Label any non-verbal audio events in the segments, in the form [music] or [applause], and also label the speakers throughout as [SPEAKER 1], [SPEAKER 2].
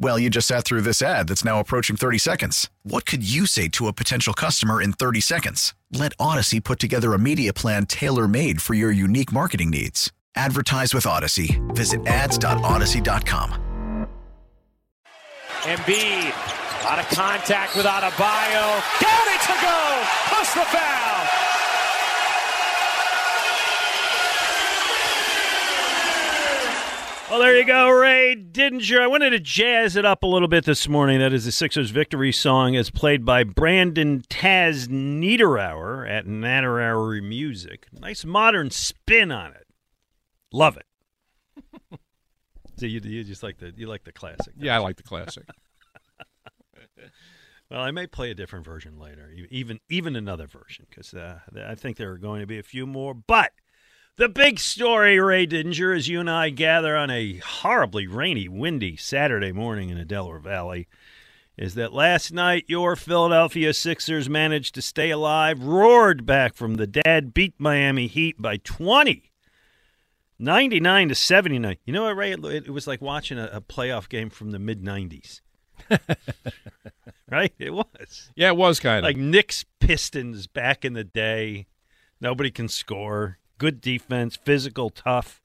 [SPEAKER 1] Well, you just sat through this ad that's now approaching 30 seconds. What could you say to a potential customer in 30 seconds? Let Audacy put together a media plan tailor made for your unique marketing needs. Advertise with Audacy. Visit ads.audacy.com.
[SPEAKER 2] Embiid, out of contact with Adebayo. Down it to go! Plus the foul!
[SPEAKER 3] Well, there you go, Ray Didinger. I wanted to jazz it up a little bit this morning. That is the Sixers' victory song, as played by Brandon Taz Niederauer at Niederauer Music. Nice modern spin on it. Love it. [laughs] so you, you just like the you like the classic.
[SPEAKER 4] Yeah, I like the classic. [laughs] [laughs]
[SPEAKER 3] Well, I may play a different version later, even even another version, because uh, I think there are going to be a few more. But the big story, Ray Dinger, as you and I gather on a horribly rainy, windy Saturday morning in the Delaware Valley, is that last night your Philadelphia Sixers managed to stay alive, roared back from the dead, beat Miami Heat by 20. 99 to 79. You know what, Ray? It, it was like watching a, a playoff game from the mid 90s. [laughs] right? It was.
[SPEAKER 4] Yeah, it was kind of.
[SPEAKER 3] Like Knicks Pistons back in the day. Nobody can score. Good defense, physical, tough.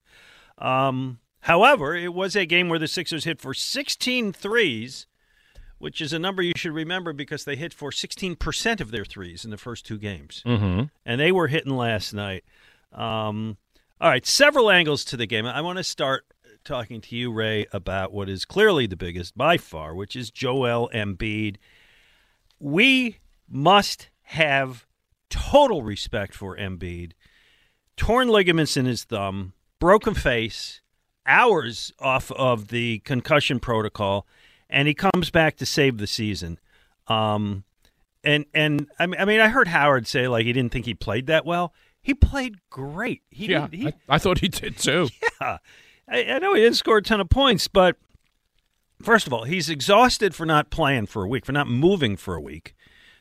[SPEAKER 3] Um, however, it was a game where the Sixers hit for 16 threes, which is a number you should remember because they hit for 16% of their threes in the first two games.
[SPEAKER 4] mm-hmm.
[SPEAKER 3] And they were hitting last night. Um, all right, several angles to the game. I want to start talking to you, Ray, about what is clearly the biggest by far, which is Joel Embiid. We must have total respect for Embiid. Torn ligaments in his thumb, broken face, hours off of the concussion protocol, and he comes back to save the season. Um, and and I mean, I mean, I heard Howard say like he didn't think he played that well. He played great. He
[SPEAKER 4] yeah,
[SPEAKER 3] did, he,
[SPEAKER 4] I, I thought he did too. [laughs]
[SPEAKER 3] yeah, I, I know he didn't score a ton of points, but first of all, he's exhausted for not playing for a week, for not moving for a week.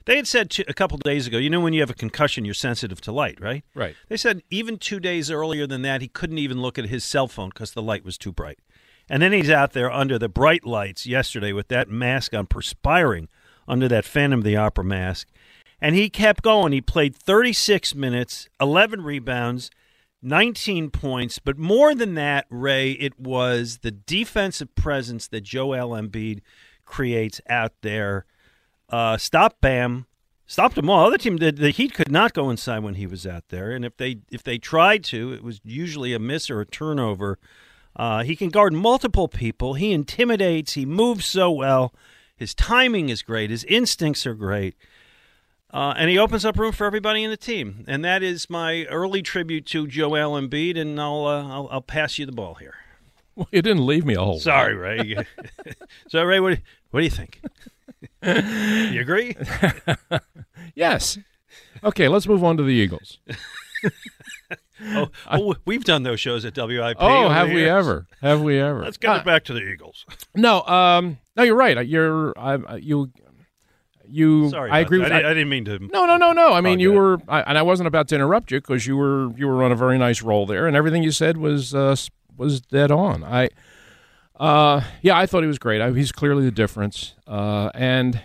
[SPEAKER 3] They had said to, a couple days ago, you know, when you have a concussion, you're sensitive to light, right?
[SPEAKER 4] Right.
[SPEAKER 3] They said even two days earlier than that, he couldn't even look at his cell phone because the light was too bright. And then he's out there under the bright lights yesterday with that mask on, perspiring under that Phantom of the Opera mask. And he kept going. He played 36 minutes, 11 rebounds, 19 points. But more than that, Ray, it was the defensive presence that Joel Embiid creates out there. Uh, stop Bam, stopped them all. Other team, the, the Heat could not go inside when he was out there, and if they if they tried to, it was usually a miss or a turnover. Uh, he can guard multiple people. He intimidates. He moves so well. His timing is great. His instincts are great. Uh, and he opens up room for everybody in the team. And that is my early tribute to Joel Embiid. And I'll uh, I'll, I'll pass you the ball here.
[SPEAKER 4] Well, you didn't leave me a whole.
[SPEAKER 3] Sorry, Ray. [laughs] so, Ray, what, what do you think? You agree? [laughs]
[SPEAKER 4] yes. Okay, let's move on to the Eagles. [laughs]
[SPEAKER 3] oh, oh, we've done those shows at WIP.
[SPEAKER 4] Oh, have we ever? Have we ever?
[SPEAKER 3] Let's get
[SPEAKER 4] Uh,
[SPEAKER 3] it back to the Eagles.
[SPEAKER 4] No, um, no, you're right. You're, I, you, you.
[SPEAKER 3] Sorry,
[SPEAKER 4] I agree with.
[SPEAKER 3] I, I didn't mean to.
[SPEAKER 4] No, no, no, no. I mean, you were, I, and I wasn't about to interrupt you because you were, you were on a very nice roll there, and everything you said was, uh, was dead on. I, uh, yeah, I thought he was great. I, he's clearly the difference, uh, and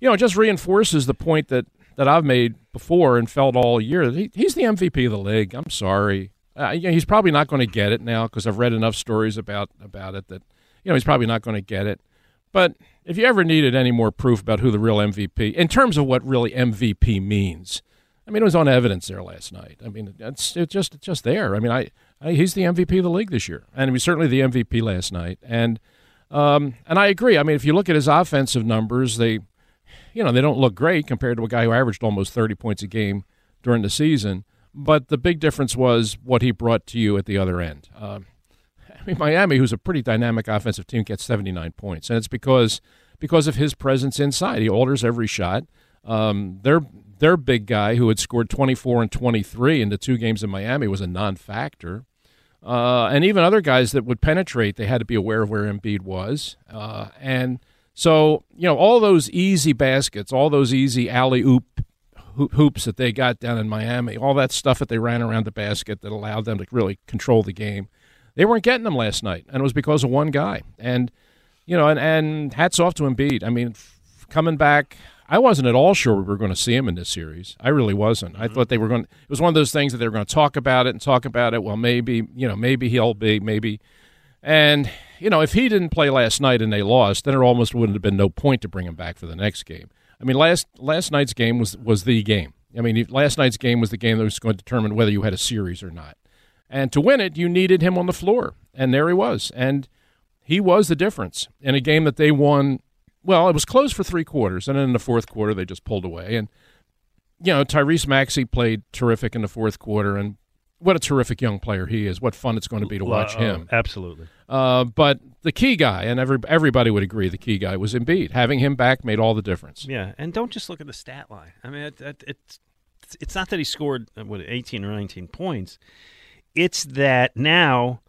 [SPEAKER 4] you know, it just reinforces the point that that I've made before and felt all year. He, he's the MVP of the league. I'm sorry. Uh, you know, he's probably not going to get it now because I've read enough stories about about it that you know he's probably not going to get it. But if you ever needed any more proof about who the real MVP, in terms of what really MVP means, I mean, it was on evidence there last night. I mean, it's it's just it's just there. I mean, I, He's the MVP of the league this year, and he was certainly the MVP last night. And Um, and I agree. I mean, if you look at his offensive numbers, they, you know, they don't look great compared to a guy who averaged almost 30 points a game during the season. But the big difference was what he brought to you at the other end. Um, [laughs] I mean, Miami, who's a pretty dynamic offensive team, gets 79 points, and it's because because of his presence inside. He alters every shot. Um, their their big guy, who had scored 24 and 23 in the two games in Miami, was a non-factor. Uh, and even other guys that would penetrate, they had to be aware of where Embiid was. Uh, and so, you know, all those easy baskets, all those easy alley oop hoops that they got down in Miami, all that stuff that they ran around the basket that allowed them to really control the game, they weren't getting them last night. And it was because of one guy. And, you know, and, and hats off to Embiid. I mean, f- coming back, I wasn't at all sure we were going to see him in this series. I really wasn't. Mm-hmm. I thought they were going. It was one of those things that they were going to talk about it and talk about it. Well, maybe you know, maybe he'll be, maybe. And you know, if he didn't play last night and they lost, then it almost wouldn't have been no point to bring him back for the next game. I mean, last last night's game was was the game. I mean, last night's game was the game that was going to determine whether you had a series or not. And to win it, you needed him on the floor, and there he was, and he was the difference in a game that they won well, it was closed for three quarters, and then in the fourth quarter they just pulled away. And you know, Tyrese Maxey played terrific in the fourth quarter, and what a terrific young player he is. What fun it's going to be to watch
[SPEAKER 3] uh,
[SPEAKER 4] him.
[SPEAKER 3] Absolutely.
[SPEAKER 4] Uh, but the key guy, and every, everybody would agree, the key guy was Embiid. Having him back made all the difference.
[SPEAKER 3] Yeah, and don't just look at the stat line. I mean, it, it, it's it's not that he scored uh, what 18 or 19 points. It's that now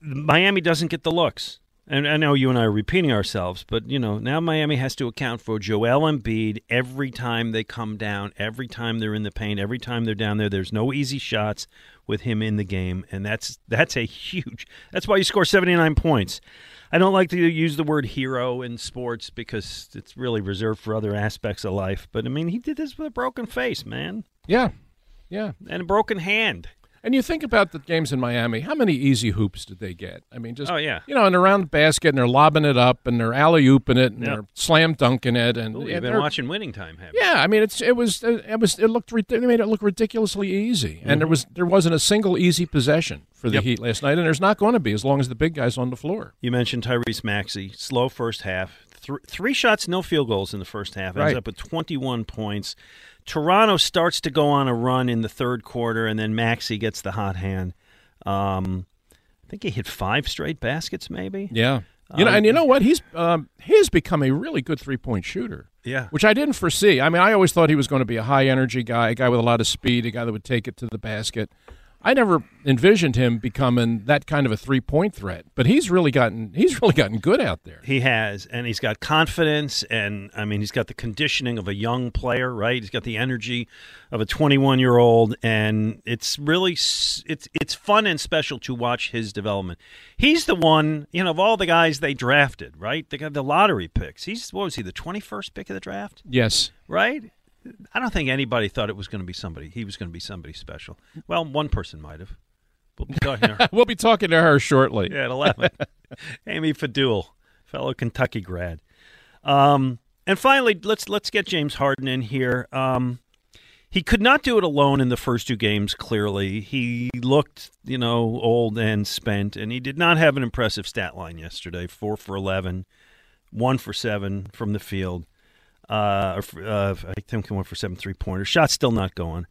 [SPEAKER 3] Miami doesn't get the looks. And I know you and I are repeating ourselves, but you know now Miami has to account for Joel Embiid every time they come down, every time they're in the paint, every time they're down there. There's no easy shots with him in the game, and that's that's a huge. That's why you score 79 points. I don't like to use the word hero in sports because it's really reserved for other aspects of life. But I mean, he did this with a broken face, man.
[SPEAKER 4] Yeah, yeah,
[SPEAKER 3] and a broken hand.
[SPEAKER 4] And you think about the games in Miami, how many easy hoops did they get? I mean, just
[SPEAKER 3] oh yeah,
[SPEAKER 4] you know, and around the basket, and they're lobbing it up, and they're alley ooping it, and yep. they're slam dunking it, and
[SPEAKER 3] Ooh, you've been watching Winning Time, have
[SPEAKER 4] you? Yeah, I mean, it's it was it was it looked they made it look ridiculously easy, mm-hmm. and there was there wasn't a single easy possession for the yep. Heat last night, and there's not going to be as long as the big guys on the floor.
[SPEAKER 3] You mentioned Tyrese Maxey, slow first half, Th- three shots, no field goals in the first half, ends
[SPEAKER 4] right.
[SPEAKER 3] up with 21 points. Toronto starts to go on a run in the third quarter, and then Maxey gets the hot hand. Um, I think he hit five straight baskets, maybe.
[SPEAKER 4] Yeah. You know, um, and you know what? He's um, he's become a really good three point shooter.
[SPEAKER 3] Yeah,
[SPEAKER 4] which I didn't foresee. I mean, I always thought he was going to be a high energy guy, a guy with a lot of speed, a guy that would take it to the basket. I never envisioned him becoming that kind of a three point threat, but he's really gotten he's really gotten good out there.
[SPEAKER 3] He has, and he's got confidence, and I mean he's got the conditioning of a young player, right? He's got the energy of a 21 year old, and it's really it's it's fun and special to watch his development. He's the one, you know, of all the guys they drafted, right? They got the lottery picks. He's what was he, the 21st pick of the draft?
[SPEAKER 4] Yes,
[SPEAKER 3] right. I don't think anybody thought it was going to be somebody. He was going to be somebody special. Well, one person might have.
[SPEAKER 4] We'll be talking to her, [laughs] we'll be talking to her shortly.
[SPEAKER 3] Yeah, at 11. [laughs] Amy Fadool, fellow Kentucky grad. Um, and finally, let's let's get James Harden in here. Um, he could not do it alone in the first two games. Clearly, he looked, you know, old and spent, and he did not have an impressive stat line yesterday. Four for eleven, one for seven from the field. Uh, uh, I think he went for seven three pointers. Shot's still not going.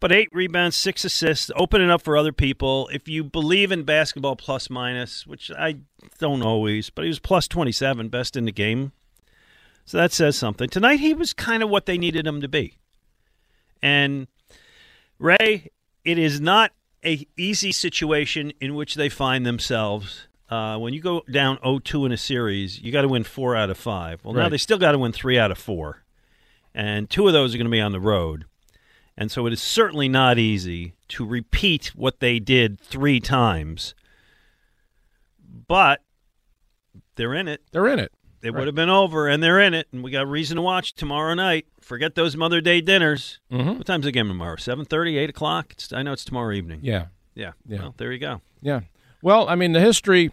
[SPEAKER 3] But eight rebounds, six assists, opening up for other people. If you believe in basketball plus minus, which I don't always, but he was plus 27, best in the game. So that says something. Tonight he was kind of what they needed him to be. And Ray, it is not a easy situation in which they find themselves uh, when you go down 0-2 in a series, you got to win four out of five. Well, right. now they still got to win three out of four, and two of those are going to be on the road. And so it is certainly not easy to repeat what they did three times. But they're in it.
[SPEAKER 4] They're in it.
[SPEAKER 3] It right. would have been over, and they're in it, and we got reason to watch tomorrow night. Forget those Mother Day dinners.
[SPEAKER 4] Mm-hmm.
[SPEAKER 3] What time's the game tomorrow? 7.30, 8 o'clock? It's, I know it's tomorrow evening.
[SPEAKER 4] Yeah.
[SPEAKER 3] Yeah.
[SPEAKER 4] Yeah.
[SPEAKER 3] Well, there you go.
[SPEAKER 4] Yeah. Well, I mean, the history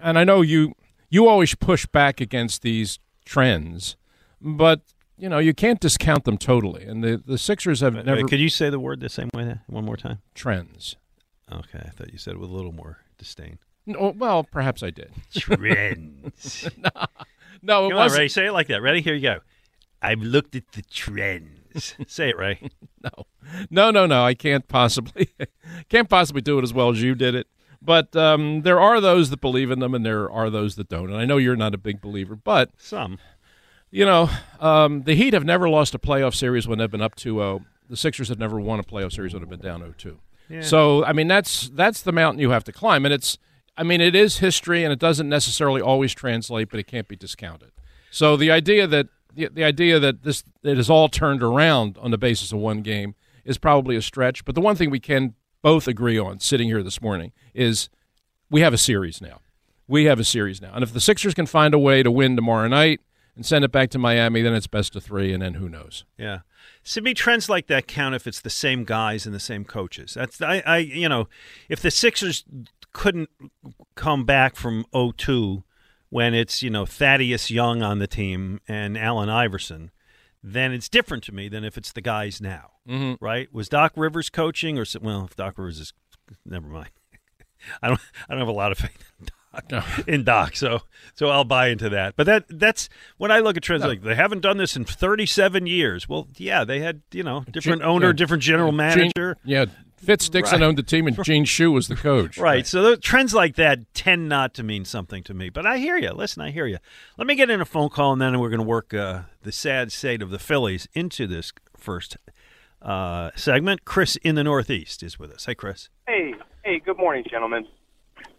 [SPEAKER 4] and I know you you always push back against these trends, but you know you can't discount them totally. And the the Sixers have never.
[SPEAKER 3] Wait, could you say the word the same way one more time?
[SPEAKER 4] Trends.
[SPEAKER 3] Okay, I thought you said it with a little more disdain.
[SPEAKER 4] No, oh, well, perhaps I did. [laughs]
[SPEAKER 3] Trends. [laughs]
[SPEAKER 4] No, it
[SPEAKER 3] Come on,
[SPEAKER 4] wasn't.
[SPEAKER 3] Ray. Say it like that. Ready? Here you go. I've looked at the trends. [laughs] say it, Ray.
[SPEAKER 4] No, no, no, no. I can't possibly can't possibly do it as well as you did it. But um, there are those that believe in them, and there are those that don't. And I know you're not a big believer, but
[SPEAKER 3] Some.
[SPEAKER 4] you know, um, the Heat have never lost a playoff series when they've been up 2-0. The Sixers have never won a playoff series when they've been down 0-2. So, I mean, that's that's the mountain you have to climb, and it's, I mean, it is history, and it doesn't necessarily always translate, but it can't be discounted. So the idea that the, the idea that this it is all turned around on the basis of one game is probably a stretch. But the one thing we can both agree on, sitting here this morning, is we have a series now. We have a series now, and if the Sixers can find a way to win tomorrow night and send it back to Miami, then it's best of three, and then who knows?
[SPEAKER 3] Yeah. To me, trends like that count if it's the same guys and the same coaches. That's I, I you know, if the Sixers couldn't come back from 0-2 when it's you know Thaddeus Young on the team and Allen Iverson, then it's different to me than if it's the guys now.
[SPEAKER 4] Mhm.
[SPEAKER 3] Right? Was Doc Rivers coaching or well, if Doc Rivers is [laughs] never mind. [laughs] I don't I don't have a lot of faith in Doc, [laughs] in Doc so so I'll buy into that. But that that's when I look at trends like they haven't done this in 37 years. Well, yeah, they had, you know, different
[SPEAKER 4] Gene-
[SPEAKER 3] owner,
[SPEAKER 4] yeah.
[SPEAKER 3] different general
[SPEAKER 4] Gene-
[SPEAKER 3] manager.
[SPEAKER 4] yeah, Fitz Dixon
[SPEAKER 3] Right.
[SPEAKER 4] owned the team, and Gene [laughs] Shue was the coach.
[SPEAKER 3] Right. So the trends like that tend not to mean something to me. But I hear you. Listen, I hear you. Let me get in a phone call, and then we're going to work uh, the sad state of the Phillies into this first uh, segment. Chris in the Northeast is with us. Hey, Chris.
[SPEAKER 5] Hey, hey, good morning, gentlemen.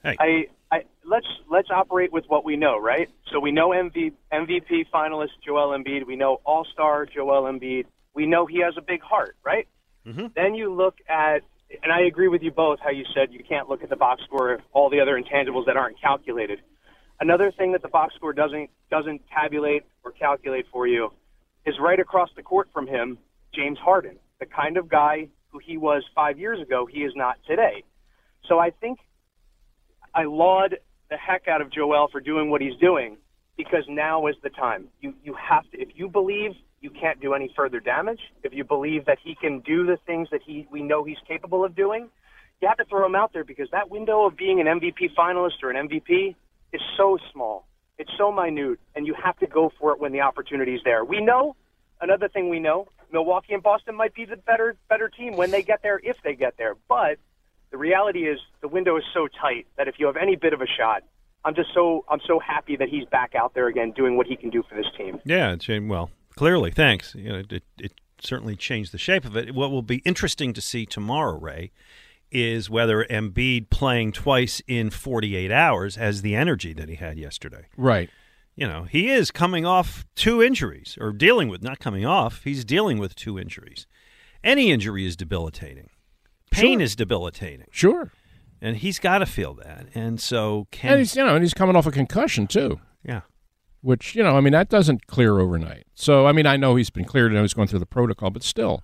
[SPEAKER 3] Hey.
[SPEAKER 5] I, I let's let's operate with what we know, right? So we know MV, MVP finalist Joel Embiid. We know All Star Joel Embiid. We know he has a big heart, right?
[SPEAKER 3] Mm-hmm.
[SPEAKER 5] Then you look at, and I agree with you both. How you said you can't look at the box score of all the other intangibles that aren't calculated. Another thing that the box score doesn't doesn't tabulate or calculate for you is right across the court from him, James Harden, the kind of guy who he was five years ago. He is not today. So I think I laud the heck out of Joel for doing what he's doing because now is the time. You you have to if you believe you can't do any further damage, if you believe that he can do the things that he we know he's capable of doing, you have to throw him out there because that window of being an MVP finalist or an MVP is so small. It's so minute and you have to go for it when the opportunity is there. We know another thing we know, Milwaukee and Boston might be the better better team when they get there if they get there. But the reality is the window is so tight that if you have any bit of a shot, I'm just so I'm so happy that he's back out there again doing what he can do for this team.
[SPEAKER 3] Yeah, it changed, well, clearly, thanks. You know, it, it certainly changed the shape of it. What will be interesting to see tomorrow, Ray, is whether Embiid playing twice in 48 hours has the energy that he had yesterday.
[SPEAKER 4] Right.
[SPEAKER 3] You know, he is coming off two injuries, or dealing with, not coming off, he's dealing with two injuries. Any injury is debilitating. Pain
[SPEAKER 4] Sure.
[SPEAKER 3] is debilitating.
[SPEAKER 4] Sure.
[SPEAKER 3] And he's got to feel that. And so can.
[SPEAKER 4] And he's you know, and he's coming off a concussion too.
[SPEAKER 3] Yeah.
[SPEAKER 4] Which you know, I mean, that doesn't clear overnight. So I mean, I know he's been cleared. and he's going through the protocol, but still,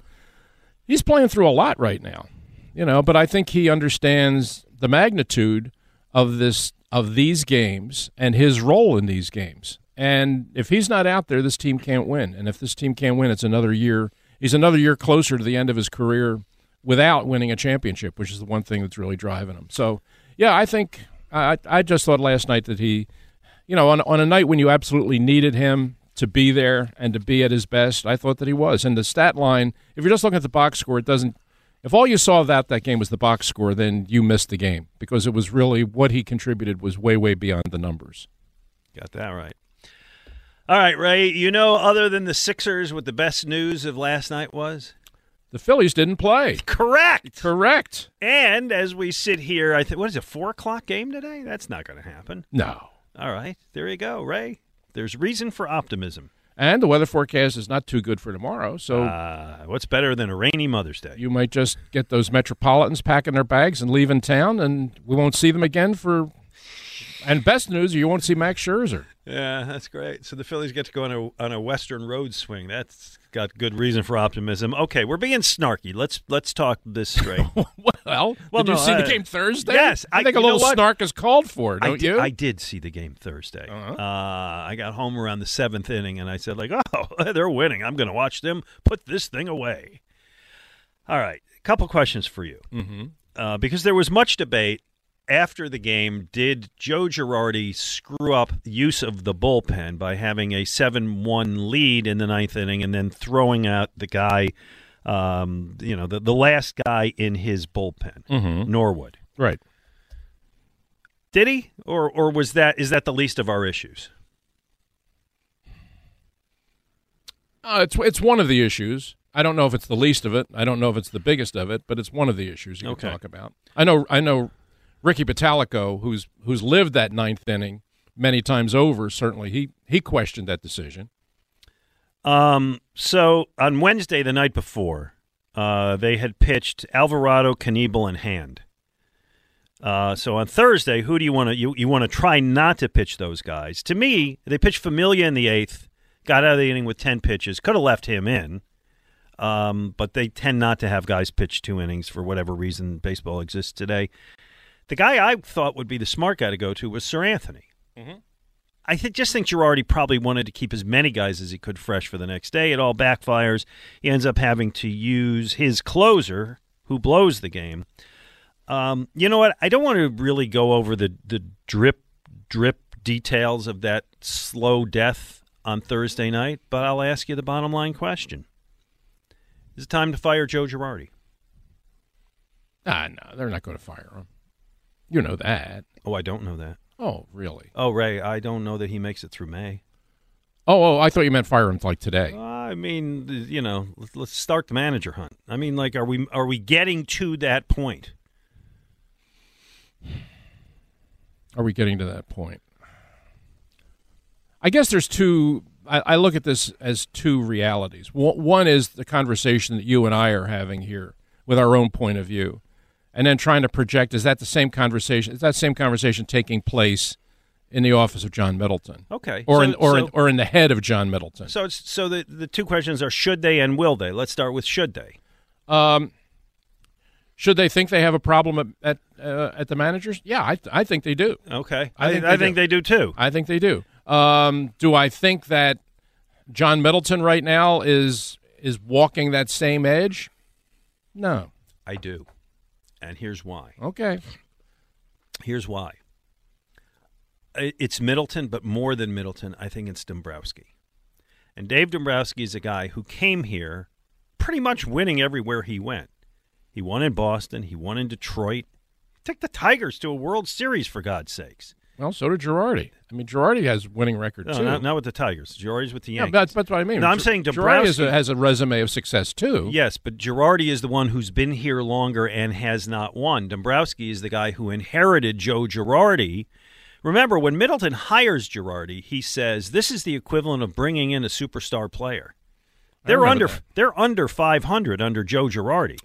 [SPEAKER 4] he's playing through a lot right now. You know, but I think he understands the magnitude of this of these games and his role in these games. And if he's not out there, this team can't win. And if this team can't win, it's another year. He's another year closer to the end of his career without winning a championship, which is the one thing that's really driving him. So, yeah, I think I I just thought last night that he, you know, on on a night when you absolutely needed him to be there and to be at his best, I thought that he was. And the stat line, if you're just looking at the box score, it doesn't. If all you saw of that that game was the box score, then you missed the game because it was really what he contributed was way way beyond the numbers.
[SPEAKER 3] Got that right. All right, Ray. You know, other than the Sixers, what the best news of last night was?
[SPEAKER 4] The Phillies didn't play. [laughs]
[SPEAKER 3] Correct.
[SPEAKER 4] Correct.
[SPEAKER 3] And as we sit here, I think what is it, four o'clock game today? That's not going to happen.
[SPEAKER 4] No.
[SPEAKER 3] All right, there you go, Ray. There's reason for optimism.
[SPEAKER 4] And the weather forecast is not too good for tomorrow, so
[SPEAKER 3] Uh, what's better than a rainy Mother's Day?
[SPEAKER 4] you might just get those Metropolitans packing their bags and leaving town, and we won't see them again for. And best news, you won't see Max Scherzer.
[SPEAKER 3] Yeah, that's great. So the Phillies get to go on a on a Western road swing. That's got good reason for optimism. Okay, we're being snarky. Let's let's talk this straight. [laughs]
[SPEAKER 4] Well,
[SPEAKER 3] Well,
[SPEAKER 4] did you see
[SPEAKER 3] I-
[SPEAKER 4] the game Thursday?
[SPEAKER 3] Yes,
[SPEAKER 4] I,
[SPEAKER 3] I-
[SPEAKER 4] think a little snark is called for,
[SPEAKER 3] I
[SPEAKER 4] don't
[SPEAKER 3] did,
[SPEAKER 4] you?
[SPEAKER 3] I did see the game Thursday.
[SPEAKER 4] Uh-huh.
[SPEAKER 3] Uh, I got home around the seventh inning, and I said, like, [laughs] oh, they're winning. I'm going to watch them put this thing away. All right, a couple questions for you,
[SPEAKER 4] mm-hmm.
[SPEAKER 3] uh, because there was much debate after the game, did Joe Girardi screw up use of the bullpen by having a 7 1 lead in the ninth inning and then throwing out the guy, um, you know, the, the last guy in his bullpen,
[SPEAKER 4] Mhm.
[SPEAKER 3] Norwood?
[SPEAKER 4] Right.
[SPEAKER 3] Did he? Or, or was that is that the least of our issues?
[SPEAKER 4] Uh, it's it's one of the issues. I don't know if it's the least of it. I don't know if it's the biggest of it, but it's one of the issues you
[SPEAKER 3] Okay.
[SPEAKER 4] can talk about. I know I know Ricky Bottalico, who's who's lived that ninth inning many times over. Certainly, he he questioned that decision.
[SPEAKER 3] Um, so on Wednesday, the night before, uh, they had pitched Alvarado, Knebel, and Hand. Uh, so on Thursday, who do you want to you, you want to try not to pitch those guys? To me, they pitched Familia in the eighth, got out of the inning with ten pitches, could have left him in, um, but they tend not to have guys pitch two innings for whatever reason. Baseball exists today. The guy I thought would be the smart guy to go to was Seranthony. I th- just think Girardi probably wanted to keep as many guys as he could fresh for the next day. It all backfires. He ends up having to use his closer, who blows the game. Um, you know what? I don't want to really go over the, the drip, drip details of that slow death on Thursday night, but I'll ask you the bottom line question. Is it time to fire Joe Girardi?
[SPEAKER 4] Ah, no, they're not going to fire him. You know that.
[SPEAKER 3] Oh, I don't know that.
[SPEAKER 4] Oh, really?
[SPEAKER 3] Oh, Ray, I don't know that he makes it through May.
[SPEAKER 4] Oh, oh, I thought you meant fire him like today.
[SPEAKER 3] I mean, you know, let's, let's start the manager hunt. I mean, like, are we are we getting to that point?
[SPEAKER 4] Are we getting to that point? I guess there's two. I, I look at this as two realities. One, one is the conversation that you and I are having here with our own point of view, and then trying to project is that the same conversation? Is that same conversation taking place in the office of John Middleton?
[SPEAKER 3] Okay,
[SPEAKER 4] or
[SPEAKER 3] so-
[SPEAKER 4] in or in, or in the head of John Middleton?
[SPEAKER 3] So it's so the the two questions are should they and will they? Let's start with should they.
[SPEAKER 4] Um, should they think they have a problem at at, uh, at the managers? Yeah, I I think they do.
[SPEAKER 3] Okay,
[SPEAKER 4] I think
[SPEAKER 3] I
[SPEAKER 4] they
[SPEAKER 3] think
[SPEAKER 4] do.
[SPEAKER 3] they do too.
[SPEAKER 4] I think they do. Um, do I think that John Middleton right now is is walking that same edge? No.
[SPEAKER 3] I do, and here's why.
[SPEAKER 4] Okay.
[SPEAKER 3] Here's why. It's Middleton, but more than Middleton, I think it's Dombrowski. And Dave Dombrowski is a guy who came here pretty much winning everywhere he went. He won in Boston. He won in Detroit. Took the Tigers to a World Series, for God's sakes.
[SPEAKER 4] Well, so did Girardi. I mean, Girardi has winning record
[SPEAKER 3] No,
[SPEAKER 4] too.
[SPEAKER 3] not, not with the Tigers. Girardi's with the
[SPEAKER 4] Yeah,
[SPEAKER 3] Yankees.
[SPEAKER 4] that's, that's what I mean.
[SPEAKER 3] No, I'm
[SPEAKER 4] Gi-
[SPEAKER 3] saying
[SPEAKER 4] Girardi
[SPEAKER 3] Dombrowski
[SPEAKER 4] has a, has a resume of success too.
[SPEAKER 3] Yes, but Girardi is the one who's been here longer and has not won. Dombrowski is the guy who inherited Joe Girardi. Remember, when Middleton hires Girardi, he says this is the equivalent of bringing in a superstar player. They're under
[SPEAKER 4] that.
[SPEAKER 3] they're under 500 under Joe Girardi.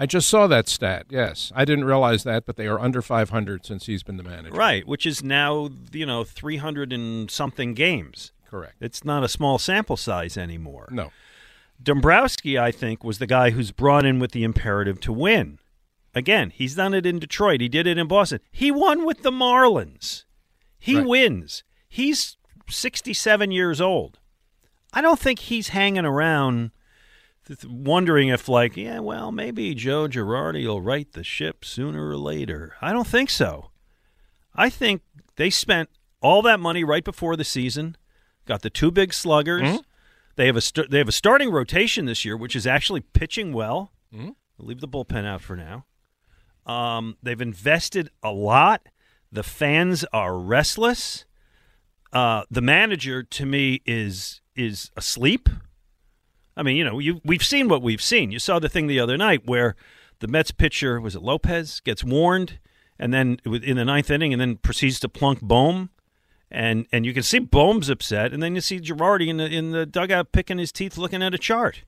[SPEAKER 4] I just saw that stat. Yes, I didn't realize that, but they are under 500 since he's been the manager.
[SPEAKER 3] Right, which is now, you know, 300 and something games.
[SPEAKER 4] Correct.
[SPEAKER 3] It's not a small sample size anymore.
[SPEAKER 4] No.
[SPEAKER 3] Dombrowski, I think, was the guy who's brought in with the imperative to win. Again, he's done it in Detroit. He did it in Boston. He won with the Marlins. He
[SPEAKER 4] Right.
[SPEAKER 3] wins. He's 67 years old. I don't think he's hanging around wondering if, like, yeah, well, maybe Joe Girardi will right the ship sooner or later. I don't think so. I think they spent all that money right before the season, got the two big sluggers.
[SPEAKER 4] Mhm.
[SPEAKER 3] They have a st- they have a starting rotation this year, which is actually pitching well.
[SPEAKER 4] Mhm.
[SPEAKER 3] I'll leave the bullpen out for now. Um, they've invested a lot. The fans are restless. Uh, the manager, to me, is is asleep. I mean, you know, you we've seen what we've seen. You saw the thing the other night where the Mets pitcher was it Lopez gets warned, and then in the ninth inning, and then proceeds to plunk Bohm, and and you can see Bohm's upset, and then you see Girardi in the in the dugout picking his teeth, looking at a chart.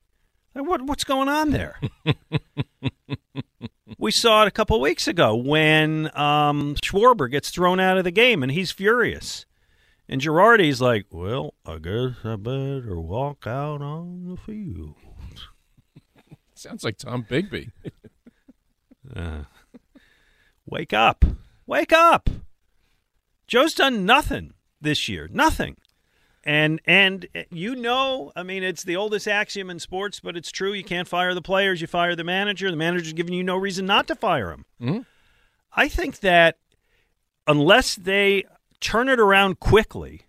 [SPEAKER 3] Like, what what's going on there? [laughs] we saw it a couple weeks ago when um, Schwarber gets thrown out of the game, and he's furious. And Girardi's like, "Well, I guess I better walk out on the field." [laughs]
[SPEAKER 4] Sounds like Tom Bigby. [laughs]
[SPEAKER 3] Uh, wake up. Wake up. Joe's done nothing this year. Nothing. And and you know, I mean, it's the oldest axiom in sports, but it's true. You can't fire the players, you fire the manager. The manager's giving you no reason not to fire him.
[SPEAKER 4] Mhm.
[SPEAKER 3] I think that unless they turn it around quickly,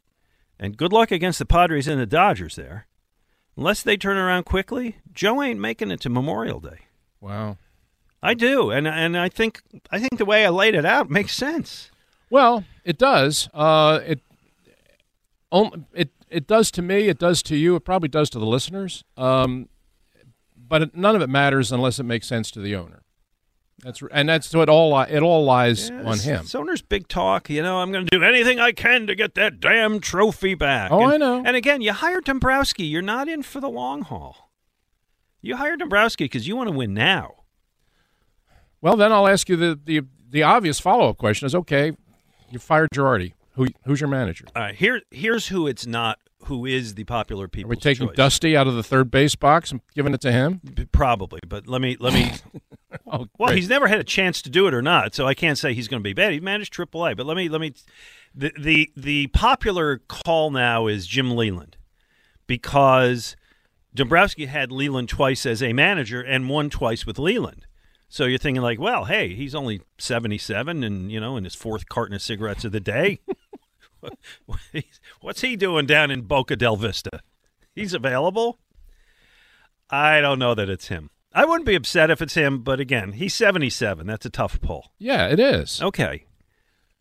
[SPEAKER 3] and good luck against the Padres and the Dodgers there. Unless they turn around quickly, Joe ain't making it to Memorial Day.
[SPEAKER 4] Wow.
[SPEAKER 3] I do, and and I think I think the way I laid it out makes sense.
[SPEAKER 4] Well, it does. Uh, it, it it does to me. It does to you. It probably does to the listeners. Um, but none of it matters unless it makes sense to the owner. That's and that's what all it all lies
[SPEAKER 3] Yeah,
[SPEAKER 4] on him.
[SPEAKER 3] This owner's big talk. You know, I'm going to do anything I can to get that damn trophy back.
[SPEAKER 4] Oh,
[SPEAKER 3] and,
[SPEAKER 4] I know.
[SPEAKER 3] And again, you hired Dombrowski. You're not in for the long haul. You hired Dombrowski because you want to win now.
[SPEAKER 4] Well, then I'll ask you the the, the obvious follow up question: Is okay? You fired Girardi. Who who's your manager?
[SPEAKER 3] Right, here here's who it's not. Who is the popular people?
[SPEAKER 4] Are we taking Dusty out of the third base box and giving it to him?
[SPEAKER 3] Probably, but let me let me. [laughs]
[SPEAKER 4] Oh, [laughs]
[SPEAKER 3] well, he's never had a chance to do it or not, so I can't say he's going to be bad. He managed AAA, but let me let me. The the the popular call now is Jim Leyland because Dombrowski had Leyland twice as a manager and won twice with Leyland. So you're thinking like, well, hey, he's only 77 and you know in his fourth carton of cigarettes of the day. [laughs] [laughs] What's he doing down in Boca del Vista? He's available. I don't know that it's him. I wouldn't be upset if it's him, but again, he's 77. That's a tough pull.
[SPEAKER 4] Yeah, it is.
[SPEAKER 3] Okay.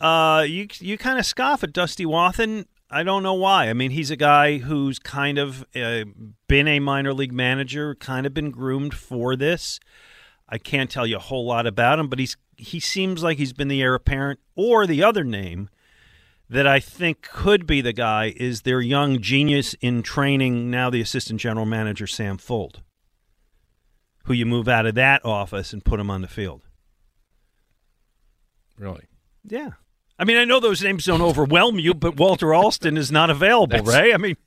[SPEAKER 3] Uh, you you kind of scoff at Dusty Wathan. I don't know why. I mean, he's a guy who's kind of uh, been a minor league manager, kind of been groomed for this. I can't tell you a whole lot about him, but he's he seems like he's been the heir apparent. Or the other name that I think could be the guy is their young genius in training, now the assistant general manager Sam Fuld, who you move out of that office and put him on the field.
[SPEAKER 4] Really?
[SPEAKER 3] Yeah. I mean, I know those names don't overwhelm you, but Walter Alston is not available,
[SPEAKER 4] That's-
[SPEAKER 3] Ray. I mean,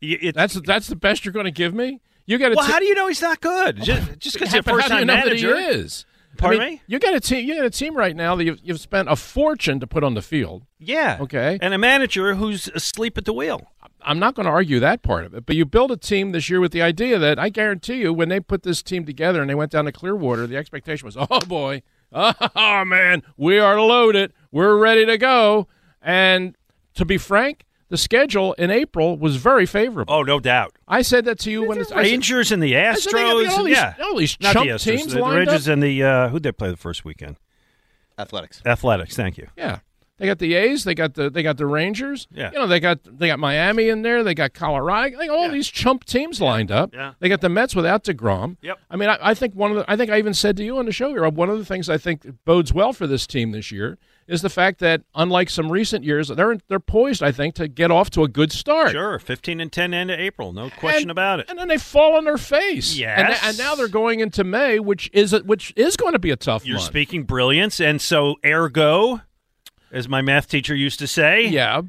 [SPEAKER 3] it,
[SPEAKER 4] That's that's the best you're going to give me. You got to.
[SPEAKER 3] well, how do you know he's not good? Just just because he's a first time
[SPEAKER 4] know
[SPEAKER 3] manager.
[SPEAKER 4] that he is?
[SPEAKER 3] Pardon
[SPEAKER 4] I mean,
[SPEAKER 3] me?
[SPEAKER 4] You got a team. You got a team right now that you've, you've spent a fortune to put on the field.
[SPEAKER 3] Yeah.
[SPEAKER 4] Okay.
[SPEAKER 3] And a manager who's asleep at the wheel.
[SPEAKER 4] I'm not going to argue that part of it, but you build a team this year with the idea that I guarantee you, when they put this team together and they went down to Clearwater, the expectation was, [laughs] oh boy, [laughs] oh man, we are loaded, we're ready to go. And to be frank, the schedule in April was very favorable.
[SPEAKER 3] Oh, no doubt.
[SPEAKER 4] I said that to you when
[SPEAKER 3] The
[SPEAKER 4] it's I said-
[SPEAKER 3] Rangers and the
[SPEAKER 4] I said they
[SPEAKER 3] Astros.
[SPEAKER 4] all these-
[SPEAKER 3] yeah.
[SPEAKER 4] all these
[SPEAKER 3] Not
[SPEAKER 4] chump
[SPEAKER 3] the Astros.
[SPEAKER 4] teams
[SPEAKER 3] the, the
[SPEAKER 4] lined
[SPEAKER 3] Rangers
[SPEAKER 4] up.
[SPEAKER 3] and the uh, who'd they play the first weekend?
[SPEAKER 6] Athletics.
[SPEAKER 3] Athletics. Thank you.
[SPEAKER 4] Yeah. They got the A's. They got the they got the Rangers.
[SPEAKER 3] Yeah.
[SPEAKER 4] You know they got they got Miami in there. They got Colorado. They got all these chump teams lined up.
[SPEAKER 3] Yeah.
[SPEAKER 4] They got the Mets without Degrom.
[SPEAKER 3] Yep.
[SPEAKER 4] I mean, I, I think one of the I think I even said to you on the show here one of the things I think bodes well for this team this year is the fact that unlike some recent years, they're they're poised I think to get off to a good start.
[SPEAKER 3] Sure. 15 and 10 end of April. No question
[SPEAKER 4] And-
[SPEAKER 3] about it.
[SPEAKER 4] And then they fall on their face.
[SPEAKER 3] Yes.
[SPEAKER 4] And, and now they're going into May, which is a, which is going to be a tough
[SPEAKER 3] You're
[SPEAKER 4] month.
[SPEAKER 3] speaking brilliance. And so, ergo, as my math teacher used to say,
[SPEAKER 4] Yeah.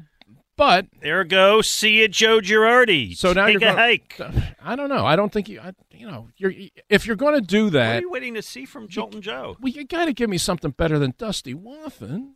[SPEAKER 4] But
[SPEAKER 3] there go. see you, Joe Girardi.
[SPEAKER 4] So now
[SPEAKER 3] Take
[SPEAKER 4] you're
[SPEAKER 3] a
[SPEAKER 4] gonna-
[SPEAKER 3] hike.
[SPEAKER 4] I don't know. I don't think you. I, you know, you're if you're going to do that.
[SPEAKER 3] What are you waiting to see from Jolton Joe?
[SPEAKER 4] well, you got to give me something better than Dusty Wathan.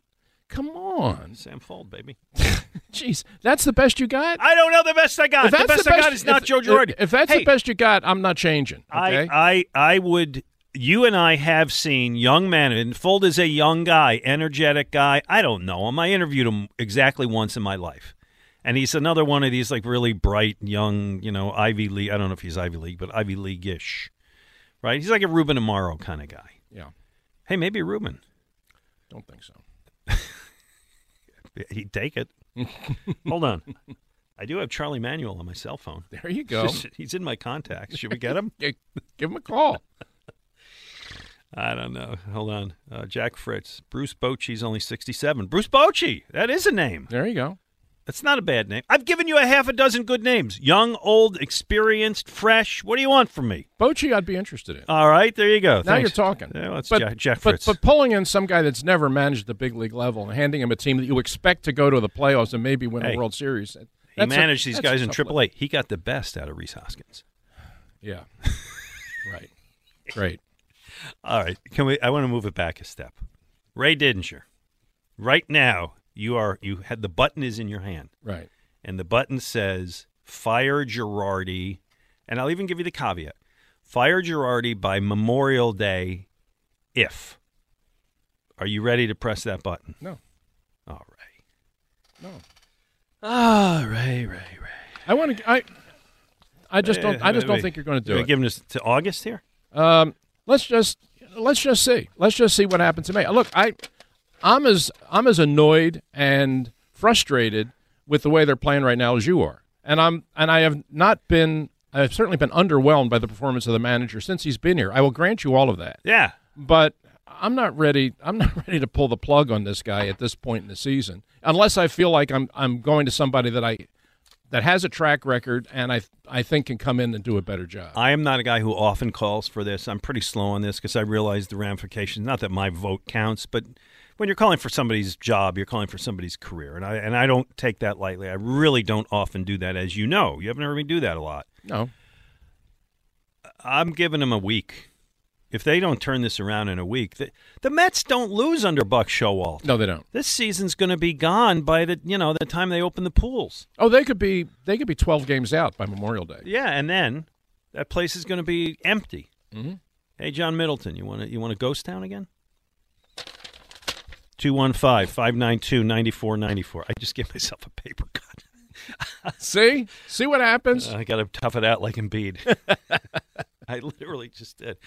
[SPEAKER 4] Come on,
[SPEAKER 3] Sam Fuld, baby. [laughs]
[SPEAKER 4] jeez, that's the best you got.
[SPEAKER 3] I don't know the best I got.
[SPEAKER 4] If
[SPEAKER 3] The
[SPEAKER 4] that's
[SPEAKER 3] best, I got is not Joe Girardi.
[SPEAKER 4] If, if that's
[SPEAKER 3] Hey,
[SPEAKER 4] the best you got, I'm not changing. Okay.
[SPEAKER 3] I, I, I would. You and I have seen young men, and Fuld is a young guy, energetic guy. I don't know him. I interviewed him exactly once in my life, and he's another one of these like really bright, young, you know, Ivy League. I don't know if he's Ivy League, but Ivy League ish, right? He's like a Ruben Amaro kind of guy.
[SPEAKER 4] yeah,
[SPEAKER 3] Hey, maybe Ruben.
[SPEAKER 4] don't think so. [laughs]
[SPEAKER 3] He'd take it. [laughs] Hold on. I do have Charlie Manuel on my cell phone.
[SPEAKER 4] There you go. [laughs]
[SPEAKER 3] He's in my contacts. Should we get him?
[SPEAKER 4] Give him a call.
[SPEAKER 3] I don't know. Hold on. Uh, Jack Fritz. Bruce Bochy's only 67. Bruce Bochy. That is a name.
[SPEAKER 4] There you go.
[SPEAKER 3] That's not a bad name. I've given you a half a dozen good names. Young, old, experienced, fresh. What do you want from me?
[SPEAKER 4] Bochy, I'd be interested in.
[SPEAKER 3] All right. There you go.
[SPEAKER 4] now
[SPEAKER 3] Thanks.
[SPEAKER 4] you're talking.
[SPEAKER 3] Yeah, well,
[SPEAKER 4] but,
[SPEAKER 3] Jack, Jack
[SPEAKER 4] but,
[SPEAKER 3] Fritz.
[SPEAKER 4] but pulling in some guy that's never managed the big league level and handing him a team that you expect to go to the playoffs and maybe win
[SPEAKER 3] Hey,
[SPEAKER 4] a World Series.
[SPEAKER 3] he
[SPEAKER 4] that's a-
[SPEAKER 3] managed these guys in AAA. He got the best out of Rhys Hoskins.
[SPEAKER 4] Yeah. [laughs] right. Great.
[SPEAKER 3] All right. Can we? I want to move it back a step. Ray Didinger. Right now, you are you had the button is in your hand,
[SPEAKER 4] Right.
[SPEAKER 3] and the button says fire Girardi, and I'll even give you the caveat: fire Girardi by Memorial Day, if. Are you ready to press that button?
[SPEAKER 4] No. All right. No.
[SPEAKER 3] Ah, Ray, Ray, Ray.
[SPEAKER 4] I want to. I. I just don't. I just don't think you're going to do it.
[SPEAKER 3] giving us to August here.
[SPEAKER 4] Um, let's just let's just see. Let's just see what happens to me. Look, I I'm as I'm as annoyed and frustrated with the way they're playing right now as you are, and I'm and I have not been. I've certainly been underwhelmed by the performance of the manager since he's been here. I will grant you all of that,
[SPEAKER 3] Yeah.
[SPEAKER 4] but I'm not ready. I'm not [laughs] ready to pull the plug on this guy at this point in the season, unless I feel like I'm I'm going to somebody that I that has a track record and I I think can come in and do a better job.
[SPEAKER 3] I am not a guy who often calls for this. I'm pretty slow on this because I realize the ramifications. Not that my vote counts, but when you're calling for somebody's job, you're calling for somebody's career, and I and I don't take that lightly. I really don't often do that, as you know. You haven't heard me do that a lot.
[SPEAKER 4] No,
[SPEAKER 3] I'm giving them a week. If they don't turn this around in a week, the, the Mets don't lose under Buck Showalter.
[SPEAKER 4] no, they don't.
[SPEAKER 3] This season's going to be gone by the you know the time they open the pools.
[SPEAKER 4] Oh, they could be they could be 12 games out by Memorial Day.
[SPEAKER 3] Yeah, and then that place is going to be empty.
[SPEAKER 4] Mhm.
[SPEAKER 3] Hey, John Middleton, you want to you want a ghost town again? 215-592-9494. I just gave myself a paper cut.
[SPEAKER 4] See? See what happens?
[SPEAKER 3] I got to tough it out like Embiid. [laughs] I literally just did.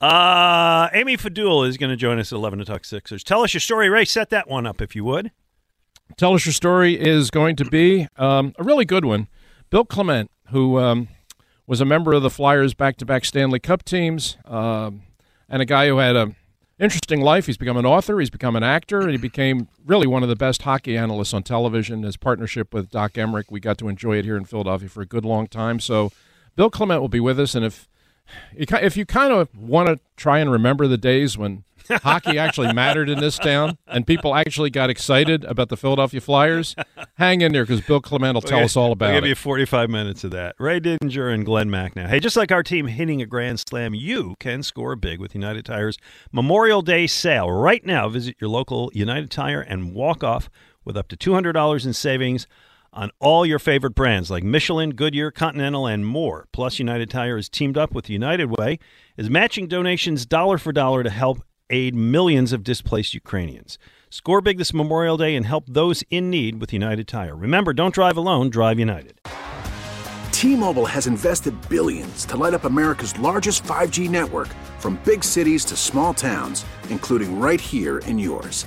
[SPEAKER 3] Uh, Amy Fadool is going to join us at 11 to talk Sixers. Tell us your story, Ray. Set that one up if you would.
[SPEAKER 4] Tell us your story is going to be um, a really good one. Bill Clement, who um, was a member of the Flyers back-to-back Stanley Cup teams, um, and a guy who had a interesting life. He's become an author. He's become an actor, and he became really one of the best hockey analysts on television. His partnership with Doc Emrick, we got to enjoy it here in Philadelphia for a good long time. So, Bill Clement will be with us, and if if you kind of want to try and remember the days when [laughs] hockey actually mattered in this town and people actually got excited about the Philadelphia Flyers, hang in there because Bill Clement will tell us all
[SPEAKER 3] I'll give
[SPEAKER 4] it.
[SPEAKER 3] you 45 minutes of that. Ray Dinger and Glen Macnow. Hey, just like our team hitting a grand slam, you can score big with United Tire's Memorial Day sale. Right now, visit your local United Tire and walk off with up to $200 in savings on all your favorite brands like Michelin, Goodyear, Continental, and more. Plus, United Tire is teamed up with United Way, is matching donations dollar for dollar to help aid millions of displaced Ukrainians. Score big this Memorial Day and help those in need with United Tire. Remember, don't drive alone, drive United.
[SPEAKER 7] T-Mobile has invested billions to light up America's largest 5G network from big cities to small towns, including right here in yours.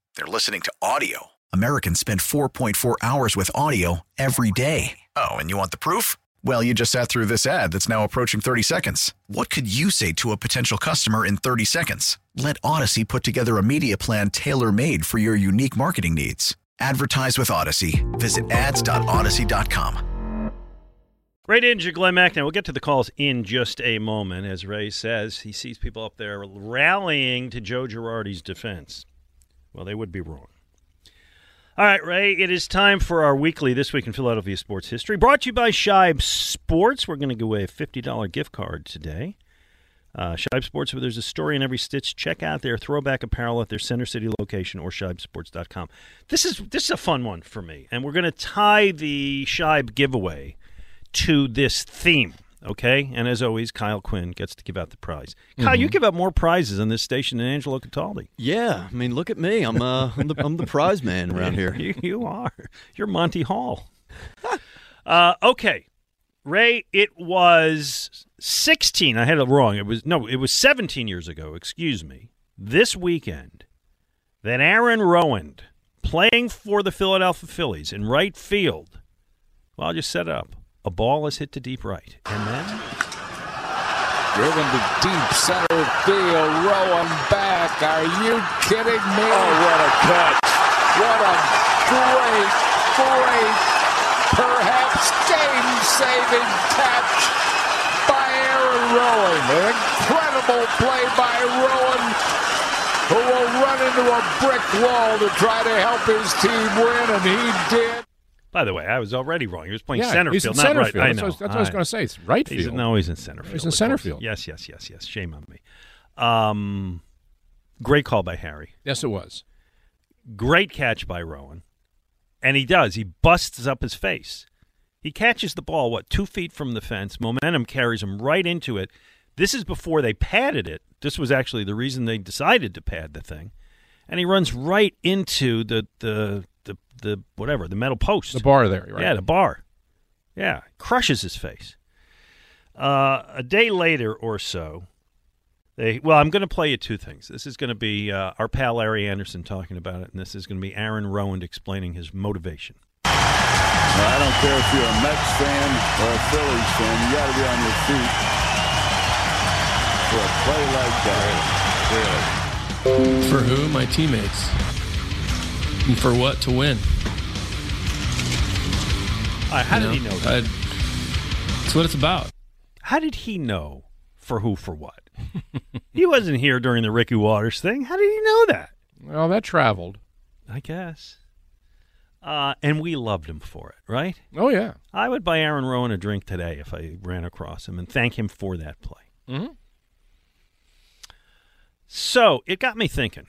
[SPEAKER 1] they're listening to audio. Americans spend 4.4 hours with audio every day. Oh, and you want the proof? Well, you just sat through this ad that's now approaching 30 seconds. What could you say to a potential customer in 30 seconds? Let Audacy put together a media plan tailor made for your unique marketing needs. Advertise with Audacy. Visit ads.audacy.com.
[SPEAKER 3] Ray Dinger, Glen Macnow. Now, we'll get to the calls in just a moment. As Ray says, he sees people up there rallying to Joe Girardi's defense. Well, they would be wrong. All right, Ray, it is time for our weekly This Week in Philadelphia Sports History. Brought to you by Shibe Sports. We're going to give away a $50 gift card today. Uh, Shibe Sports, where there's a story in every stitch. Check out their throwback apparel at their Center City location or shibesports.com. This is this is a fun one for me, and we're going to tie the Shibe giveaway to this theme. Okay, and as always, Kyle Quinn gets to give out the prize. Kyle, you give out more prizes on this station than Angelo Cataldi.
[SPEAKER 6] Yeah, I mean, look at me. I'm uh, [laughs] I'm the I'm the prize man [laughs] around here.
[SPEAKER 3] You, you are. You're Monty Hall. [laughs] uh, okay, Ray. It was 16. I had it wrong. It was no. It was 17 years ago. Excuse me. This weekend, that Aaron Rowand playing for the Philadelphia Phillies in right field. Well, I'll just set it up. A ball is hit to deep right, and then
[SPEAKER 8] Driven to deep center field, Rowand back. Are you kidding me? Oh, what a catch. What a great, great, perhaps game-saving catch by Aaron Rowand. An incredible play by Rowand, who will run into a brick wall to try to help his team win, and he did.
[SPEAKER 3] By the way, I was already wrong. He was playing
[SPEAKER 4] Yeah,
[SPEAKER 3] center
[SPEAKER 4] he's
[SPEAKER 3] field,
[SPEAKER 4] in
[SPEAKER 3] not
[SPEAKER 4] center
[SPEAKER 3] right.
[SPEAKER 4] field.
[SPEAKER 3] I
[SPEAKER 4] That's
[SPEAKER 3] know.
[SPEAKER 4] what- that's what I was gonna say. It's right
[SPEAKER 3] He's
[SPEAKER 4] field.
[SPEAKER 3] no, he's in center field.
[SPEAKER 4] He's in center field.
[SPEAKER 3] Yes, yes, yes, yes. Shame on me. Um, great call by Harry.
[SPEAKER 4] Yes, it was.
[SPEAKER 3] Great catch by Rowand. And he does. He busts up his face. He catches the ball, what, two feet from the fence. Momentum carries him right into it. This is before they padded it. This was actually the reason they decided to pad the thing. And he runs right into the the the, the whatever, the metal post.
[SPEAKER 4] The bar there, right?
[SPEAKER 3] Yeah, the bar. Yeah, crushes his face. Uh, a day later or so, they well, I'm going to play you two things. This is going to be uh, our pal Larry Andersen talking about it, and this is going to be Aaron Rowand explaining his motivation.
[SPEAKER 8] I don't care if you're a Mets fan or a Phillies fan, you got to be on your feet for a play like that. Really.
[SPEAKER 9] For who? My teammates. And for what? To win.
[SPEAKER 3] Uh, how
[SPEAKER 9] You
[SPEAKER 3] did he know that?
[SPEAKER 9] I- That's what it's about.
[SPEAKER 3] How did he know for who for what? [laughs] he wasn't here during the Ricky Watters thing. How did he know that?
[SPEAKER 4] Well, that traveled.
[SPEAKER 3] I guess. Uh, and we loved him for it, right?
[SPEAKER 4] Oh yeah.
[SPEAKER 3] I would buy Aaron Rowand a drink today if I ran across him and thank him for that play.
[SPEAKER 4] Mhm.
[SPEAKER 3] So it got me thinking.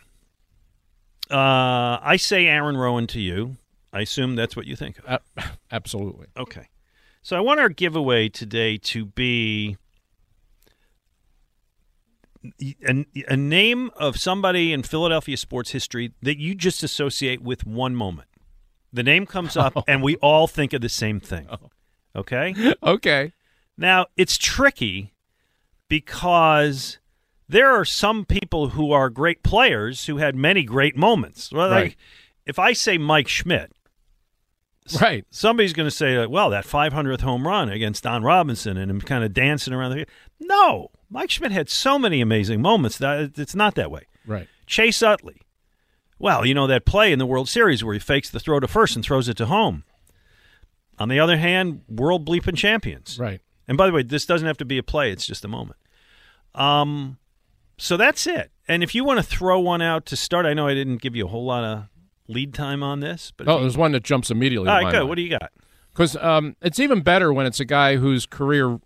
[SPEAKER 3] Uh, I say Aaron Rowand to you. I assume that's what you think of.
[SPEAKER 4] Uh, [laughs] absolutely.
[SPEAKER 3] Okay. So I want our giveaway today to be a, a name of somebody in Philadelphia sports history that you just associate with one moment. The name comes up, [laughs] and we all think of the same thing. Okay? [laughs]
[SPEAKER 4] Okay.
[SPEAKER 3] Now, it's tricky because there are some people who are great players who had many great moments. Well, like,
[SPEAKER 4] Right.
[SPEAKER 3] if I say Mike Schmidt,
[SPEAKER 4] Right.
[SPEAKER 3] somebody's going to say, uh, well, that 500th home run against Don Robinson and him kind of dancing around the. Field. No, Mike Schmidt had so many amazing moments that it's not that way.
[SPEAKER 4] Right.
[SPEAKER 3] Chase Utley. Well, you know that play in the World Series where he fakes the throw to first and throws it to home. On the other hand, world bleeping champions.
[SPEAKER 4] Right.
[SPEAKER 3] And by the way, this doesn't have to be a play, it's just a moment. Um so that's it. And if you want to throw one out to start, I know I didn't give you a whole lot of lead time on this, but
[SPEAKER 4] Oh,
[SPEAKER 3] you-
[SPEAKER 4] there's one that jumps immediately.
[SPEAKER 3] All right, good. What do you got?
[SPEAKER 4] Because um, it's even better when it's a guy whose career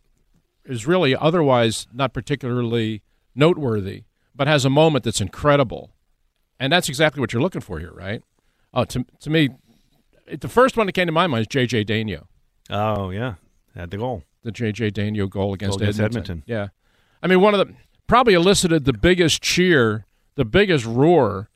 [SPEAKER 4] is really otherwise not particularly noteworthy, but has a moment that's incredible, and that's exactly what you're looking for here, right? Oh, to to me, it- the first one that came to my mind is J.J. Daigneault,
[SPEAKER 3] Oh yeah, had the goal.
[SPEAKER 4] the J.J. Daigneault goal against,
[SPEAKER 3] against
[SPEAKER 4] Edmonton.
[SPEAKER 3] Edmonton.
[SPEAKER 4] Yeah, I mean, one of the probably elicited the biggest cheer, the biggest roar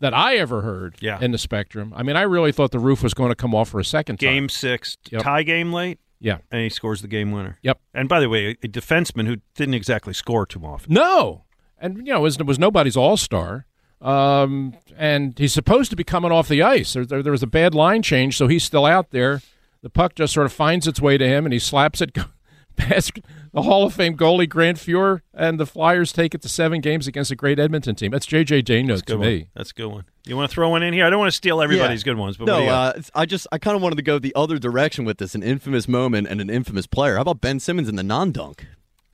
[SPEAKER 4] that I ever heard
[SPEAKER 3] Yeah.
[SPEAKER 4] in the Spectrum. I mean, I really thought the roof was going to come off for a second time.
[SPEAKER 3] Game six,
[SPEAKER 4] Yep.
[SPEAKER 3] tie game late,
[SPEAKER 4] Yeah.
[SPEAKER 3] and he scores the game winner.
[SPEAKER 4] Yep.
[SPEAKER 3] And by the way, a defenseman who didn't exactly score too often.
[SPEAKER 4] No, and you know, it was, it was nobody's all star. Um, and he's supposed to be coming off the ice. There, there, there was a bad line change, so he's still out there. The puck just sort of finds its way to him, and he slaps it [laughs] past the Hall of Fame goalie Grant Fuhr, and the Flyers take it to seven games against a great Edmonton team. That's J.J. Daigneault to
[SPEAKER 3] Good
[SPEAKER 4] me.
[SPEAKER 3] That's a good one. You want to throw one in here? I don't want to steal everybody's
[SPEAKER 6] Yeah.
[SPEAKER 3] good ones, but
[SPEAKER 6] no, uh, I just I kind of wanted to go the other direction with this, an infamous moment and an infamous player. How about Ben Simmons in the non-dunk?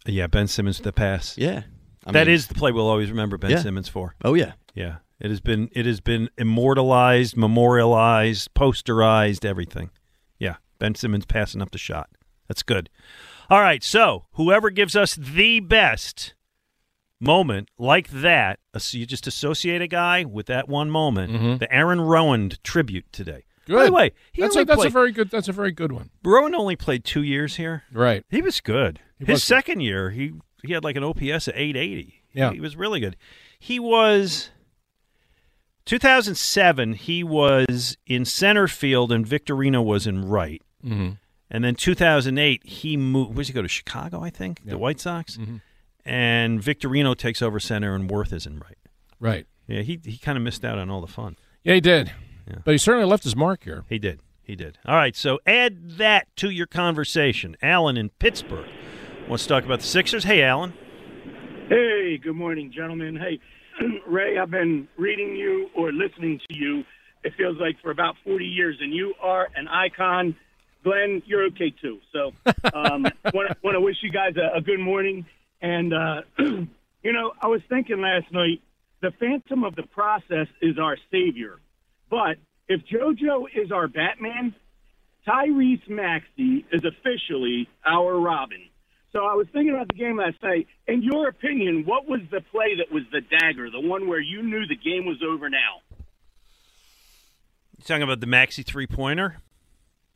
[SPEAKER 3] yeah, Ben Simmons to the pass.
[SPEAKER 6] Yeah, I
[SPEAKER 3] That
[SPEAKER 6] mean-
[SPEAKER 3] is the play we'll always remember Ben
[SPEAKER 6] Yeah.
[SPEAKER 3] Simmons for.
[SPEAKER 6] Oh yeah,
[SPEAKER 3] Yeah, it has been it has been immortalized, memorialized, posterized, everything. Yeah, Ben Simmons passing up the shot. That's good. All right, so whoever gives us the best moment like that, you just associate a guy with that one moment. The Aaron Rowand tribute today.
[SPEAKER 4] Good.
[SPEAKER 3] By the way, he
[SPEAKER 4] that's a, that's a very good. That's a very good one.
[SPEAKER 3] Rowand only played two years here.
[SPEAKER 4] Right.
[SPEAKER 3] He was good.
[SPEAKER 4] He
[SPEAKER 3] His
[SPEAKER 4] was good.
[SPEAKER 3] second year, he he had like an OPS of 880.
[SPEAKER 4] Yeah.
[SPEAKER 3] He was really good. He was 2007, he was in center field and Victorino was in right.
[SPEAKER 4] Mm-hmm.
[SPEAKER 3] And then 2008, he moved. Where's he go to Chicago? I think the White Sox.
[SPEAKER 4] Mm-hmm.
[SPEAKER 3] And Victorino takes over center, and Werth is in right.
[SPEAKER 4] Right.
[SPEAKER 3] Yeah, he he kind of missed out on all the fun.
[SPEAKER 4] Yeah, he did.
[SPEAKER 3] Yeah.
[SPEAKER 4] But he certainly left his mark here.
[SPEAKER 3] He did. He did. All right, so add that to your conversation. Alan in Pittsburgh wants to talk about the Sixers. Hey, Alan.
[SPEAKER 10] Hey, good morning, gentlemen. Hey, [clears throat] Ray, I've been reading you or listening to you. It feels like for about 40 years, and you are an icon. Glen, you're okay too. So, um, want want to wish you guys a, a good morning. And uh, [clears throat] you know, I was thinking last night, the Phantom of the Process is our savior, but if JoJo is our Batman, Tyrese Maxey is officially our Robin. So I was thinking about the game last night. In your opinion, what was the play that was the dagger, the one where you knew the game was over now?
[SPEAKER 3] You're talking about the Maxey three pointer?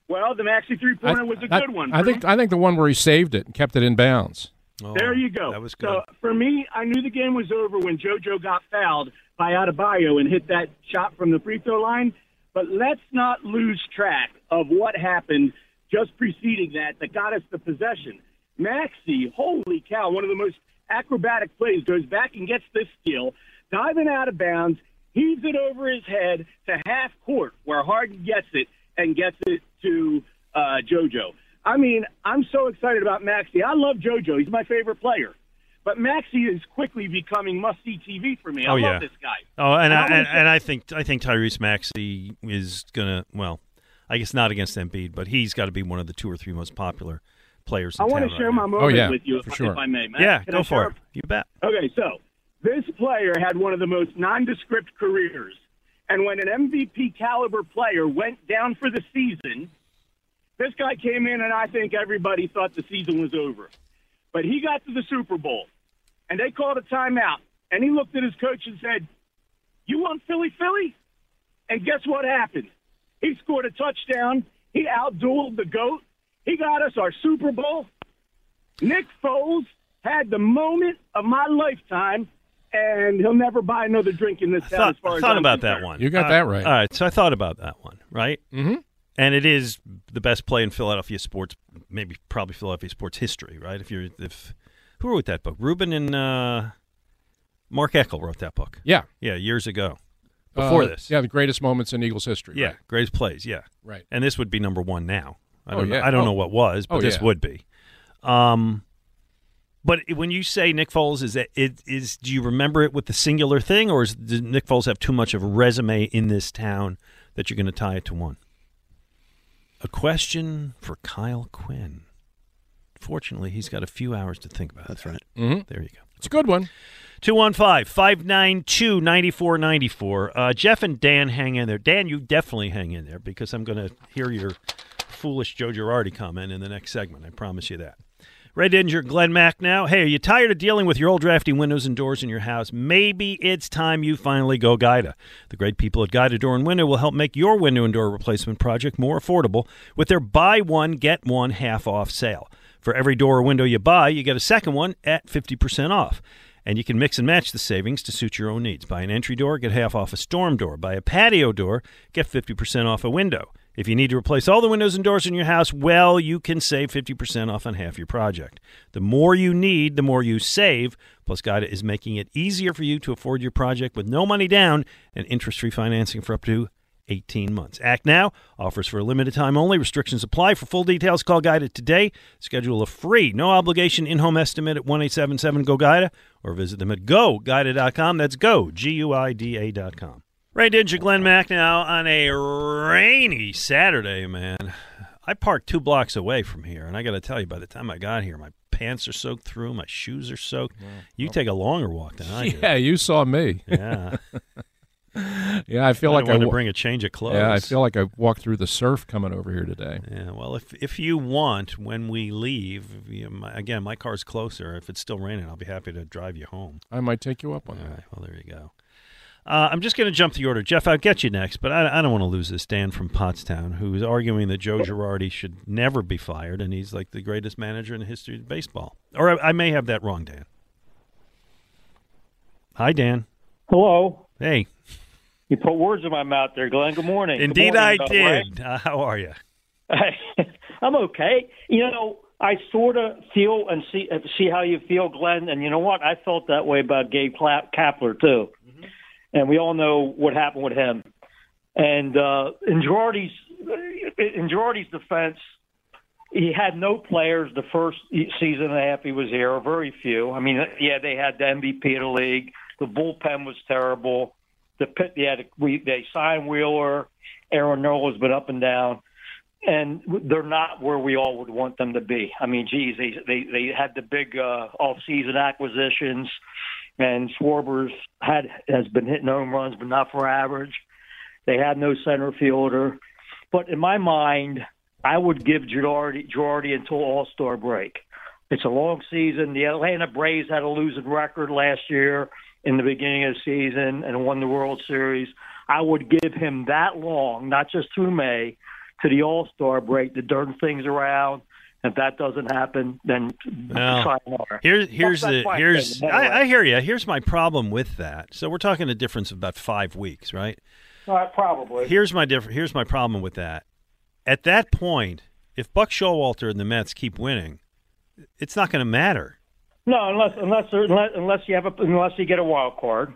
[SPEAKER 10] Well, the Maxey three pointer was a
[SPEAKER 4] I-
[SPEAKER 10] good one.
[SPEAKER 4] I think I think the one where he saved it and kept it in bounds.
[SPEAKER 10] Oh, there you go.
[SPEAKER 3] Oh, That was good.
[SPEAKER 10] So for me, I knew the game was over when JoJo got fouled by Adebayo and hit that shot from the free throw line. But let's not lose track of what happened just preceding that that got us the possession. Maxey, holy cow, one of the most acrobatic plays, goes back and gets this steal, diving out of bounds, heaves it over his head to half court where Harden gets it and gets it to uh, JoJo. I mean, I'm so excited about Maxey. I love JoJo. He's my favorite player. But Maxey is quickly becoming must-see TV for me. I
[SPEAKER 3] oh
[SPEAKER 10] love
[SPEAKER 3] yeah.
[SPEAKER 10] this guy.
[SPEAKER 3] Oh, and I,
[SPEAKER 10] I'm
[SPEAKER 3] and, and I think I think Tyrese Maxey is gonna well, I guess not against Embiid, but he's got to be one of the two or three most popular players. In
[SPEAKER 10] I want to share
[SPEAKER 3] now.
[SPEAKER 10] my moment with you, if, if I may, Matt.
[SPEAKER 3] Yeah,
[SPEAKER 10] Can
[SPEAKER 3] go for it. You bet.
[SPEAKER 10] Okay, so this player had one of the most nondescript careers. And when an MVP caliber player went down for the season, this guy came in and I think everybody thought the season was over. But he got to the Super Bowl and they called a timeout. And he looked at his coach and said, You want Philly Philly? And guess what happened? He scored a touchdown. He outdueled the GOAT. He got us our Super Bowl. Nick Foles had the moment of my lifetime, and he'll never buy another drink in this town.
[SPEAKER 3] thought,
[SPEAKER 10] as far
[SPEAKER 3] I
[SPEAKER 10] as
[SPEAKER 3] thought
[SPEAKER 10] I'm
[SPEAKER 3] about
[SPEAKER 10] concerned.
[SPEAKER 3] that one.
[SPEAKER 4] You got
[SPEAKER 3] Uh,
[SPEAKER 4] that right.
[SPEAKER 3] All right, so I thought about that one, right?
[SPEAKER 4] Mm-hmm.
[SPEAKER 3] And it is the best play in Philadelphia sports, maybe probably Philadelphia sports history, right? If you're if who wrote that book? Ruben and uh, Mark Eckel wrote that book.
[SPEAKER 4] Yeah.
[SPEAKER 3] yeah, years ago, before
[SPEAKER 4] Uh,
[SPEAKER 3] this.
[SPEAKER 4] Yeah, the greatest moments in Eagles history.
[SPEAKER 3] Yeah,
[SPEAKER 4] right.
[SPEAKER 3] greatest plays. Yeah,
[SPEAKER 4] Right.
[SPEAKER 3] And this would be number one now. I
[SPEAKER 4] Oh,
[SPEAKER 3] don't. know,
[SPEAKER 4] yeah.
[SPEAKER 3] I don't
[SPEAKER 4] Oh.
[SPEAKER 3] know what was, but
[SPEAKER 4] Oh,
[SPEAKER 3] this
[SPEAKER 4] yeah.
[SPEAKER 3] would be. Um, but when you say Nick Foles, is that it is? Do you remember it with the singular thing, or is, does Nick Foles have too much of a resume in this town that you're going to tie it to one? A question for Kyle Quinn. Fortunately, he's got a few hours to think about. That's
[SPEAKER 6] right.
[SPEAKER 4] Mm-hmm.
[SPEAKER 3] There you go.
[SPEAKER 4] It's a good one.
[SPEAKER 3] 215 592 9494. Uh, Jeff and Dan hang in there. Dan, you definitely hang in there because I'm going to hear your foolish Joe Girardi comment in the next segment. I promise you that. Ray Didinger, Glenn Mack now. Hey, are you tired of dealing with your old drafty windows and doors in your house? Maybe it's time you finally go Guida. The great people at Guida Door and Window will help make your window and door replacement project more affordable with their buy one, get one half off sale. For every door or window you buy, you get a second one at 50% off. And you can mix and match the savings to suit your own needs. Buy an entry door, get half off a storm door. Buy a patio door, get 50% off a window. If you need to replace all the windows and doors in your house, well, you can save 50% off on half your project. The more you need, the more you save. Plus, Guida is making it easier for you to afford your project with no money down and interest free financing for up to 18 months. Act now. Offers for a limited time only. Restrictions apply. For full details, call Guida today. Schedule a free, no obligation in home estimate at 1 877 GO GUIDA or visit them at goguida.com. That's go, G U I D A.com. Ray Didinger, Glenn Mack now on a rainy Saturday, man. I parked two blocks away from here, and I got to tell you, by the time I got here, my pants are soaked through, my shoes are soaked. You take a longer walk than I do. [laughs]
[SPEAKER 4] Yeah, you saw me.
[SPEAKER 3] Yeah. [laughs]
[SPEAKER 4] yeah, I feel
[SPEAKER 3] I
[SPEAKER 4] like I
[SPEAKER 3] wanted to bring a change of clothes.
[SPEAKER 4] Yeah, I feel like I walked through the surf coming over here today.
[SPEAKER 3] Yeah, well, if if you want, when we leave, you, my, again, my car's closer. If it's still raining, I'll be happy to drive you home.
[SPEAKER 4] I might take you up on
[SPEAKER 3] All
[SPEAKER 4] that.
[SPEAKER 3] right, well, there you go. Uh, I'm just going to jump the order. Jeff, I'll get you next, but I, I don't want to lose this Dan from Pottstown, who's arguing that Joe Girardi should never be fired, and he's like the greatest manager in the history of baseball. Or I, I may have that wrong, Dan. Hi, Dan.
[SPEAKER 11] Hello.
[SPEAKER 3] Hey.
[SPEAKER 11] You put words in my mouth there, Glen. Good morning. Good
[SPEAKER 3] Indeed,
[SPEAKER 11] morning,
[SPEAKER 3] I did. Uh, how are you? [laughs]
[SPEAKER 11] I'm okay. You know, I sort of feel and see see how you feel, Glen. And you know what? I felt that way about Gabe Kapler too. And we all know what happened with him. And uh, in Girardi's in Girardi's defense, he had no players the first season and a half he was here, or very few. I mean, yeah, they had the MVP of the league. The bullpen was terrible. The pit, they had we they signed Wheeler. Aaron Nola's been up and down, and they're not where we all would want them to be. I mean, geez, they they they had the big uh, off-season acquisitions, and Schwarber's had has been hitting home runs, but not for average. They had no center fielder, but in my mind, I would give Girardi, Girardi until All Star break. It's a long season. The Atlanta Braves had a losing record last year in the beginning of the season and won the World Series. I would give him that long, not just through May, to the All Star break to turn things around. If that doesn't happen, then
[SPEAKER 3] Well,
[SPEAKER 11] sayonara.
[SPEAKER 3] Here's here's
[SPEAKER 11] That's
[SPEAKER 3] the here's
[SPEAKER 11] anyway.
[SPEAKER 3] I, I hear you. Here's my problem with that. So we're talking a difference of about five weeks, right?
[SPEAKER 11] Uh, probably.
[SPEAKER 3] Here's my diff- Here's my problem with that. At that point, if Buck Showalter and the Mets keep winning, it's not going to matter.
[SPEAKER 11] No, unless unless unless unless you have a unless you get a wild card.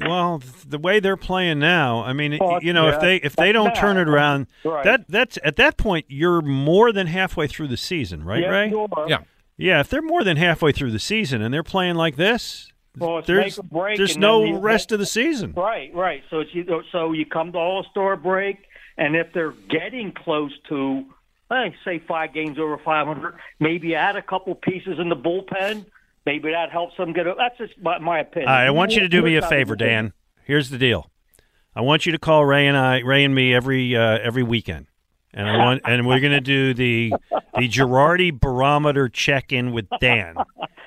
[SPEAKER 3] Well, the way they're playing now, I mean,
[SPEAKER 11] Well,
[SPEAKER 3] you know, if they if they don't
[SPEAKER 11] that's
[SPEAKER 3] turn it around,
[SPEAKER 11] Right.
[SPEAKER 3] that that's at that point you're more than halfway through the season, right,
[SPEAKER 11] Yes,
[SPEAKER 3] Ray?
[SPEAKER 11] you are.
[SPEAKER 4] Yeah.
[SPEAKER 3] Yeah, if they're more than halfway through the season and they're playing like this,
[SPEAKER 11] Well,
[SPEAKER 3] there's
[SPEAKER 11] break,
[SPEAKER 3] there's no
[SPEAKER 11] you-
[SPEAKER 3] rest of the season.
[SPEAKER 11] Right, right. So it's either, so you come to All Star break, and if they're getting close to, I say five games over 500, maybe add a couple pieces in the bullpen. Maybe that helps them get. A, that's just my, my opinion.
[SPEAKER 3] Right, I want you to do me a favor, Dan. Here's the deal. I want you to call Ray and I, Ray and me every uh, every weekend, and I want and we're going to do the the Girardi barometer check in with Dan. [laughs]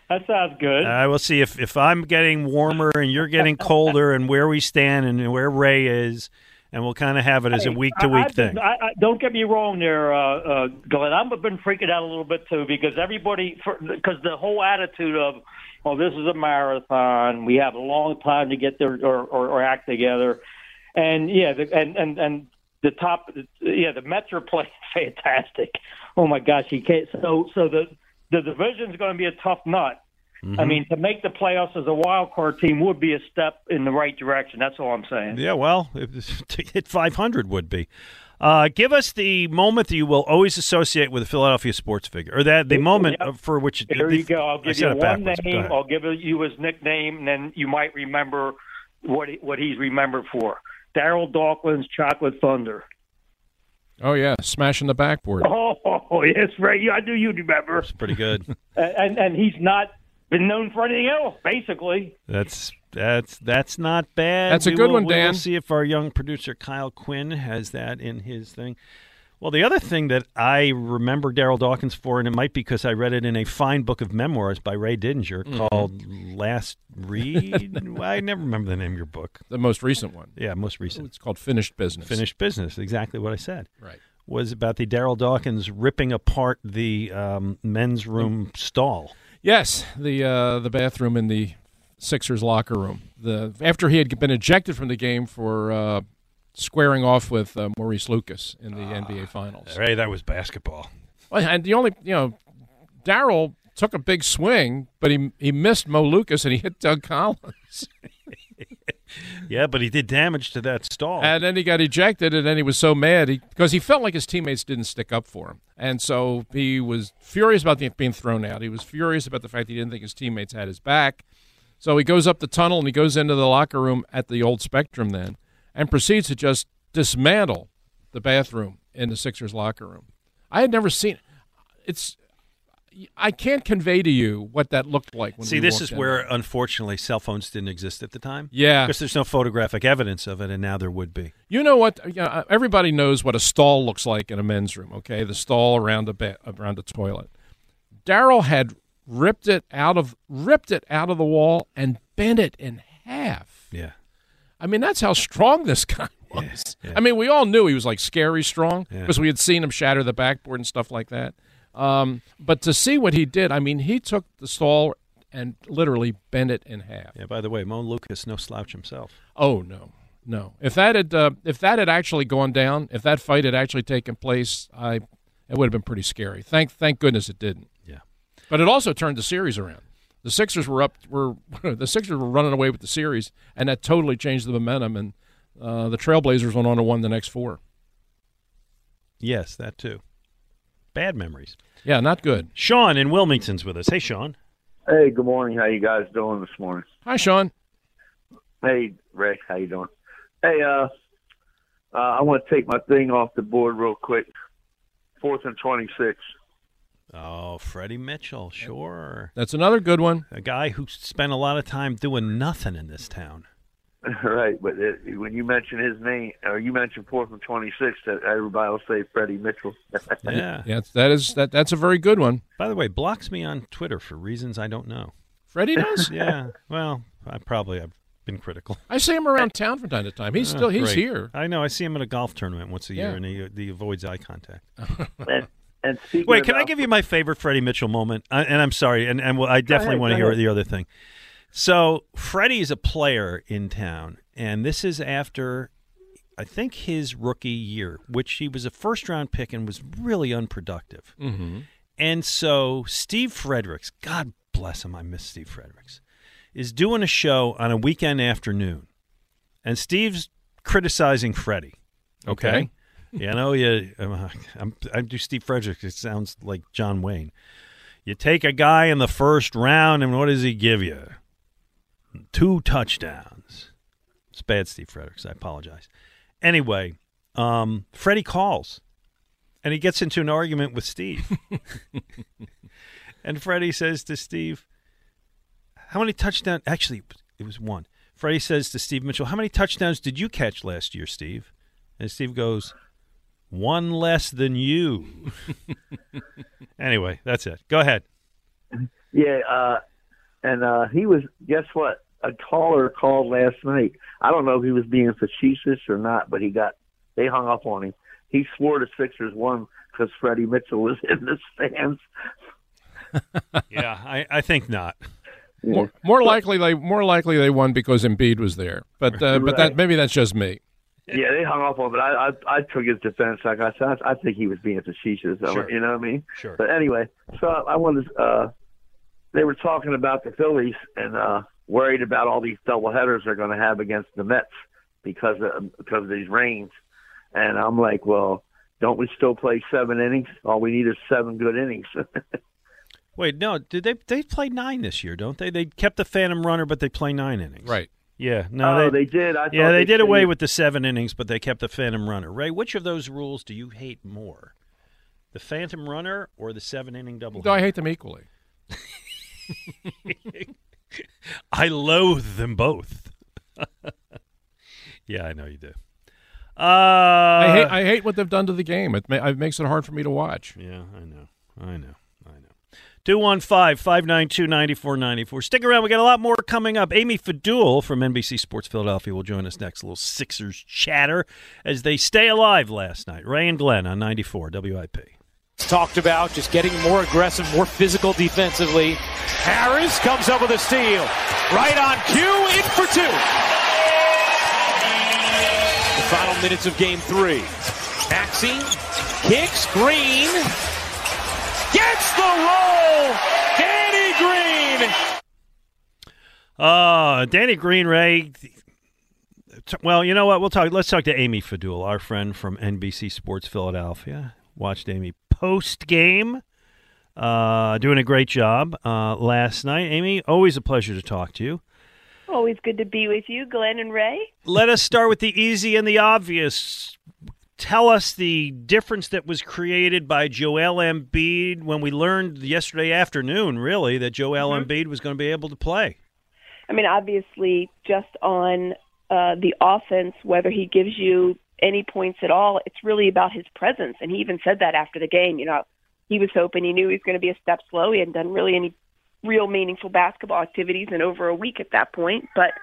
[SPEAKER 11] That sounds good.
[SPEAKER 3] I will see if if I'm getting warmer and you're getting colder, and where we stand and where Ray is, and we'll kind of have it as a week to week thing.
[SPEAKER 11] I, I, don't get me wrong there, uh, uh, Glen. I've been freaking out a little bit too because everybody, because the whole attitude of, oh, this is a marathon. We have a long time to get there or, or, or act together, and yeah, the, and and and the top, yeah, the Mets are playing fantastic. Oh my gosh, he can't. So so the the division's going to be a tough nut. I mean, to make the playoffs as a wild card team would be a step in the right direction. That's all I'm saying.
[SPEAKER 3] Yeah, well, [laughs] to hit 500 would be. Uh, give us the moment that you will always associate with a Philadelphia sports figure, or that the moment
[SPEAKER 11] Yep.
[SPEAKER 3] for which.
[SPEAKER 11] There you go. I'll
[SPEAKER 3] I
[SPEAKER 11] give
[SPEAKER 3] said
[SPEAKER 11] you
[SPEAKER 3] it
[SPEAKER 11] one
[SPEAKER 3] backwards.
[SPEAKER 11] Name. I'll give you his nickname, and then you might remember what he, what he's remembered for. Daryl Dawkins, Chocolate Thunder.
[SPEAKER 4] Oh yeah, smashing the backboard.
[SPEAKER 11] Oh [laughs] yes, right. I do. you'd remember?
[SPEAKER 3] It's pretty good. [laughs]
[SPEAKER 11] And and, and he's not been known for anything else, basically.
[SPEAKER 3] That's that's that's not bad.
[SPEAKER 4] That's a
[SPEAKER 3] We
[SPEAKER 4] good
[SPEAKER 3] will-
[SPEAKER 4] one,
[SPEAKER 3] we will
[SPEAKER 4] Dan.
[SPEAKER 3] see if our young producer Kyle Quinn has that in his thing. Well, the other thing that I remember Daryl Dawkins for, and it might be because I read it in a fine book of memoirs by Ray Didinger
[SPEAKER 4] Mhm.
[SPEAKER 3] called Last Read. [laughs] I never remember the name of your book.
[SPEAKER 4] The most recent one.
[SPEAKER 3] Yeah, most recent.
[SPEAKER 4] It's called Finished Business.
[SPEAKER 3] Finished Business, exactly what I said.
[SPEAKER 4] Right.
[SPEAKER 3] Was about the Daryl Dawkins ripping apart the um, men's room stall.
[SPEAKER 4] Yes, the uh, the bathroom in the Sixers locker room. The after he had been ejected from the game for uh, squaring off with uh, Maurice Lucas in the NBA Finals.
[SPEAKER 3] Hey, that was basketball.
[SPEAKER 4] Well, and the only you know, Daryl took a big swing, but he he missed Mo Lucas and he hit Doug Collins. [laughs]
[SPEAKER 3] Yeah, but he did damage to that stall.
[SPEAKER 4] And then he got ejected, and then he was so mad because he, felt like his teammates didn't stick up for him, and so he was furious about being thrown out. He was furious about the fact he didn't think his teammates had his back. So he goes up the tunnel and he goes into the locker room at the old Spectrum then, and proceeds to just dismantle the bathroom in the Sixers locker room. I had never seen. It's. I can't convey to you what that looked like. When
[SPEAKER 3] See, this is where,
[SPEAKER 4] there.
[SPEAKER 3] unfortunately, cell phones didn't exist at the time.
[SPEAKER 4] Yeah.
[SPEAKER 3] Because there's no photographic evidence of it, and now there would be.
[SPEAKER 4] You know what? You uh, know, everybody knows what a stall looks like in a men's room. Okay, the stall around the ba- around the toilet. Daryl had ripped it out of ripped it out of the wall and bent it in half.
[SPEAKER 3] Yeah.
[SPEAKER 4] I mean, that's how strong this guy [laughs] was. I mean, we all knew he was like scary strong
[SPEAKER 3] Yeah.
[SPEAKER 4] because we had seen him shatter the backboard and stuff like that. Um, but to see what he did, I mean, he took the stall and literally bent it in half.
[SPEAKER 3] Yeah, by the way, Mo Lucas, no slouch himself.
[SPEAKER 4] Oh no, no. If that had uh, if that had actually gone down, if that fight had actually taken place, I it would have been pretty scary. Thank thank goodness it didn't.
[SPEAKER 3] Yeah.
[SPEAKER 4] But it also turned the series around. The Sixers were up were [laughs] the Sixers were running away with the series, and that totally changed the momentum. And uh, the Trailblazers went on to win the next four.
[SPEAKER 3] Yes, that too. Bad memories.
[SPEAKER 4] Yeah, not good.
[SPEAKER 3] Sean in Wilmington's with us. Hey, Sean.
[SPEAKER 12] Hey, good morning. How you guys doing this morning?
[SPEAKER 4] Hi, Sean.
[SPEAKER 12] Hey, Rick. How you doing? Hey, uh, uh, I want to take my thing off the board real quick. Fourth and twenty-six.
[SPEAKER 3] Oh, Freddie Mitchell, sure.
[SPEAKER 4] That's another good one.
[SPEAKER 3] A guy who spent a lot of time doing nothing in this town. [laughs]
[SPEAKER 12] right, but it, when you mention his name, or you mention fourth and twenty-six, that everybody will say Freddie Mitchell. [laughs]
[SPEAKER 3] Yeah.
[SPEAKER 4] Yeah, that is that. That's a very good one.
[SPEAKER 3] By the way, blocks me on Twitter for reasons I don't know.
[SPEAKER 4] Freddie does. [laughs]
[SPEAKER 3] yeah. Well, I probably have been critical.
[SPEAKER 4] I see him around town from time to time. He's
[SPEAKER 3] Oh,
[SPEAKER 4] still he's
[SPEAKER 3] great.
[SPEAKER 4] here.
[SPEAKER 3] I know. I see him at a golf tournament once a year, and he, he avoids eye contact.
[SPEAKER 12] and, and
[SPEAKER 3] Wait, can I give you my favorite Freddie Mitchell moment? I, and I'm sorry, and, and I definitely
[SPEAKER 12] ahead,
[SPEAKER 3] want to hear
[SPEAKER 12] ahead.
[SPEAKER 3] the other thing. So Freddie's a player in town, and this is after I think his rookie year, which he was a first round pick and was really unproductive.
[SPEAKER 4] Mhm.
[SPEAKER 3] And so Steve Fredericks, God bless him, I miss Steve Fredericks, is doing a show on a weekend afternoon, and Steve's criticizing Freddie. Okay.
[SPEAKER 4] Okay.
[SPEAKER 3] you know, you I'm, I'm, I do Steve Fredericks. It sounds like John Wayne. You take a guy in the first round, and what does he give you? Two touchdowns. It's bad, Steve Fredericks. I apologize. Anyway, um, Freddie calls, and he gets into an argument with Steve. [laughs] and Freddie says to Steve, "How many touchdowns? Actually, it was one." Freddie says to Steve Mitchell, "How many touchdowns did you catch last year, Steve?" And Steve goes, "One less than you." [laughs] anyway, that's it. Go ahead.
[SPEAKER 12] Yeah, uh, and uh, he was. Guess what? A caller called last night. I don't know if he was being facetious or not, but he got. They hung up on him. He swore the Sixers won because Freddie Mitchell was [laughs] in the stands.
[SPEAKER 3] yeah, I, I think not.
[SPEAKER 4] More, more likely they more likely they won because Embiid was there. But uh, but that maybe that's just me.
[SPEAKER 12] Yeah, they hung up on him, but I, I I took his defense. Like I said, I, I think he was being facetious.
[SPEAKER 3] Sure.
[SPEAKER 12] You know what I mean?
[SPEAKER 3] Sure.
[SPEAKER 12] But anyway, so I wanted. Uh, they were talking about the Phillies and uh, worried about all these double headers they're going to have against the Mets because of because of these rains. And I'm like, well, don't we still play seven innings? All we need is seven good innings. [laughs]
[SPEAKER 3] Wait, no, did they they play nine this year? Don't they? They kept the Phantom Runner, but they play nine innings.
[SPEAKER 4] Right.
[SPEAKER 3] Yeah. No,
[SPEAKER 12] Oh,
[SPEAKER 3] they,
[SPEAKER 12] they did? I
[SPEAKER 3] yeah, they,
[SPEAKER 12] they
[SPEAKER 3] did away
[SPEAKER 12] changed-
[SPEAKER 3] with the seven innings, but they kept the Phantom Runner. Ray, which of those rules do you hate more? The Phantom Runner or the seven inning double?
[SPEAKER 4] I hate them equally. [laughs] [laughs]
[SPEAKER 3] I loathe them both. [laughs] yeah, I know you do. Uh,
[SPEAKER 4] I hate I hate what they've done to the game. It, ma- it makes it hard for me to watch.
[SPEAKER 3] Yeah, I know. I know. I know. 215 592 9494. Stick around. We got a lot more coming up. Amy Fadool from NBC Sports Philadelphia will join us next. A little Sixers chatter as they stay alive last night. Ray and Glen on 94 WIP.
[SPEAKER 2] Talked about, just getting more aggressive, more physical defensively. Harris comes up with a steal. Right on cue, in for two. The final minutes of game three. Maxine kicks, Green gets the roll. Danny Green.
[SPEAKER 3] Uh, Danny Green, Ray. Well, you know what? We'll talk. Let's talk to Amy Fadool, our friend from NBC Sports Philadelphia. Watched Amy post game, uh, doing a great job uh, last night. Amy, always a pleasure to talk to you.
[SPEAKER 13] Always good to be with you, Glen and Ray.
[SPEAKER 3] Let us start with the easy and the obvious. Tell us the difference that was created by Joel Embiid when we learned yesterday afternoon, really, that Joel Embiid was going to be able to play.
[SPEAKER 13] I mean, obviously, just on uh, the offense, whether he gives you any points at all, it's really about his presence. And he even said that after the game. You know, he was hoping he knew he was going to be a step slow. He hadn't done really any real meaningful basketball activities in over a week at that point. But,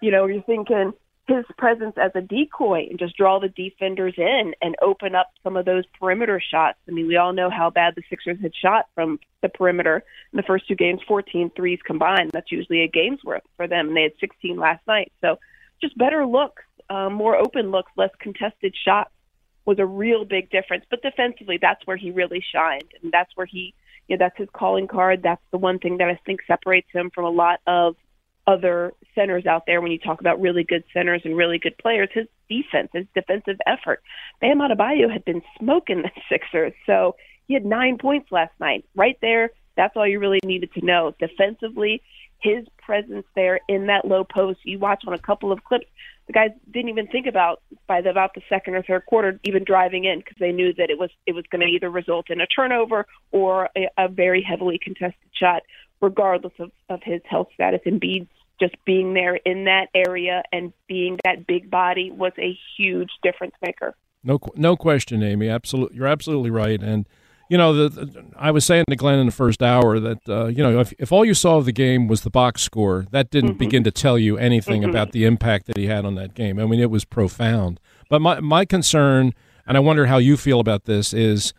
[SPEAKER 13] you know, you're thinking his presence as a decoy and just draw the defenders in and open up some of those perimeter shots. I mean, we all know how bad the Sixers had shot from the perimeter in the first two games, 14 threes combined. That's usually a game's worth for them. And they had 16 last night. So just better looks, um, more open looks, less contested shots was a real big difference. But defensively, that's where he really shined. And that's where he, you know, that's his calling card. That's the one thing that I think separates him from a lot of other centers out there when you talk about really good centers and really good players, his defense, his defensive effort. Bam Adebayo had been smoking the [laughs] Sixers, so he had nine points last night. Right there, that's all you really needed to know. Defensively, his presence there in that low post, you watch on a couple of clips, the guys didn't even think about by the, about the second or third quarter even driving in because they knew that it was it was going to either result in a turnover or a, a very heavily contested shot, regardless of, of his health status. Embiid's just being there in that area and being that big body was a huge difference maker.
[SPEAKER 4] No, no question, Amy. Absolutely, you're absolutely right. And you know, the, the, I was saying to Glen in the first hour that uh, you know if, if all you saw of the game was the box score, that didn't
[SPEAKER 13] Mm-hmm.
[SPEAKER 4] begin to tell you anything
[SPEAKER 13] Mhm.
[SPEAKER 4] about the impact that he had on that game. I mean, it was profound. But my my concern, and I wonder how you feel about this, is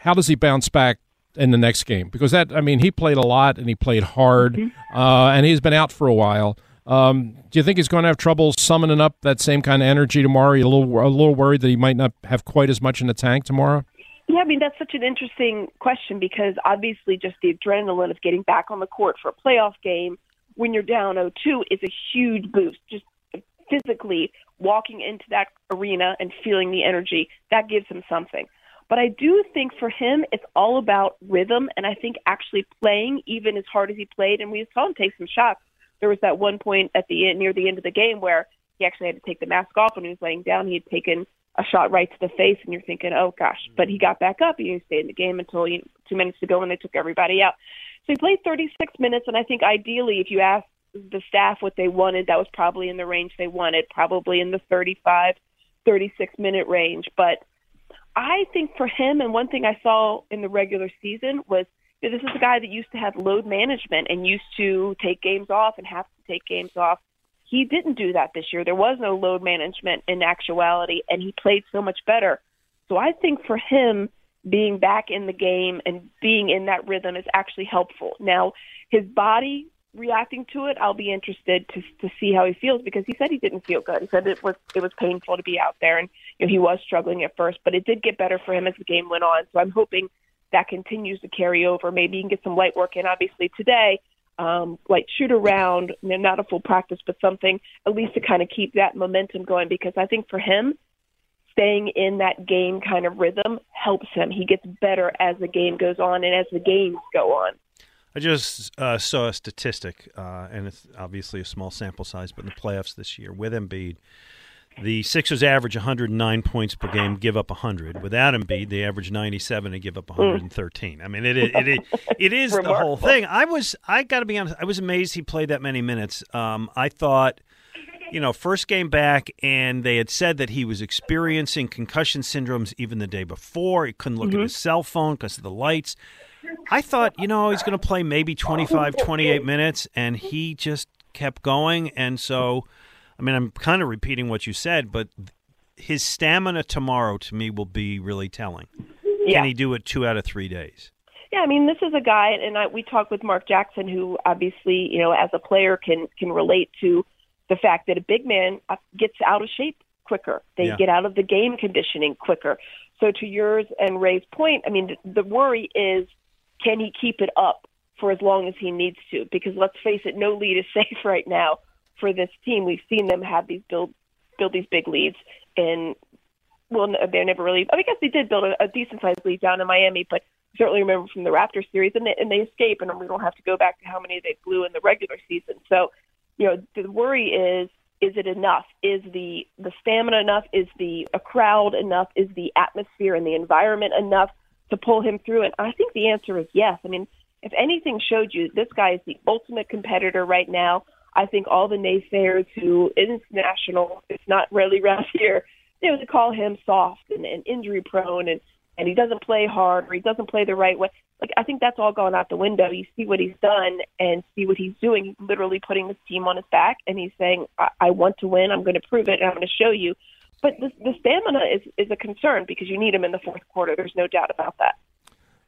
[SPEAKER 4] how does he bounce back in the next game? Because that, I mean, he played a lot and he played hard,
[SPEAKER 13] Mm-hmm.
[SPEAKER 4] uh, and he's been out for a while. Um, do you think he's going to have trouble summoning up that same kind of energy tomorrow? Are you a little a little worried that he might not have quite as much in the tank tomorrow?
[SPEAKER 13] Yeah, I mean that's such an interesting question because obviously just the adrenaline of getting back on the court for a playoff game when you're down 0-2 is a huge boost. Just physically walking into that arena and feeling the energy that gives him something. But I do think for him it's all about rhythm and I think actually playing even as hard as he played and we saw him take some shots. There was that one point at the end near the end of the game where he actually had to take the mask off when he was laying down. He had taken a shot right to the face, and you're thinking, oh gosh. But he got back up and he stayed in the game until you know, two minutes to go when they took everybody out. So he played 36 minutes, and I think ideally, if you ask the staff what they wanted, that was probably in the range they wanted, probably in the 35, 36 minute range. But I think for him, and one thing I saw in the regular season was you know, this is a guy that used to have load management and used to take games off and have to take games off. He didn't do that this year. There was no load management in actuality, and he played so much better. So I think for him, being back in the game and being in that rhythm is actually helpful. Now, his body reacting to it, I'll be interested to to see how he feels because he said he didn't feel good. He said it was it was painful to be out there, and you know he was struggling at first, but it did get better for him as the game went on. So I'm hoping that continues to carry over. Maybe he can get some light work in. Obviously today, um, like shoot around, not a full practice, but something at least to kind of keep that momentum going. Because I think for him, staying in that game kind of rhythm helps him. He gets better as the game goes on and as the games go on.
[SPEAKER 3] I just uh, saw a statistic, uh, and it's obviously a small sample size, but in the playoffs this year with Embiid, the Sixers average 109 points per game, give up 100. Without Embiid, they average 97 and give up 113. I mean, it it it, [laughs] it is the whole thing. I was I got to be honest, I was amazed he played that many minutes. Um, I thought, you know, first game back, and they had said that he was experiencing concussion syndromes even the day before. He couldn't look at his cell phone because of the lights. I thought, you know, he's going to play maybe 25, 28 minutes, and he just kept going. And so, I mean, I'm kind of repeating what you said, but his stamina tomorrow to me will be really telling.
[SPEAKER 13] Yeah.
[SPEAKER 3] Can he do it two out of three days?
[SPEAKER 13] Yeah, I mean, this is a guy, and I, we talked with Mark Jackson, who obviously, you know, as a player can can relate to the fact that a big man uh, gets out of shape quicker. They
[SPEAKER 14] Yeah.
[SPEAKER 13] get out of the game conditioning quicker. So to yours and Ray's point, I mean, the, the worry is can he keep it up for as long as he needs to? Because let's face it, no lead is [laughs] safe right now for this team. We've seen them have these build build these big leads, and well, they're never really. I guess they did build a, a decent sized lead down in Miami, but certainly remember from the Raptors series, and they, and they escape, and we don't have to go back to how many they blew in the regular season. So, you know, the worry is. Is it enough? Is the the stamina enough? Is the a crowd enough? Is the atmosphere and the environment enough to pull him through? And I think the answer is yes. I mean, if anything showed you this guy is the ultimate competitor right now, I think all the naysayers who national, it's not really around here, know, to call him soft and, and injury prone and and he doesn't play hard or he doesn't play the right way. Like I think that's all gone out the window. You see what he's done and see what he's doing. He's literally putting his team on his back and he's saying, I, I want to win. I'm going to prove it and I'm going to show you. But the, the stamina is is a concern because you need him in the fourth quarter. There's no doubt about that.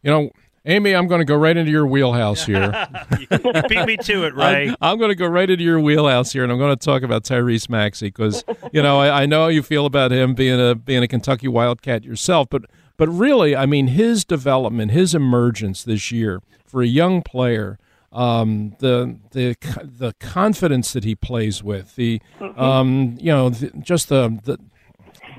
[SPEAKER 4] You know, Amy, I'm going to go right into your wheelhouse here. [laughs]
[SPEAKER 3] Beat me to it, Ray.
[SPEAKER 4] I'm, I'm going to go right into your wheelhouse here, and I'm going to talk about Tyrese Maxey because you know I, I know how you feel about him being a being a Kentucky Wildcat yourself, but but really, I mean, his development, his emergence this year for a young player, um, the the the confidence that he plays with, the um, you know, the, just the the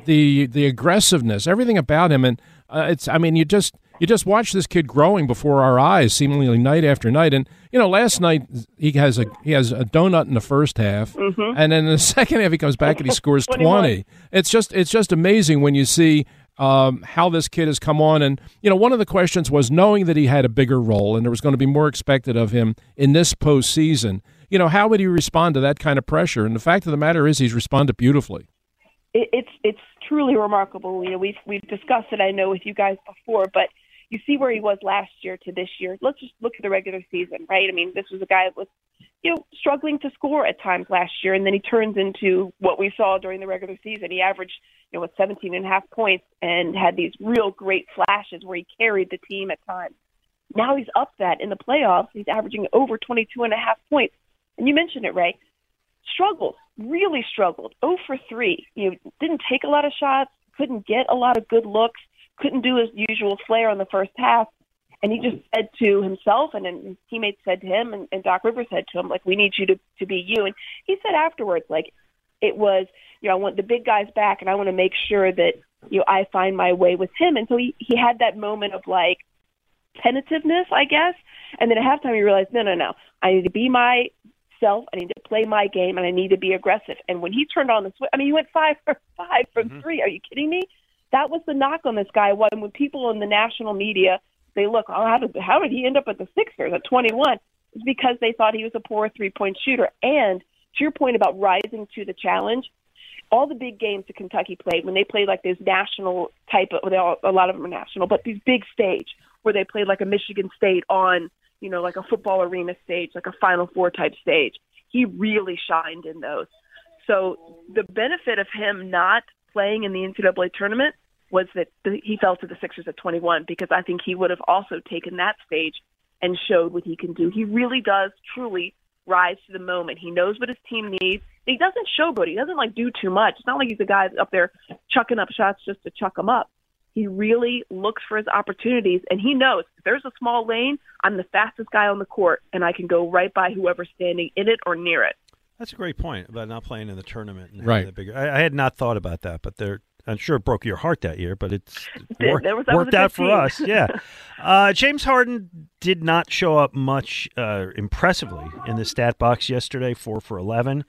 [SPEAKER 4] the the aggressiveness, everything about him, and uh, it's I mean, you just you just watch this kid growing before our eyes, seemingly night after night. And you know, last night he has a he has a donut in the first half,
[SPEAKER 14] Mhm.
[SPEAKER 4] and then in the [laughs] second half he comes back and he scores [laughs] twenty. It's just it's just amazing when you see um, how this kid has come on. And you know, one of the questions was knowing that he had a bigger role and there was going to be more expected of him in this postseason. you know, how would he respond to that kind of pressure? And the fact of the matter is, he's responded beautifully.
[SPEAKER 13] It's it's truly remarkable. You know, we've we've discussed it. I know with you guys before, but you see where he was last year to this year. Let's just look at the regular season, right? I mean, this was a guy that was, you know, struggling to score at times last year, and then he turns into what we saw during the regular season. He averaged, you know, with 17 and a half points and had these real great flashes where he carried the team at times. Now he's up that in the playoffs. He's averaging over 22 and a half points. And you mentioned it, Ray. Struggled, really struggled. 0 for 3. You know, didn't take a lot of shots, couldn't get a lot of good looks couldn't do his usual flair in the first half. And he just said to himself, and then his teammates said to him, and, and Doc Rivers said to him, like, we need you to, to be you. And he said afterwards, like, it was, you know, I want the big guys back, and I want to make sure that, you know, I find my way with him. And so he, he had that moment of, like, tentativeness, I guess. And then at halftime, he realized, no, no, no, I need to be my myself. I need to play my game, and I need to be aggressive. And when he turned on the switch, I mean, he went five for five from mm-hmm. three. Are you kidding me? That was the knock on this guy. When when people in the national media say, "Look, oh, how did how did he end up at the Sixers at 21?" It's because they thought he was a poor three point shooter. And to your point about rising to the challenge, all the big games that Kentucky played when they played like this national type of, all, a lot of them are national, but these big stage where they played like a Michigan State on, you know, like a football arena stage, like a Final Four type stage. He really shined in those. So the benefit of him not playing in the NCAA tournament was that the, he fell to the Sixers at 21 because I think he would have also taken that stage and showed what he can do. He really does truly rise to the moment. He knows what his team needs. He doesn't showboat. He doesn't like do too much. It's not like he's a guy up there chucking up shots just to chuck them up. He really looks for his opportunities, and he knows if there's a small lane, I'm the fastest guy on the court, and I can go right by whoever's standing in it or near it.
[SPEAKER 3] That's a great point about not playing in the tournament. And
[SPEAKER 4] right.
[SPEAKER 3] The bigger, I, I, had not thought about that, but they're. I'm sure it broke your heart that year, but it's [laughs]
[SPEAKER 13] it
[SPEAKER 3] worked,
[SPEAKER 13] was,
[SPEAKER 3] worked out for us. Yeah. [laughs] uh, James Harden did not show up much uh, impressively in the stat box yesterday, four for 11.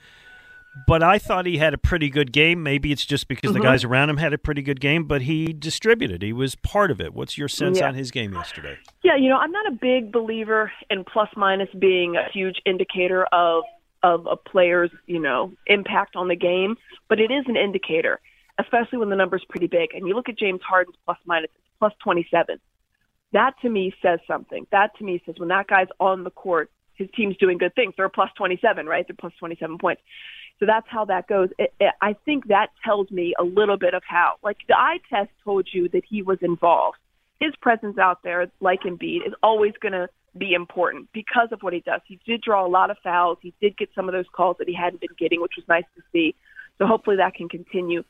[SPEAKER 3] But I thought he had a pretty good game. Maybe it's just because mm-hmm. the guys around him had a pretty good game, but he distributed. He was part of it. What's your sense
[SPEAKER 13] yeah.
[SPEAKER 3] on his game yesterday?
[SPEAKER 13] Yeah, you know, I'm not a big believer in plus minus being a huge indicator of of a player's, you know, impact on the game, but it is an indicator, especially when the number's pretty big. And you look at James Harden's plus minus, plus 27. That to me says something. That to me says when that guy's on the court, his team's doing good things. They're plus 27, right? They're plus 27 points. So that's how that goes. It, it, I think that tells me a little bit of how, like the eye test told you that he was involved. His presence out there, like Embiid, is always going to be important because of what he does. He did draw a lot of fouls. He did get some of those calls that he hadn't been getting, which was nice to see. So hopefully that can continue.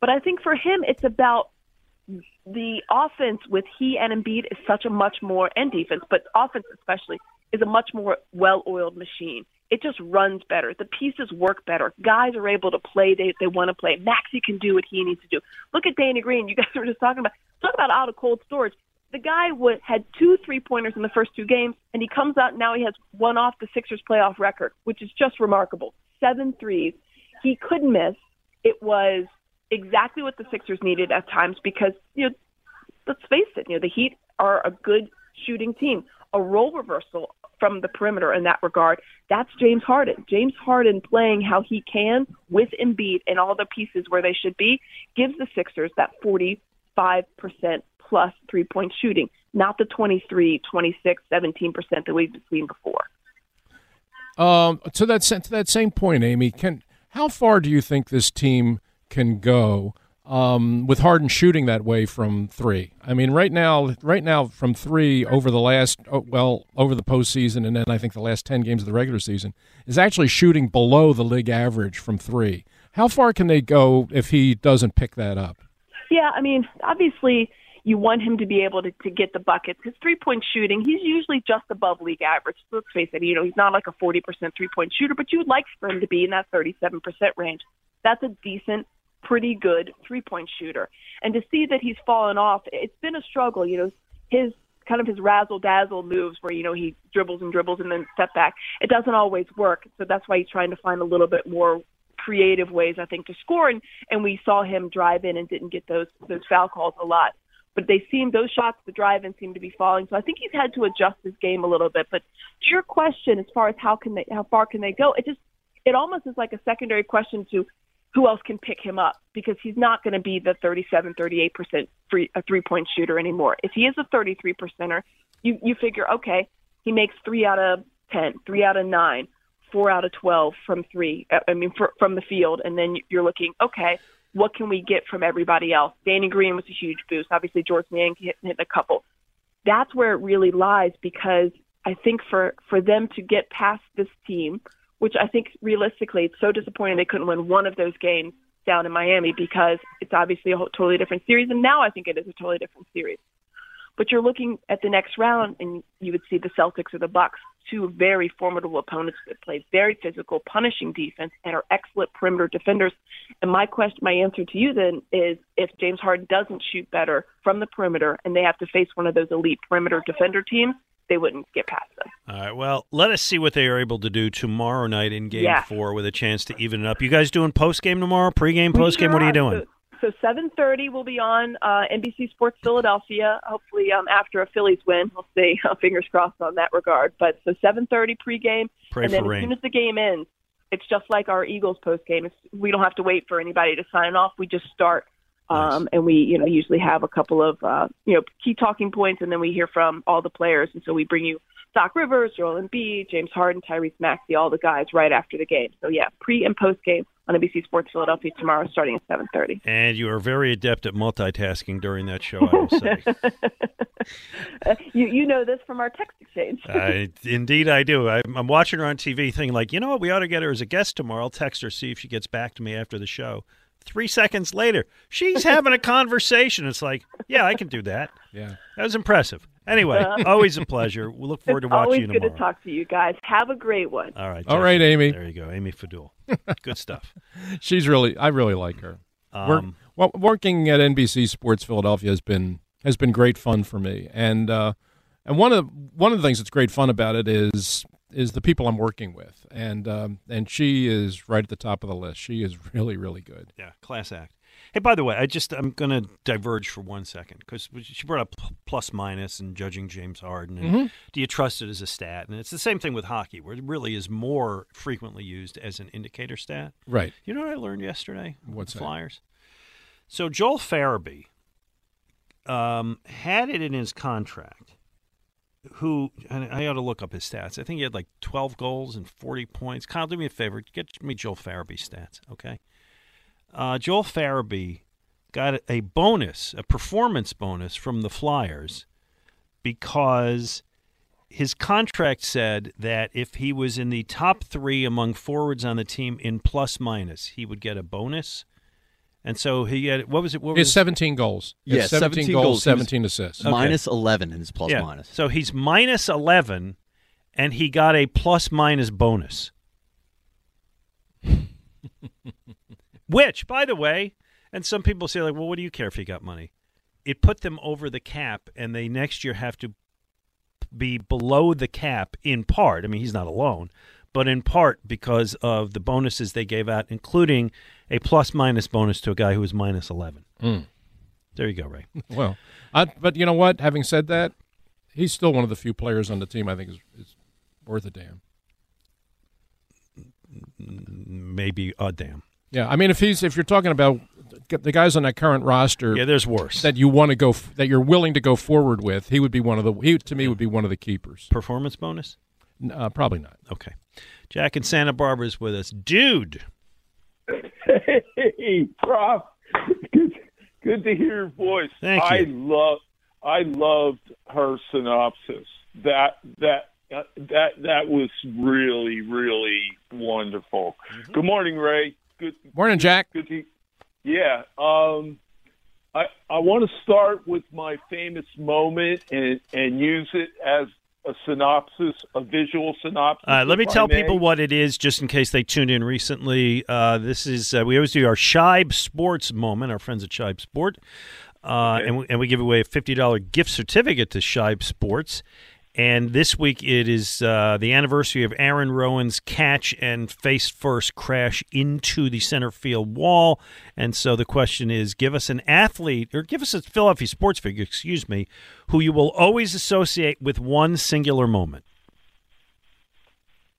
[SPEAKER 13] But I think for him, it's about the offense with he and Embiid is such a much more and defense, but offense especially is a much more well-oiled machine. It just runs better. The pieces work better. Guys are able to play they they want to play. Maxey can do what he needs to do. Look at Danny Green. You [laughs] guys were just talking about talk about out of cold storage the guy would had two three pointers in the first two games, and he comes out now he has one off the Sixers playoff record, which is just remarkable. Seven threes. He couldn't miss. It was exactly what the Sixers needed at times because you know, let's face it, you know the Heat are a good shooting team. A role reversal from the perimeter in that regard. That's James Harden. James Harden playing how he can with Embiid and all the pieces where they should be gives the Sixers that 45% plus three point shooting, not the 23, 26, 17% that we've seen before.
[SPEAKER 4] Um, to that to that same point, Amy, can how far do you think this team can go um, with Harden shooting that way from three? I mean, right now, right now from three over the last oh, well over the postseason, and then I think the last ten games of the regular season is actually shooting below the league average from three. How far can they go if he doesn't pick that up?
[SPEAKER 13] Yeah, I mean, obviously you want him to be able to, to get the buckets. His three point shooting, he's usually just above league average. Let's face it, you know, he's not like a 40% three point shooter, but you would like for him to be in that 37% range. That's a decent, pretty good three point shooter. And to see that he's fallen off, it's been a struggle. You know, his kind of his razzle dazzle moves where, you know, he dribbles and dribbles and then step back. It doesn't always work. So that's why he's trying to find a little bit more creative ways, I think, to score. And, and we saw him drive in and didn't get those, those foul calls a lot. but they seem those shots, the drive-in seem to be falling. So I think he's had to adjust his game a little bit. But to your question, as far as how can they, how far can they go? It just, it almost is like a secondary question to who else can pick him up because he's not going to be the 37, 38 percent free a three-point shooter anymore. If he is a 33 percenter, you you figure okay, he makes three out of ten, three out of nine, four out of 12 from three. uh, I mean, for, from the field, and then you're looking okay what can we get from everybody else? Danny Green was a huge boost. Obviously, George Niang hit, hit a couple. That's where it really lies because I think for for them to get past this team, which I think realistically, it's so disappointing they couldn't win one of those games down in Miami because it's obviously a whole, totally different series, and now I think it is a totally different series. But you're looking at the next round, and you would see the Celtics or the Bucks, two very formidable opponents that play very physical, punishing defense, and are excellent perimeter defenders. And my question, my answer to you then is, if James Harden doesn't shoot better from the perimeter, and they have to face one of those elite perimeter defender teams, they wouldn't get past them.
[SPEAKER 3] All right. Well, let us see what they are able to do tomorrow night in Game
[SPEAKER 13] Yeah.
[SPEAKER 3] Four with a chance to even it up. You guys doing post game tomorrow? Pre game, post game?
[SPEAKER 13] sure
[SPEAKER 3] What are you doing?
[SPEAKER 13] So, so 7:30 will be on uh, NBC Sports Philadelphia. Hopefully, um, after a Phillies win, we'll see. [laughs] Fingers crossed on that regard. But so 7:30 pregame,
[SPEAKER 3] Pray
[SPEAKER 13] and then
[SPEAKER 3] for
[SPEAKER 13] as soon as the game ends, it's just like our Eagles postgame. It's, we don't have to wait for anybody to sign off. We just start. Um, and we, you know, usually have a couple of, uh, you know, key talking points, and then we hear from all the players. And so we bring you Doc Rivers, Joel Embiid, James Harden, Tyrese Maxey, all the guys right after the game. So yeah, pre and post game on NBC Sports Philadelphia tomorrow, starting at 7:30.
[SPEAKER 3] And you are very adept at multitasking during that show. I will say. [laughs]
[SPEAKER 13] You you know this from our text exchange.
[SPEAKER 3] I, indeed, I do. I, I'm watching her on TV, thinking like, you know what, we ought to get her as a guest tomorrow. I'll text her, see if she gets back to me after the show. Three seconds later, she's having a conversation. It's like, yeah, I can do that.
[SPEAKER 4] Yeah,
[SPEAKER 3] that was impressive. Anyway, [laughs] always a pleasure. We look forward to
[SPEAKER 13] it's
[SPEAKER 3] watching
[SPEAKER 13] always good to talk to you guys. Have a great one.
[SPEAKER 3] All right.
[SPEAKER 4] All
[SPEAKER 3] Jackie.
[SPEAKER 4] Amy.
[SPEAKER 3] There you go, Amy Fadool. [laughs] Good stuff.
[SPEAKER 4] She's really, I really like her. Work-
[SPEAKER 3] Um,
[SPEAKER 4] well, working at NBC Sports Philadelphia has been has been great fun for me, and uh, and one of one of the things that's great fun about it is is the people I'm working with, and um, and she is right at the top of the list. She is [laughs] really really good.
[SPEAKER 3] Yeah, class act. Hey, by the way, I just I'm going to diverge for one second because she brought up plus minus and judging James Harden. And
[SPEAKER 4] Mhm.
[SPEAKER 3] Do you trust it as a stat? And it's the same thing with hockey, where it really is more frequently used as an indicator stat.
[SPEAKER 4] Right.
[SPEAKER 3] You know what I learned yesterday?
[SPEAKER 4] What's that?
[SPEAKER 3] Flyers? So Joel Farabee um, had it in his contract. Who I ought to look up his stats. I think he had like 12 goals and 40 points. Kyle, do me a favor, get me Joel Farabee's stats, okay? uh, Joel Farabee got a bonus, a performance bonus from the Flyers because his contract said that if he was in the top three among forwards on the team in plus minus, he would get a bonus. And so he had what was it? What
[SPEAKER 4] He has
[SPEAKER 3] was
[SPEAKER 4] 17 goals. He
[SPEAKER 6] Yeah,
[SPEAKER 4] 17, goals,
[SPEAKER 6] He was
[SPEAKER 4] 17 assists.
[SPEAKER 6] Minus 11 in his plus
[SPEAKER 3] yeah.
[SPEAKER 6] minus.
[SPEAKER 3] So he's minus eleven, and he got a plus minus bonus. [laughs] Which, by the way, and some people say like, well, what do you care if he got money? It put them over the cap, and they next year have to be below the cap in part. I mean, he's not alone, but in part because of the bonuses they gave out, including a plus minus bonus to a guy who was minus eleven.
[SPEAKER 4] Mm.
[SPEAKER 3] There you go, Ray. [laughs]
[SPEAKER 4] Well, I, but you know what? Having said that, he's still one of the few players on the team I think is, is worth a damn.
[SPEAKER 3] Maybe a damn.
[SPEAKER 4] Yeah, I mean, if he's if you're talking about the guys on that current roster,
[SPEAKER 3] Yeah, there's worse.
[SPEAKER 4] that you want to go that you're willing to go forward with. He would be one of the he to me would be one of the keepers.
[SPEAKER 3] Performance bonus?
[SPEAKER 4] Uh, probably not.
[SPEAKER 3] Okay. Jack in Santa Barbara is with us. Dude.
[SPEAKER 14] Hey, Prof. Good, good to hear your voice.
[SPEAKER 3] Thank you.
[SPEAKER 14] I love, I loved her synopsis. That that uh, that that was really really wonderful.
[SPEAKER 3] Mm-hmm.
[SPEAKER 14] Good morning, Ray. Good
[SPEAKER 4] Morning, Jack.
[SPEAKER 14] Good to, yeah. Um, I I want to start with my famous moment and and use it as a synopsis, a visual synopsis.
[SPEAKER 3] Uh, let me tell
[SPEAKER 14] may.
[SPEAKER 3] people what it is, just in case they tuned in recently. Uh, this is uh, we always do our Shibe Sports moment. Our friends at Shibe Sport, uh, and we, and we give away a fifty dollar gift certificate to Shibe Sports. And this week it is uh, the anniversary of Aaron Rowand's catch and face first crash into the center field wall. And so the question is give us an athlete, or give us a Philadelphia sports figure, excuse me, who you will always associate with one singular moment.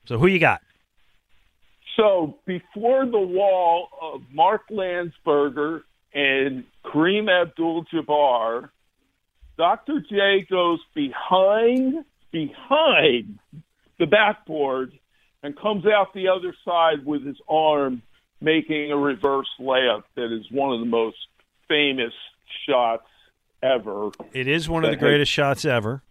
[SPEAKER 3] So who you got?
[SPEAKER 14] So before the wall of Mark Landsberger and Kareem Abdul-Jabbar, Dr. J goes behind behind the backboard and comes out the other side with his arm making a reverse layup that is one of the most famous shots ever.
[SPEAKER 3] It is one of the
[SPEAKER 14] That has-
[SPEAKER 3] greatest shots ever.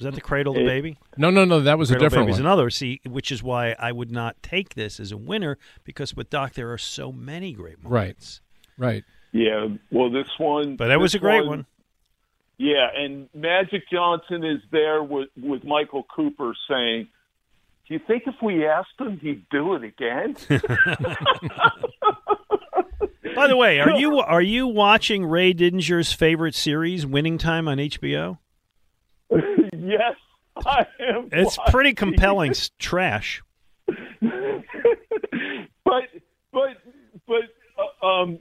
[SPEAKER 3] Was that the cradle to
[SPEAKER 14] It-
[SPEAKER 3] baby?
[SPEAKER 4] No, no, no. That was a different
[SPEAKER 3] Baby's
[SPEAKER 4] one.
[SPEAKER 3] another. See, which is why I would not take this as a winner because with Doc there are so many great moments.
[SPEAKER 4] Right. Right.
[SPEAKER 14] Yeah, well, this one.
[SPEAKER 3] But that was a great one.
[SPEAKER 14] Yeah, and Magic Johnson is there with with Michael Cooper saying, "Do you think if we asked him, he'd do it again?" [laughs]
[SPEAKER 3] By the way, are you are you watching Ray Didinger's favorite series, Winning Time on HBO? [laughs]
[SPEAKER 14] yes, I am.
[SPEAKER 3] It's
[SPEAKER 14] watching.
[SPEAKER 3] pretty compelling trash. [laughs]
[SPEAKER 14] but but but uh, um,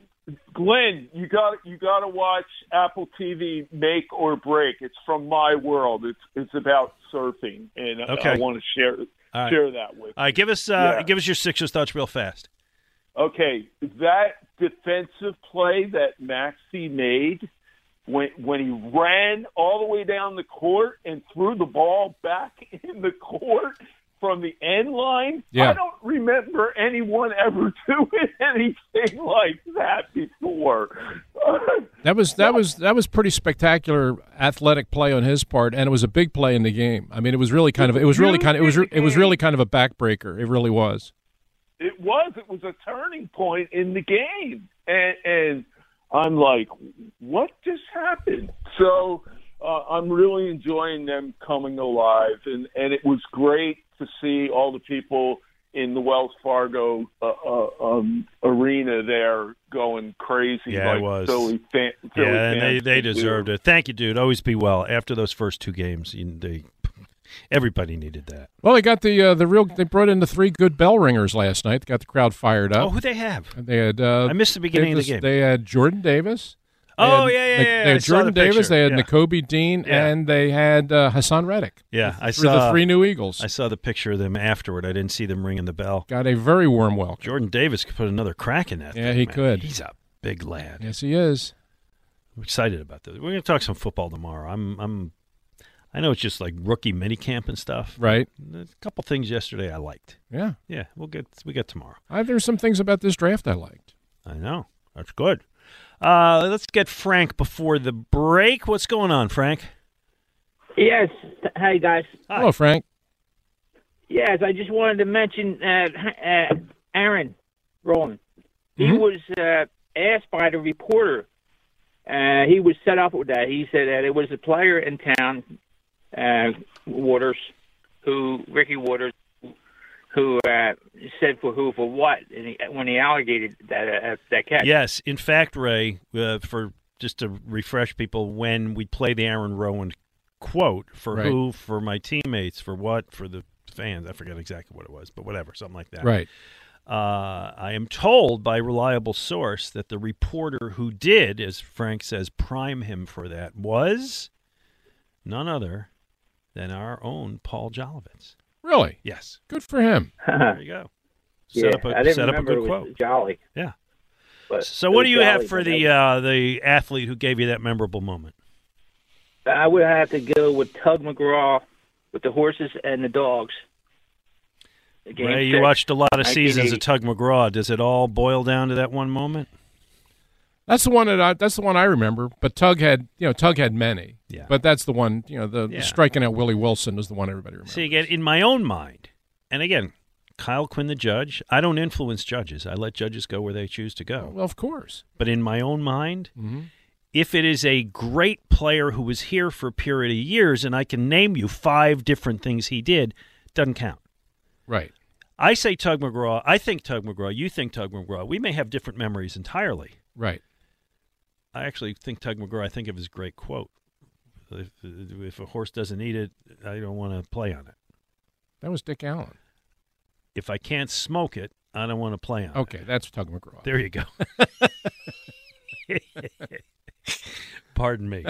[SPEAKER 14] Glenn, you got you got to watch Apple TV Make or Break. It's from my world. It's it's about surfing, and I-
[SPEAKER 3] Okay.
[SPEAKER 14] I want to share
[SPEAKER 3] right.
[SPEAKER 14] share that with.
[SPEAKER 3] All right, give us uh,
[SPEAKER 14] Yeah.
[SPEAKER 3] give us your Sixers thoughts real fast.
[SPEAKER 14] Okay, that defensive play that Maxey made when when he ran all the way down the court and threw the ball back [laughs] in the court from the end line.
[SPEAKER 4] Yeah.
[SPEAKER 14] I don't remember anyone ever [laughs] doing anything like that before. [laughs]
[SPEAKER 4] That was that was that was pretty spectacular athletic play on his part, and it was a big play in the game. I mean, it was really kind of it was really kind of it was it was really kind of a backbreaker. It really was.
[SPEAKER 14] It was. It was a turning point in the game, and, and I'm like, what just happened? So uh, I'm really enjoying them coming alive, and and it was great to see all the people in the Wells Fargo uh, uh, um, arena there going crazy.
[SPEAKER 3] Yeah,
[SPEAKER 14] like
[SPEAKER 3] it was.
[SPEAKER 14] Philly fan, Philly
[SPEAKER 3] yeah, and they,
[SPEAKER 14] fans
[SPEAKER 3] they
[SPEAKER 14] do.
[SPEAKER 3] deserved it. Thank you, dude. Always be well. After those first two games, you, they everybody needed that.
[SPEAKER 4] Well, they got the uh, the real. They brought in the three good bell ringers last night. They got the crowd fired up.
[SPEAKER 3] Oh, who they have?
[SPEAKER 4] They had. Uh,
[SPEAKER 3] I missed the beginning of the game.
[SPEAKER 4] They had Jordan Davis.
[SPEAKER 3] Oh, yeah, yeah, yeah,
[SPEAKER 4] They had Jordan
[SPEAKER 3] the
[SPEAKER 4] Davis. They had
[SPEAKER 3] Yeah.
[SPEAKER 4] Nakobe Dean,
[SPEAKER 3] Yeah.
[SPEAKER 4] and they had uh, Haason Reddick.
[SPEAKER 3] Yeah, I saw
[SPEAKER 4] the three new Eagles.
[SPEAKER 3] I saw the picture of them afterward. I didn't see them ringing the bell.
[SPEAKER 4] Got a very warm welcome.
[SPEAKER 3] Jordan Davis could put another crack in that.
[SPEAKER 4] Yeah,
[SPEAKER 3] thing,
[SPEAKER 4] he
[SPEAKER 3] man.
[SPEAKER 4] could.
[SPEAKER 3] He's a big lad.
[SPEAKER 4] Yes, he is.
[SPEAKER 3] I'm excited about this. We're going to talk some football tomorrow. I'm I'm I know it's just like rookie minicamp and stuff.
[SPEAKER 4] Right.
[SPEAKER 3] There's a couple things yesterday I liked.
[SPEAKER 4] Yeah.
[SPEAKER 3] Yeah, we'll get we get tomorrow.
[SPEAKER 4] I, there's some things about this draft I liked.
[SPEAKER 3] I know. That's good. Uh, let's get Frank before the break. What's going on, Frank?
[SPEAKER 15] Yes. Hey, guys.
[SPEAKER 4] Hello, Frank.
[SPEAKER 15] Yes, I just wanted to mention uh, uh, Aaron Rowand. He
[SPEAKER 4] Mhm.
[SPEAKER 15] was uh, asked by the reporter. Uh, he was set up with that. He said that it was a player in town, uh, Watters, who Ricky Watters, who uh, said for who for what, and he, when he allocated that uh, that catch.
[SPEAKER 3] Yes, in fact, Ray, uh, for just to refresh people, when we play the Aaron Rowand quote for
[SPEAKER 4] Right.
[SPEAKER 3] who, for my teammates, for what, for the fans, I forget exactly what it was, but whatever, something like that.
[SPEAKER 4] Right.
[SPEAKER 3] Uh, I am told by reliable source that the reporter who did, as Frank says, prime him for that was none other than our own Paul Jolovitz.
[SPEAKER 4] Really?
[SPEAKER 3] Yes.
[SPEAKER 4] Good for him.
[SPEAKER 3] There you go.
[SPEAKER 15] Yeah,
[SPEAKER 3] Set up a,
[SPEAKER 15] I didn't
[SPEAKER 3] set up a
[SPEAKER 15] remember
[SPEAKER 3] good
[SPEAKER 15] it was
[SPEAKER 3] quote.
[SPEAKER 15] Jolly.
[SPEAKER 3] Yeah.
[SPEAKER 15] But
[SPEAKER 3] So, what do you have for the uh, the athlete who gave you that memorable moment?
[SPEAKER 15] I would have to go with Tug McGraw with the horses and the dogs. The game
[SPEAKER 3] Ray, you watched a lot of seasons of Tug McGraw. Does it all boil down to that one moment?
[SPEAKER 4] That's the one that I, that's the one I remember. But Tug had you know Tug had many.
[SPEAKER 3] Yeah.
[SPEAKER 4] But that's the one you know the,
[SPEAKER 3] Yeah.
[SPEAKER 4] the striking out Willie Wilson is the one everybody remembers.
[SPEAKER 3] See, again, in my own mind, and again, Kyle Quinn, the judge, I don't influence judges. I let judges go where they choose to go.
[SPEAKER 4] Well, of course.
[SPEAKER 3] But in my own mind,
[SPEAKER 4] Mhm.
[SPEAKER 3] if it is a great player who was here for a period of years and I can name you five different things he did, doesn't count.
[SPEAKER 4] Right.
[SPEAKER 3] I say Tug McGraw. I think Tug McGraw. You think Tug McGraw. We may have different memories entirely.
[SPEAKER 4] Right.
[SPEAKER 3] I actually think Tug McGraw. I think of his great quote. If, if a horse doesn't eat it, I don't want to play on it.
[SPEAKER 4] That was Dick Allen.
[SPEAKER 3] If I can't smoke it, I don't want to play on it.
[SPEAKER 4] Okay, that's Tug McGraw.
[SPEAKER 3] There you go. [laughs] Pardon me.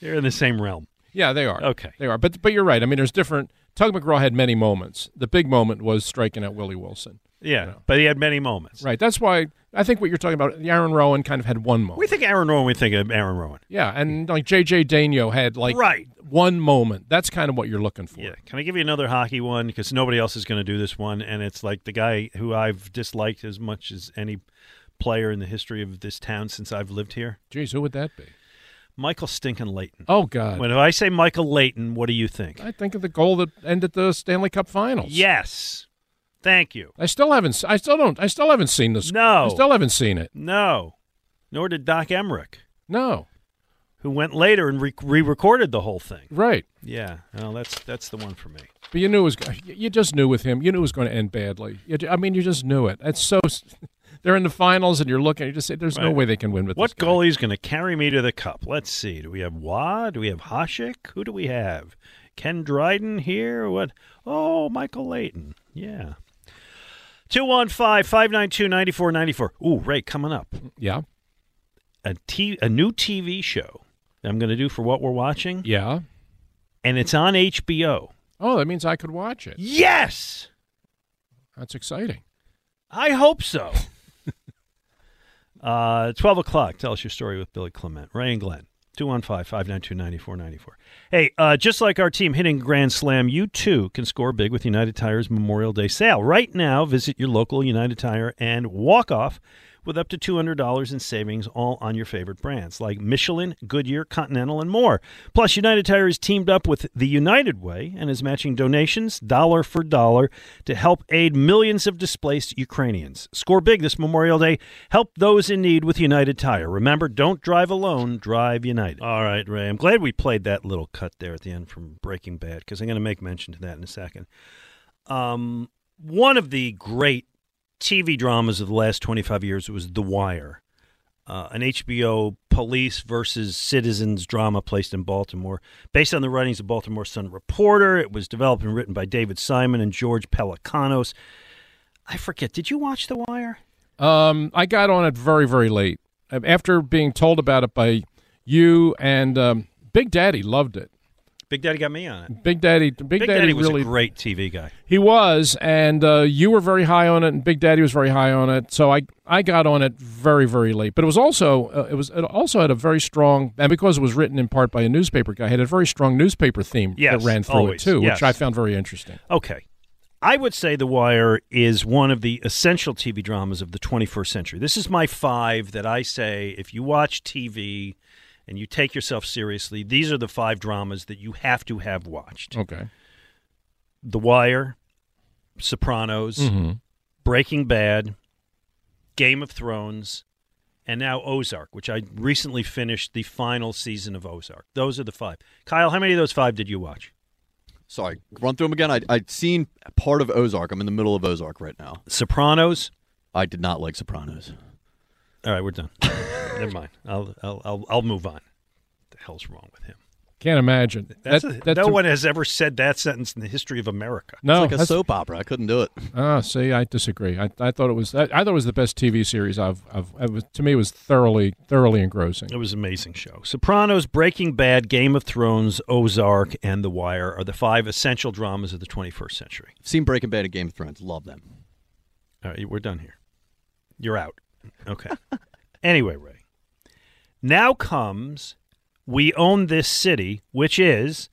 [SPEAKER 3] They're in the same realm.
[SPEAKER 4] Yeah, they are.
[SPEAKER 3] Okay.
[SPEAKER 4] They are. But but you're right. I mean, there's different. Tug McGraw had many moments. The big moment was striking out Willie Wilson.
[SPEAKER 3] Yeah, but he had many moments.
[SPEAKER 4] Right. That's why I think what you're talking about. Aaron Rowand kind of had one moment.
[SPEAKER 3] We think Aaron Rowand. We think of Aaron Rowand.
[SPEAKER 4] Yeah, and like J.J. Daigneault had like
[SPEAKER 3] Right.
[SPEAKER 4] one moment. That's kind of what you're looking for.
[SPEAKER 3] Yeah. Can I give you another hockey one? Because nobody else is going to do this one, and it's like the guy who I've disliked as much as any player in the history of this town since I've lived here.
[SPEAKER 4] Geez, who would that be?
[SPEAKER 3] Michael Stinkin' Leighton.
[SPEAKER 4] Oh God.
[SPEAKER 3] When I say Michael Leighton, what do you think?
[SPEAKER 4] I think of the goal that ended the Stanley Cup Finals.
[SPEAKER 3] Yes. Thank you.
[SPEAKER 4] I still haven't. I still don't. I still haven't seen this.
[SPEAKER 3] No.
[SPEAKER 4] I still haven't seen it.
[SPEAKER 3] No. Nor did Doc Emrick,
[SPEAKER 4] No.
[SPEAKER 3] who went later and re- re-recorded the whole thing.
[SPEAKER 4] Right.
[SPEAKER 3] Yeah. Well, that's that's the one for me.
[SPEAKER 4] But you knew it was. You just knew with him. You knew it was going to end badly. You, I mean, you just knew it. It's so. [laughs] They're in the finals, and you're looking. You just say, "There's no way they can win with
[SPEAKER 3] What
[SPEAKER 4] this guy."
[SPEAKER 3] goalie's going to carry me to the cup? Let's see. Do we have Wad? Do we have Hasek? Who do we have? Ken Dryden here? What? Oh, Michael Leighton. Yeah. 215 592 9494. Ooh, Ray, coming up.
[SPEAKER 4] Yeah.
[SPEAKER 3] A, t- a new TV show that I'm going to do for what we're watching.
[SPEAKER 4] Yeah.
[SPEAKER 3] And it's on HBO.
[SPEAKER 4] Oh, that means I could watch it.
[SPEAKER 3] Yes!
[SPEAKER 4] That's exciting.
[SPEAKER 3] I hope so. [laughs] uh, 12 o'clock. Tell us your story with Billy Clement. Ray and Glenn. 215 592 9494. Hey, uh, just like our team hitting Grand Slam, you too can score big with United Tire's Memorial Day sale. Right now, visit your local United Tire and walk off with up to $200 in savings, all on your favorite brands like Michelin, Goodyear, Continental, and more. Plus, United Tire is teamed up with the United Way and is matching donations dollar for dollar to help aid millions of displaced Ukrainians. Score big this Memorial Day. Help those in need with United Tire. Remember, don't drive alone, drive United. All right, Ray. I'm glad we played that little cut there at the end from Breaking Bad because I'm going to make mention to that in a second. Um, one of the great TV dramas of the last 25 years was The Wire, uh, an HBO police versus citizens drama placed in Baltimore. Based on the writings of Baltimore Sun reporter, it was developed and written by David Simon and George Pelecanos. I forget, did you watch The Wire?
[SPEAKER 4] Um, I got on it very, very late. After being told about it by you and um, Big Daddy loved it.
[SPEAKER 3] Big Daddy got me on it.
[SPEAKER 4] Big Daddy, Big,
[SPEAKER 3] Big Daddy, was
[SPEAKER 4] really
[SPEAKER 3] a great TV guy.
[SPEAKER 4] He was, and uh, you were very high on it, and Big Daddy was very high on it. So I, I got on it very, very late. But it was also, uh, it was, it also had a very strong, and because it was written in part by a newspaper guy, it had a very strong newspaper theme
[SPEAKER 3] Yes,
[SPEAKER 4] that ran through
[SPEAKER 3] always,
[SPEAKER 4] it too,
[SPEAKER 3] yes.
[SPEAKER 4] which I found very interesting.
[SPEAKER 3] Okay. I would say The Wire is one of the essential TV dramas of the 21st century. This is my five that I say if you watch TV and you take yourself seriously, these are the five dramas that you have to have watched
[SPEAKER 4] Okay.
[SPEAKER 3] The Wire, Sopranos,
[SPEAKER 4] Mhm.
[SPEAKER 3] Breaking Bad, Game of Thrones, and now Ozark, which I recently finished the final season of Ozark. Those are the five. Kyle, how many of those five did you watch?
[SPEAKER 6] Sorry, run through them again. I, I'd seen part of Ozark. I'm in the middle of Ozark right now.
[SPEAKER 3] Sopranos.
[SPEAKER 6] I did not like Sopranos.
[SPEAKER 3] All right, we're done. [laughs] Never mind. I'll, I'll I'll I'll move on. What the hell's wrong with him?
[SPEAKER 4] Can't imagine.
[SPEAKER 3] That's
[SPEAKER 4] That-
[SPEAKER 3] a-
[SPEAKER 4] that's
[SPEAKER 3] no
[SPEAKER 4] a-
[SPEAKER 3] one has ever said that sentence in the history of America.
[SPEAKER 4] No,
[SPEAKER 6] it's like a soap opera. I couldn't do it.
[SPEAKER 4] Ah, see, I disagree. I, I thought it was I, I thought it was the best TV series I've, I've it was, to me it was thoroughly thoroughly engrossing.
[SPEAKER 3] It was an amazing show. Sopranos, Breaking Bad, Game of Thrones, Ozark, and The Wire are the five essential dramas of the 21st century.
[SPEAKER 6] I've Seen Breaking Bad and Game of Thrones. Love them.
[SPEAKER 3] All right, we're done here. You're out. Okay. [laughs] anyway, Ray. Now comes We Own This City, which is,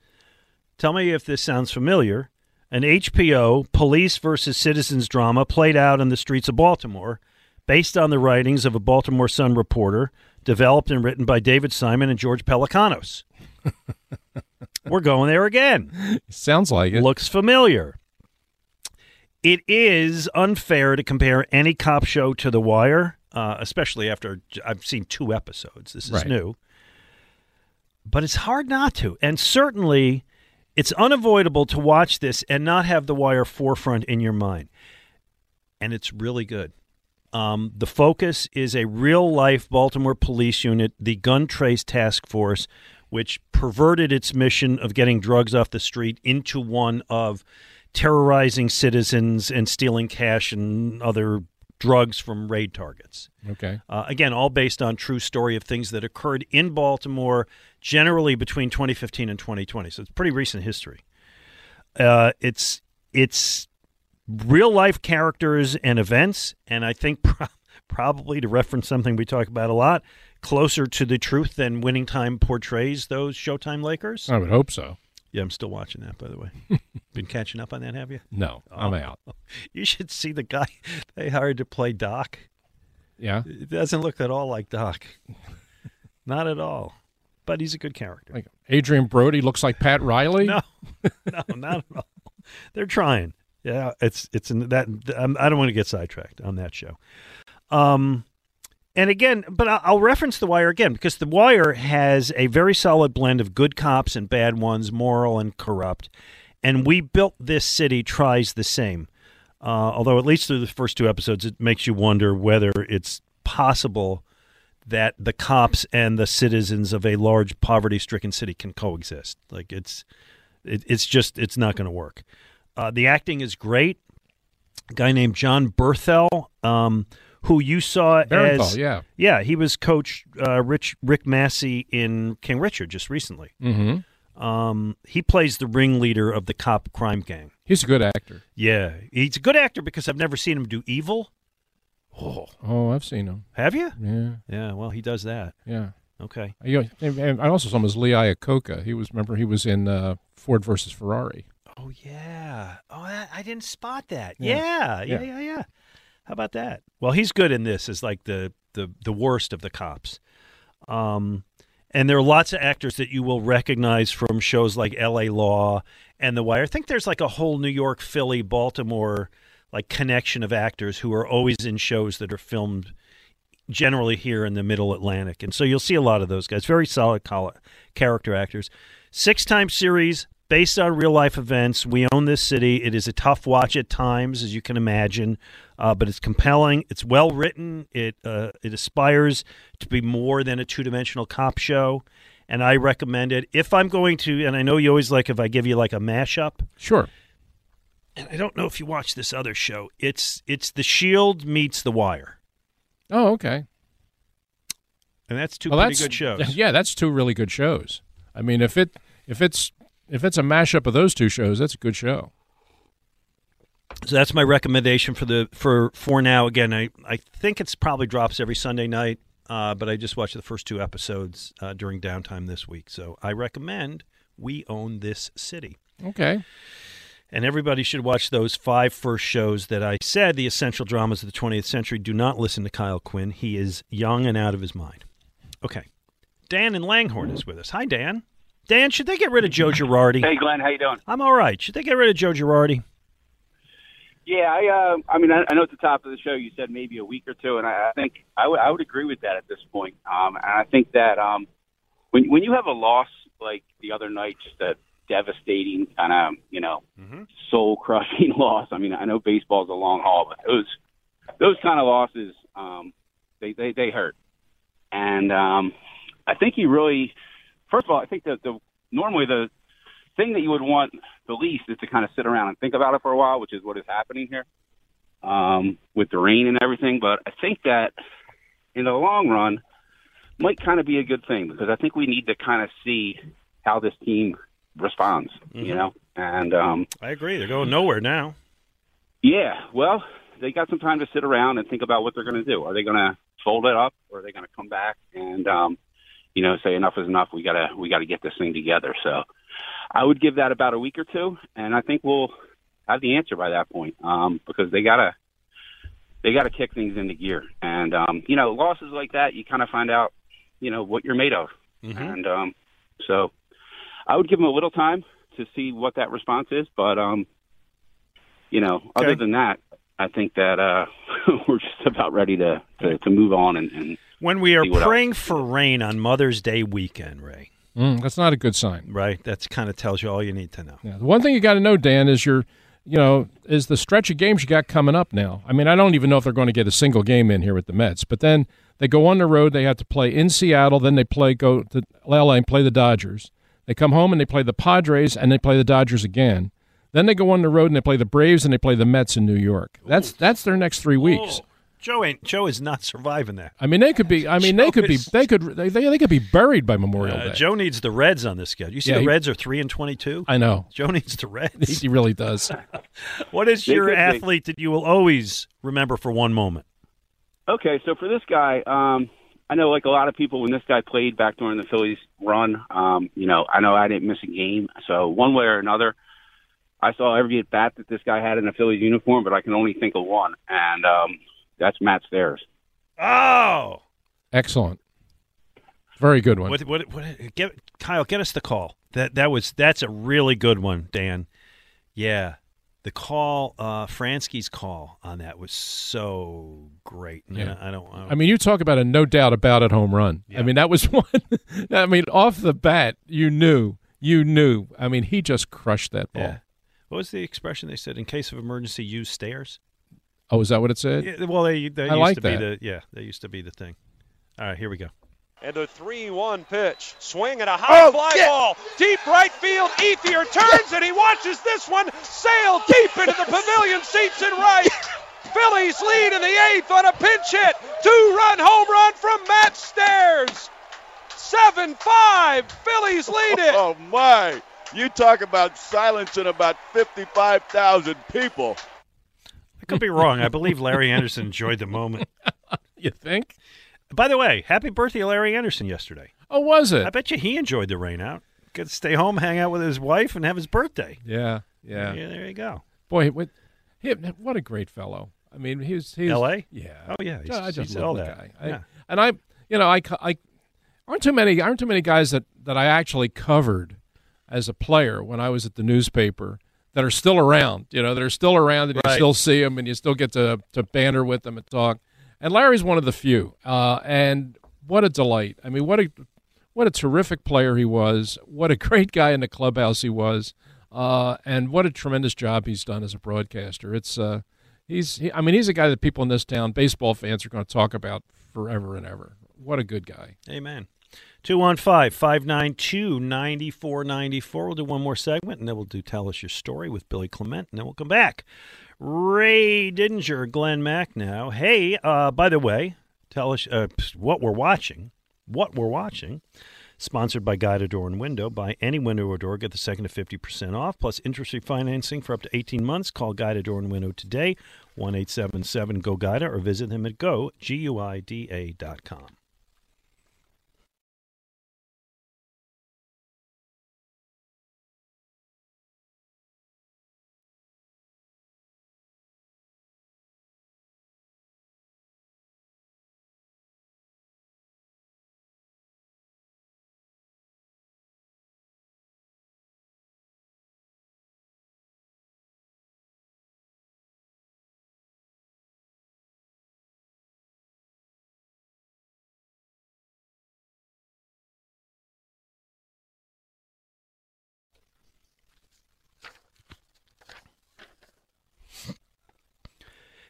[SPEAKER 3] tell me if this sounds familiar, an HBO police versus citizens drama played out on the streets of Baltimore, based on the writings of a Baltimore Sun reporter, developed and written by David Simon and George Pelecanos. [laughs] We're going there again.
[SPEAKER 4] Sounds like it.
[SPEAKER 3] Looks familiar. It is unfair to compare any cop show to The Wire, uh, especially after I've seen two episodes. This is
[SPEAKER 4] Right.
[SPEAKER 3] new. But it's hard not to. And certainly, it's unavoidable to watch this and not have The Wire forefront in your mind. And it's really good. Um, the focus is a real life Baltimore police unit, the Gun Trace Task Force, which perverted its mission of getting drugs off the street into one of terrorizing citizens and stealing cash and other drugs from raid targets.
[SPEAKER 4] Okay.
[SPEAKER 3] Uh, again, all based on true story of things that occurred in Baltimore, generally between 2015 and 2020. So it's pretty recent history. Uh, it's it's real life characters and events, and I think [laughs] pro- probably to reference something we talk about a lot, closer to the truth than Winning Time portrays those Showtime Lakers.
[SPEAKER 4] I would hope so.
[SPEAKER 3] Yeah, I'm still watching that, by the way. [laughs] Been catching up on that, have you?
[SPEAKER 4] No, I'm out. [laughs]
[SPEAKER 3] You should see the guy [laughs] they hired to play Doc.
[SPEAKER 4] Yeah.
[SPEAKER 3] It doesn't look at all like Doc. Not at all. But he's a good character.
[SPEAKER 4] Like Adrien Brody looks like Pat Riley.
[SPEAKER 3] No, no, not at all. They're trying. Yeah, it's it's in that. I'm, I don't want to get sidetracked on that show. Um, and again, but I'll reference The Wire again because The Wire has a very solid blend of good cops and bad ones, moral and corrupt. And we built this city tries the same. Uh, although at least through the first two episodes, it makes you wonder whether it's possible that the cops and the citizens of a large poverty-stricken city can coexist. Like it's, it, it's just it's not going to work. Uh, the acting is great. A guy named Jon Bernthal, um, who you saw
[SPEAKER 4] Bernthal,
[SPEAKER 3] as
[SPEAKER 4] yeah.
[SPEAKER 3] yeah, he was coach uh, Rich Rick Macci in King Richard just recently.
[SPEAKER 4] Mhm.
[SPEAKER 3] Um, he plays the ringleader of the cop crime gang.
[SPEAKER 4] He's a good actor.
[SPEAKER 3] Yeah, he's a good actor because I've never seen him do evil. Oh,
[SPEAKER 4] Oh, I've seen him.
[SPEAKER 3] have you?
[SPEAKER 4] Yeah.
[SPEAKER 3] Yeah. Well, he does that.
[SPEAKER 4] Yeah.
[SPEAKER 3] Okay.
[SPEAKER 4] I, and- and I also saw him as Lee Iacocca. He was remember he was in uh, Ford versus Ferrari.
[SPEAKER 3] Oh yeah. Oh, that, I didn't spot that.
[SPEAKER 4] Yeah.
[SPEAKER 3] Yeah. Yeah.
[SPEAKER 4] Yeah.
[SPEAKER 3] Yeah. Yeah. How about that? Well, he's good in this as like the the the worst of the cops. Um, and there are lots of actors that you will recognize from shows like L.A. Law and The Wire. I think there's like a whole New York, Philly, Baltimore like connection of actors who are always in shows that are filmed generally here in the middle Atlantic. And so you'll see a lot of those guys. Very solid character actors. Six time series based on real life events. We own this city. It is a tough watch at times, as you can imagine, uh, but it's compelling. It's well written. It, uh, it aspires to be more than a two dimensional cop show. And I recommend it. If I'm going to, and I know you always like if I give you like a mashup.
[SPEAKER 4] Sure.
[SPEAKER 3] And I don't know if you watch this other show. It's it's The Shield meets The Wire.
[SPEAKER 4] Oh, okay.
[SPEAKER 3] And that's two
[SPEAKER 4] Well,
[SPEAKER 3] pretty
[SPEAKER 4] that's-
[SPEAKER 3] good shows. [laughs]
[SPEAKER 4] Yeah, that's two really good shows. I mean, if it if it's if it's a mashup of those two shows, that's a good show.
[SPEAKER 3] So that's my recommendation for the for for now. Again, I I think it's probably drops every Sunday night, uh, but I just watched the first two episodes uh, during downtime this week. So I recommend we own this city.
[SPEAKER 4] Okay.
[SPEAKER 3] And everybody should watch those five first shows that I said, the essential dramas of the 20th century. Do not listen to Kyle Quinn. He is young and out of his mind. Okay. Dan and Langhorne is with us. Hi, Dan. Dan, should they get rid of Joe Girardi?
[SPEAKER 16] Hey, Glenn, how you doing?
[SPEAKER 3] I'm all right. Should they get rid of Joe Girardi?
[SPEAKER 16] Yeah, I, uh, I mean, I, I know at the top of the show you said maybe a week or two, and I, I think I would I would agree with that at this point. Um, and I think that um, when when you have a loss like the other night, just a devastating kind of you know soul crushing [laughs] loss. I mean, I know baseball's a long haul, but those those kind of losses, um, they they they hurt. And um, I think he really, first of all, I think that the normally the thing that you would want the least is to kind of sit around and think about it for a while, which is what is happening here um, with the rain and everything. But I think that in the long run might kind of be a good thing because I think we need to kind of see how this team responds, you
[SPEAKER 3] Mhm.
[SPEAKER 16] know. And um,
[SPEAKER 3] I agree. They're going nowhere now.
[SPEAKER 16] yeah, well, they got some time to sit around and think about what they're going to do. Are they going to fold it up, or are they going to come back and, um, you know, say enough is enough? We gotta we gotta get this thing together. So, I would give that about a week or two, and I think we'll have the answer by that point um, because they gotta they gotta kick things into gear. And um, you know, losses like that, you kind of find out, you know, what you're made of. And um, so, I would give them a little time to see what that response is, but um, you know, other than that, I think that uh, [laughs] we're just about ready to, to, to move on and, and
[SPEAKER 3] When we are praying for rain on Mother's Day weekend, Ray.
[SPEAKER 4] Mm, that's not a good sign.
[SPEAKER 3] Right. That's kind of tells you all you need to know.
[SPEAKER 4] Yeah. The one thing you got to know, Dan, is your you know, is the stretch of games you got coming up now. I mean, I don't even know if they're going to get a single game in here with the Mets, but then they go on the road. They have to play in Seattle. Then they play go to LA and play the Dodgers. They come home and they play the Padres and they play the Dodgers again. Then they go on the road and they play the Braves and they play the Mets in New York. That's that's their next three weeks.
[SPEAKER 3] Joe ain't Joe is not surviving that.
[SPEAKER 4] I mean, they could be. I mean, they could be. They could. They, they, they could be buried by Memorial
[SPEAKER 3] Uh,
[SPEAKER 4] Day.
[SPEAKER 3] Joe needs the Reds on this schedule. You see,
[SPEAKER 4] Yeah,
[SPEAKER 3] the
[SPEAKER 4] he-
[SPEAKER 3] Reds are three and twenty-two.
[SPEAKER 4] I know.
[SPEAKER 3] Joe needs the Reds. [laughs]
[SPEAKER 4] he really does. [laughs]
[SPEAKER 3] what is
[SPEAKER 16] They
[SPEAKER 3] your
[SPEAKER 16] could be.
[SPEAKER 3] athlete that you will always remember for one moment?
[SPEAKER 16] Okay, so for this guy, um, I know like a lot of people when this guy played back during the Phillies run, um, you know, I know I didn't miss a game. So one way or another, I saw every at bat that this guy had in a Phillies uniform, but I can only think of one, and um, that's Matt Stairs.
[SPEAKER 3] Oh,
[SPEAKER 4] Excellent. Very good one.
[SPEAKER 3] what, what, what, get, Kyle, get us the call. That that was that's a really good one, Dan. Yeah, the call, uh, Franzke's call on that was so great. And
[SPEAKER 4] Yeah.
[SPEAKER 3] I, I don't. I don't
[SPEAKER 4] I mean, you talk about a no doubt about it home run. I mean, that was [laughs] one. I mean, off the bat, you knew, you knew. I mean, he just crushed that ball.
[SPEAKER 3] Yeah. What was the expression they said? In case of emergency, use stairs.
[SPEAKER 4] Oh, is that what it said?
[SPEAKER 3] Yeah, well, they, they
[SPEAKER 4] I
[SPEAKER 3] used
[SPEAKER 4] like
[SPEAKER 3] to
[SPEAKER 4] that.
[SPEAKER 3] be the yeah, they used to be the thing. All right, here we go.
[SPEAKER 17] And a 3-1 pitch. Swing and a high oh, fly ball. Deep right field. Ethier turns and he watches this one sail deep into the pavilion seats in right. Phillies lead in the eighth on a pinch hit. Two-run home run from Matt Stairs. 7-5. Phillies lead it.
[SPEAKER 18] Oh my! You talk about silencing about fifty-five thousand people.
[SPEAKER 3] Could be wrong. I believe Larry Andersen enjoyed the moment. [laughs]
[SPEAKER 4] you think?
[SPEAKER 3] By the way, happy birthday, Larry Andersen, yesterday.
[SPEAKER 4] Oh, was it?
[SPEAKER 3] I bet you he enjoyed the rain out. To stay home, hang out with his wife, and have his birthday.
[SPEAKER 4] Yeah, yeah.
[SPEAKER 3] Yeah, there you go.
[SPEAKER 4] Boy, what, what a great fellow. I mean, he's he's
[SPEAKER 3] L.A.?
[SPEAKER 4] Yeah.
[SPEAKER 3] Oh, yeah, he's-
[SPEAKER 4] I just love
[SPEAKER 3] all that.
[SPEAKER 4] guy. I-
[SPEAKER 3] Yeah.
[SPEAKER 4] and I, you know, I, I aren't too many aren't too many guys that that I actually covered as a player when I was at the newspaper that are still around. You know, that are still around and you still see them and you still get to to banter with them and talk. And Larry's one of the few. Uh, and what a delight! I mean, what a what a terrific player he was. What a [laughs] great guy in the clubhouse he was. Uh, and what a tremendous job he's done as a broadcaster. It's uh, he's he, I mean he's a guy that people in this town, baseball fans, are going to talk about forever and ever. What a good guy.
[SPEAKER 3] Amen. 215 592 9494. We'll do one more segment and then we'll do Tell Us Your Story with Billy Clement and then we'll come back. Ray Didinger, Glenn Mack now. Hey, uh, by the way, tell us uh, what we're watching. What we're watching. Sponsored by Guida Door and Window. Buy any window or door, get the second to 50% off, plus interest free financing for up to 18 months. Call Guida Door and Window today, 1 877 GO GUIDA, or visit them at go, G-U-I-D-A dot com.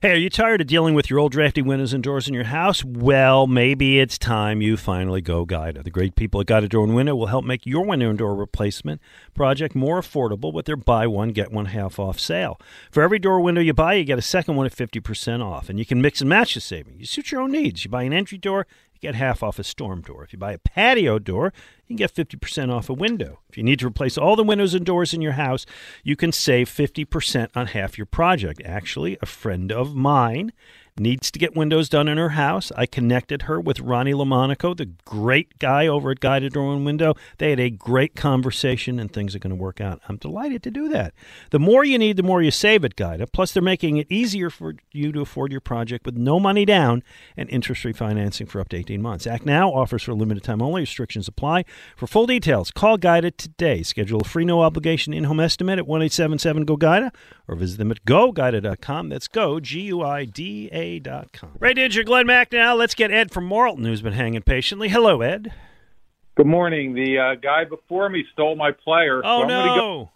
[SPEAKER 3] Hey, are you tired of dealing with your old drafty windows and doors in your house? Well, maybe it's time you finally go Guida. The great people at Guida Door and Window will help make your window and door replacement project more affordable with their buy one, get one half off sale. For every door window you buy, you get a second one at 50% off, and you can mix and match the saving. You suit your own needs. You buy an entry door, get half off a storm door. If you buy a patio door, you can get 50% off a window. If you need to replace all the windows and doors in your house, you can save 50% on half your project. Actually, a friend of mine needs to get windows done in her house. I connected her with Ronnie Lamonaco, the great guy over at Guida Door and Window. They had a great conversation, and things are going to work out. I'm delighted to do that. The more you need, the more you save at Guida. Plus, they're making it easier for you to afford your project with no money down and interest-free financing for up to 18 months. Act now offers for a limited time only. Restrictions apply. For full details, call Guida today. Schedule a free no obligation in-home estimate at 1-877-GO-GUIDA or visit them at goguida.com. That's go, G-U-I-D-A dot com. Ray Didinger, Glenn Mack now. Let's get Ed from Morton, who's been hanging patiently. Hello, Ed.
[SPEAKER 19] Good morning. The uh, guy before me stole my player.
[SPEAKER 3] Oh,
[SPEAKER 19] I'm
[SPEAKER 3] no.
[SPEAKER 19] Gonna go,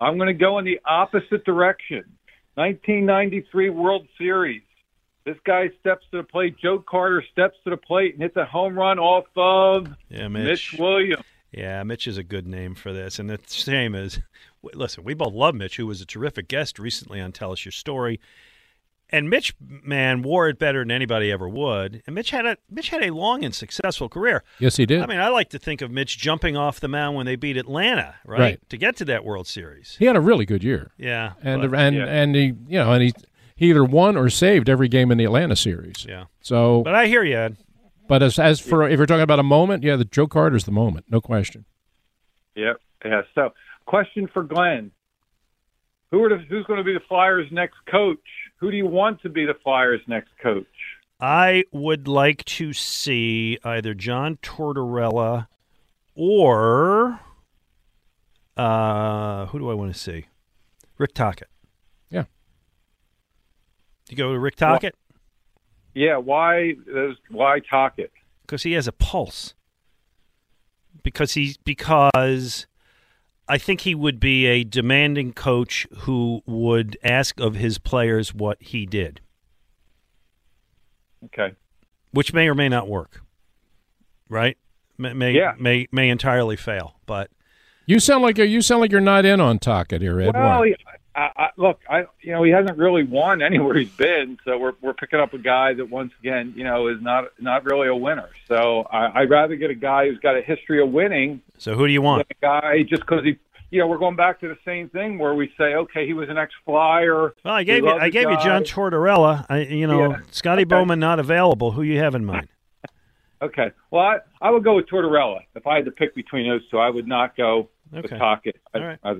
[SPEAKER 20] I'm going to go in the opposite direction. 1993 World Series. This guy steps to the plate. Joe Carter steps to the plate and hits a home run off of
[SPEAKER 3] Yeah,
[SPEAKER 20] Mitch Williams.
[SPEAKER 3] Yeah, Mitch is a good name for this. And the same as, listen, we both love Mitch, who was a terrific guest recently on Tell Us Your Story. And Mitch, man, wore it better than anybody ever would. And Mitch had a Mitch had a long and successful career.
[SPEAKER 4] Yes, he did.
[SPEAKER 3] I mean, I like to think of Mitch jumping off the mound when they beat Atlanta, right,
[SPEAKER 4] Right.
[SPEAKER 3] to get to that World Series.
[SPEAKER 4] He had a really good year.
[SPEAKER 3] Yeah,
[SPEAKER 4] and
[SPEAKER 3] but-
[SPEAKER 4] and
[SPEAKER 3] yeah.
[SPEAKER 4] and he you know and he he either won or saved every game in the Atlanta series.
[SPEAKER 3] Yeah.
[SPEAKER 4] So,
[SPEAKER 3] But I hear you. Ed.
[SPEAKER 4] but as as for if you're talking about a moment, yeah, the Joe Carter's the moment, no question.
[SPEAKER 20] Yep. Yeah. So, question for Glenn: Who are the, who's going to be the Flyers' next coach? Who do you want to be the Flyers' next coach?
[SPEAKER 3] I would like to see either John Tortorella or uh, who do I want to see? Rick Tocchet.
[SPEAKER 4] Yeah.
[SPEAKER 3] You go to Rick Tocchet
[SPEAKER 20] Yeah. Why those? Why Tocchet?
[SPEAKER 3] because he has a pulse. Because he's because I think he would be a demanding coach who would ask of his players what he did,
[SPEAKER 20] Okay.
[SPEAKER 3] which may or may not work. Right? May may
[SPEAKER 20] Yeah.
[SPEAKER 3] may, may entirely fail, but
[SPEAKER 4] You sound like you sound like you're not in on Tocchet here, Ed.
[SPEAKER 20] Well,
[SPEAKER 4] Why?
[SPEAKER 20] he, I, I, look, I you know he hasn't really won anywhere he's been, so we're we're picking up a guy that once again you know is not not really a winner. So I, I'd rather get a guy who's got a history of winning
[SPEAKER 3] so who do you want?
[SPEAKER 20] a guy just because he. You know, we're going back to the same thing where we say, okay, he was an ex-flyer.
[SPEAKER 3] Well, I gave you I gave you John Tortorella. I, you know,
[SPEAKER 20] Yeah.
[SPEAKER 3] Scotty [laughs] Bowman not available. Who you have in mind? [laughs]
[SPEAKER 20] Okay, well, I, I would go with Tortorella if I had to pick between those two. I would not go with
[SPEAKER 3] Okay.
[SPEAKER 20] Tocchet. I-
[SPEAKER 3] right.
[SPEAKER 20] I-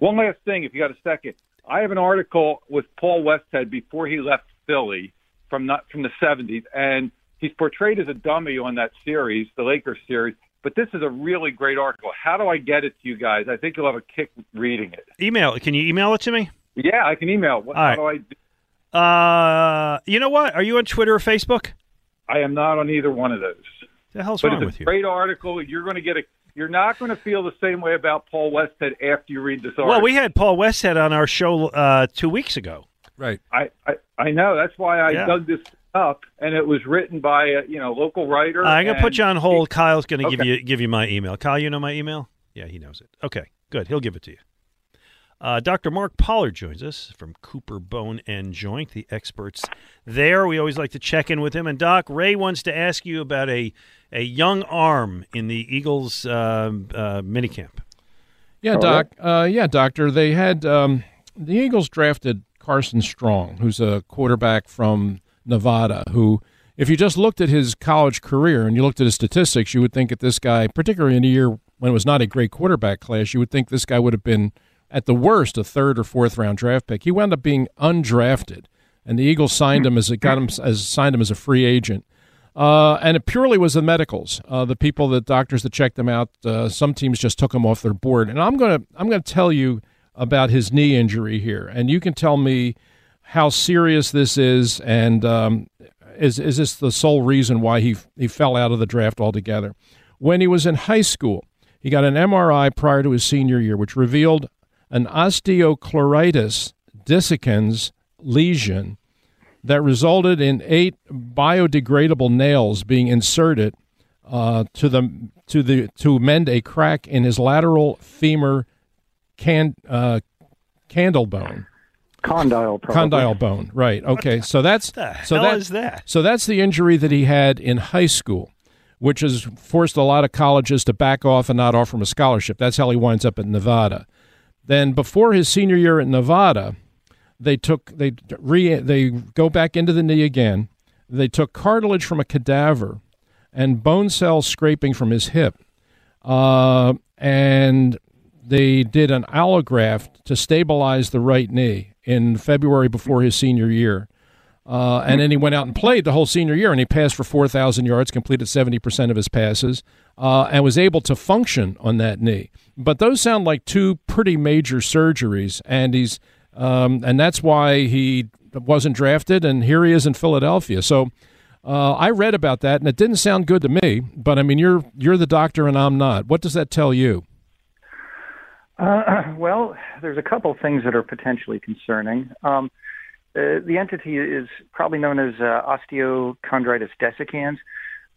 [SPEAKER 20] one last thing, if you got a second, I have an article with Paul Westhead before he left Philly from not from the '70s, and he's portrayed as a dummy on that series, the Lakers series. But this is a really great article. How do I get it to you guys? I think you'll have a kick reading it.
[SPEAKER 3] Email. Can you email it to me?
[SPEAKER 20] Yeah, I can email. What,
[SPEAKER 3] All right.
[SPEAKER 20] How do I? do?
[SPEAKER 3] Uh, you know what? Are you on Twitter or Facebook?
[SPEAKER 20] I am not on either one of those.
[SPEAKER 3] The hell's
[SPEAKER 20] but
[SPEAKER 3] wrong
[SPEAKER 20] it's
[SPEAKER 3] with
[SPEAKER 20] a
[SPEAKER 3] you?
[SPEAKER 20] great article. You're going to get a. You're not going to feel the same way about Paul Westhead after you read this article.
[SPEAKER 3] Well, we had Paul Westhead on our show uh, two weeks ago.
[SPEAKER 4] Right.
[SPEAKER 20] I, I I know. That's why I
[SPEAKER 3] Yeah.
[SPEAKER 20] dug this up, and it was written by a you know local writer.
[SPEAKER 3] I'm gonna put you on hold. Kyle's gonna give you give you my email. Kyle, you know my email? Yeah, he knows it. Okay, good. He'll give it to you. Uh, Dr. Mark Pollard joins us from Cooper Bone and Joint, the experts there. We always like to check in with him. And Doc, Ray wants to ask you about a a young arm in the Eagles um uh, minicamp.
[SPEAKER 4] Yeah, Doc. Uh, yeah, Doctor. They had um, the Eagles drafted Carson Strong, who's a quarterback from Nevada. Who, if you just looked at his college career and you looked at his statistics, you would think that this guy, particularly in a year when it was not a great quarterback class, you would think this guy would have been at the worst a third or fourth round draft pick. He wound up being undrafted, and the Eagles signed him as a, got him as signed him as a free agent. Uh, and it purely was the medicals, uh, the people, the doctors that checked him out. Uh, some teams just took him off their board. And I'm gonna I'm gonna tell you about his knee injury here, and you can tell me how serious this is, and um, is is this the sole reason why he he fell out of the draft altogether? When he was in high school, he got an MRI prior to his senior year, which revealed an osteochondritis dissecans lesion that resulted in eight biodegradable nails being inserted uh, to the to the to mend a crack in his lateral femur can uh, candle bone.
[SPEAKER 19] Condyle, probably.
[SPEAKER 4] Condyle bone, right? Okay, so that's
[SPEAKER 3] the
[SPEAKER 4] so
[SPEAKER 3] hell
[SPEAKER 4] that,
[SPEAKER 3] is that?
[SPEAKER 4] So that's the injury that he had in high school, which has forced a lot of colleges to back off and not offer him a scholarship. That's how he winds up at Nevada. Then before his senior year at Nevada, they took they re they go back into the knee again. They took cartilage from a cadaver and bone cell scraping from his hip, uh, and they did an allograft to stabilize the right knee in February before his senior year. Uh, and then he went out and played the whole senior year, and he passed for 4,000 yards, completed 70% of his passes, uh, and was able to function on that knee. But those sound like two pretty major surgeries, and he's um, and that's why he wasn't drafted, and here he is in Philadelphia. So uh, I read about that, and it didn't sound good to me. But I mean, you're you're the doctor, and I'm not. What does that tell you?
[SPEAKER 21] Uh, [clears throat] well, there's a couple things that are potentially concerning. Um, uh, the entity is probably known as uh, osteochondritis dissecans,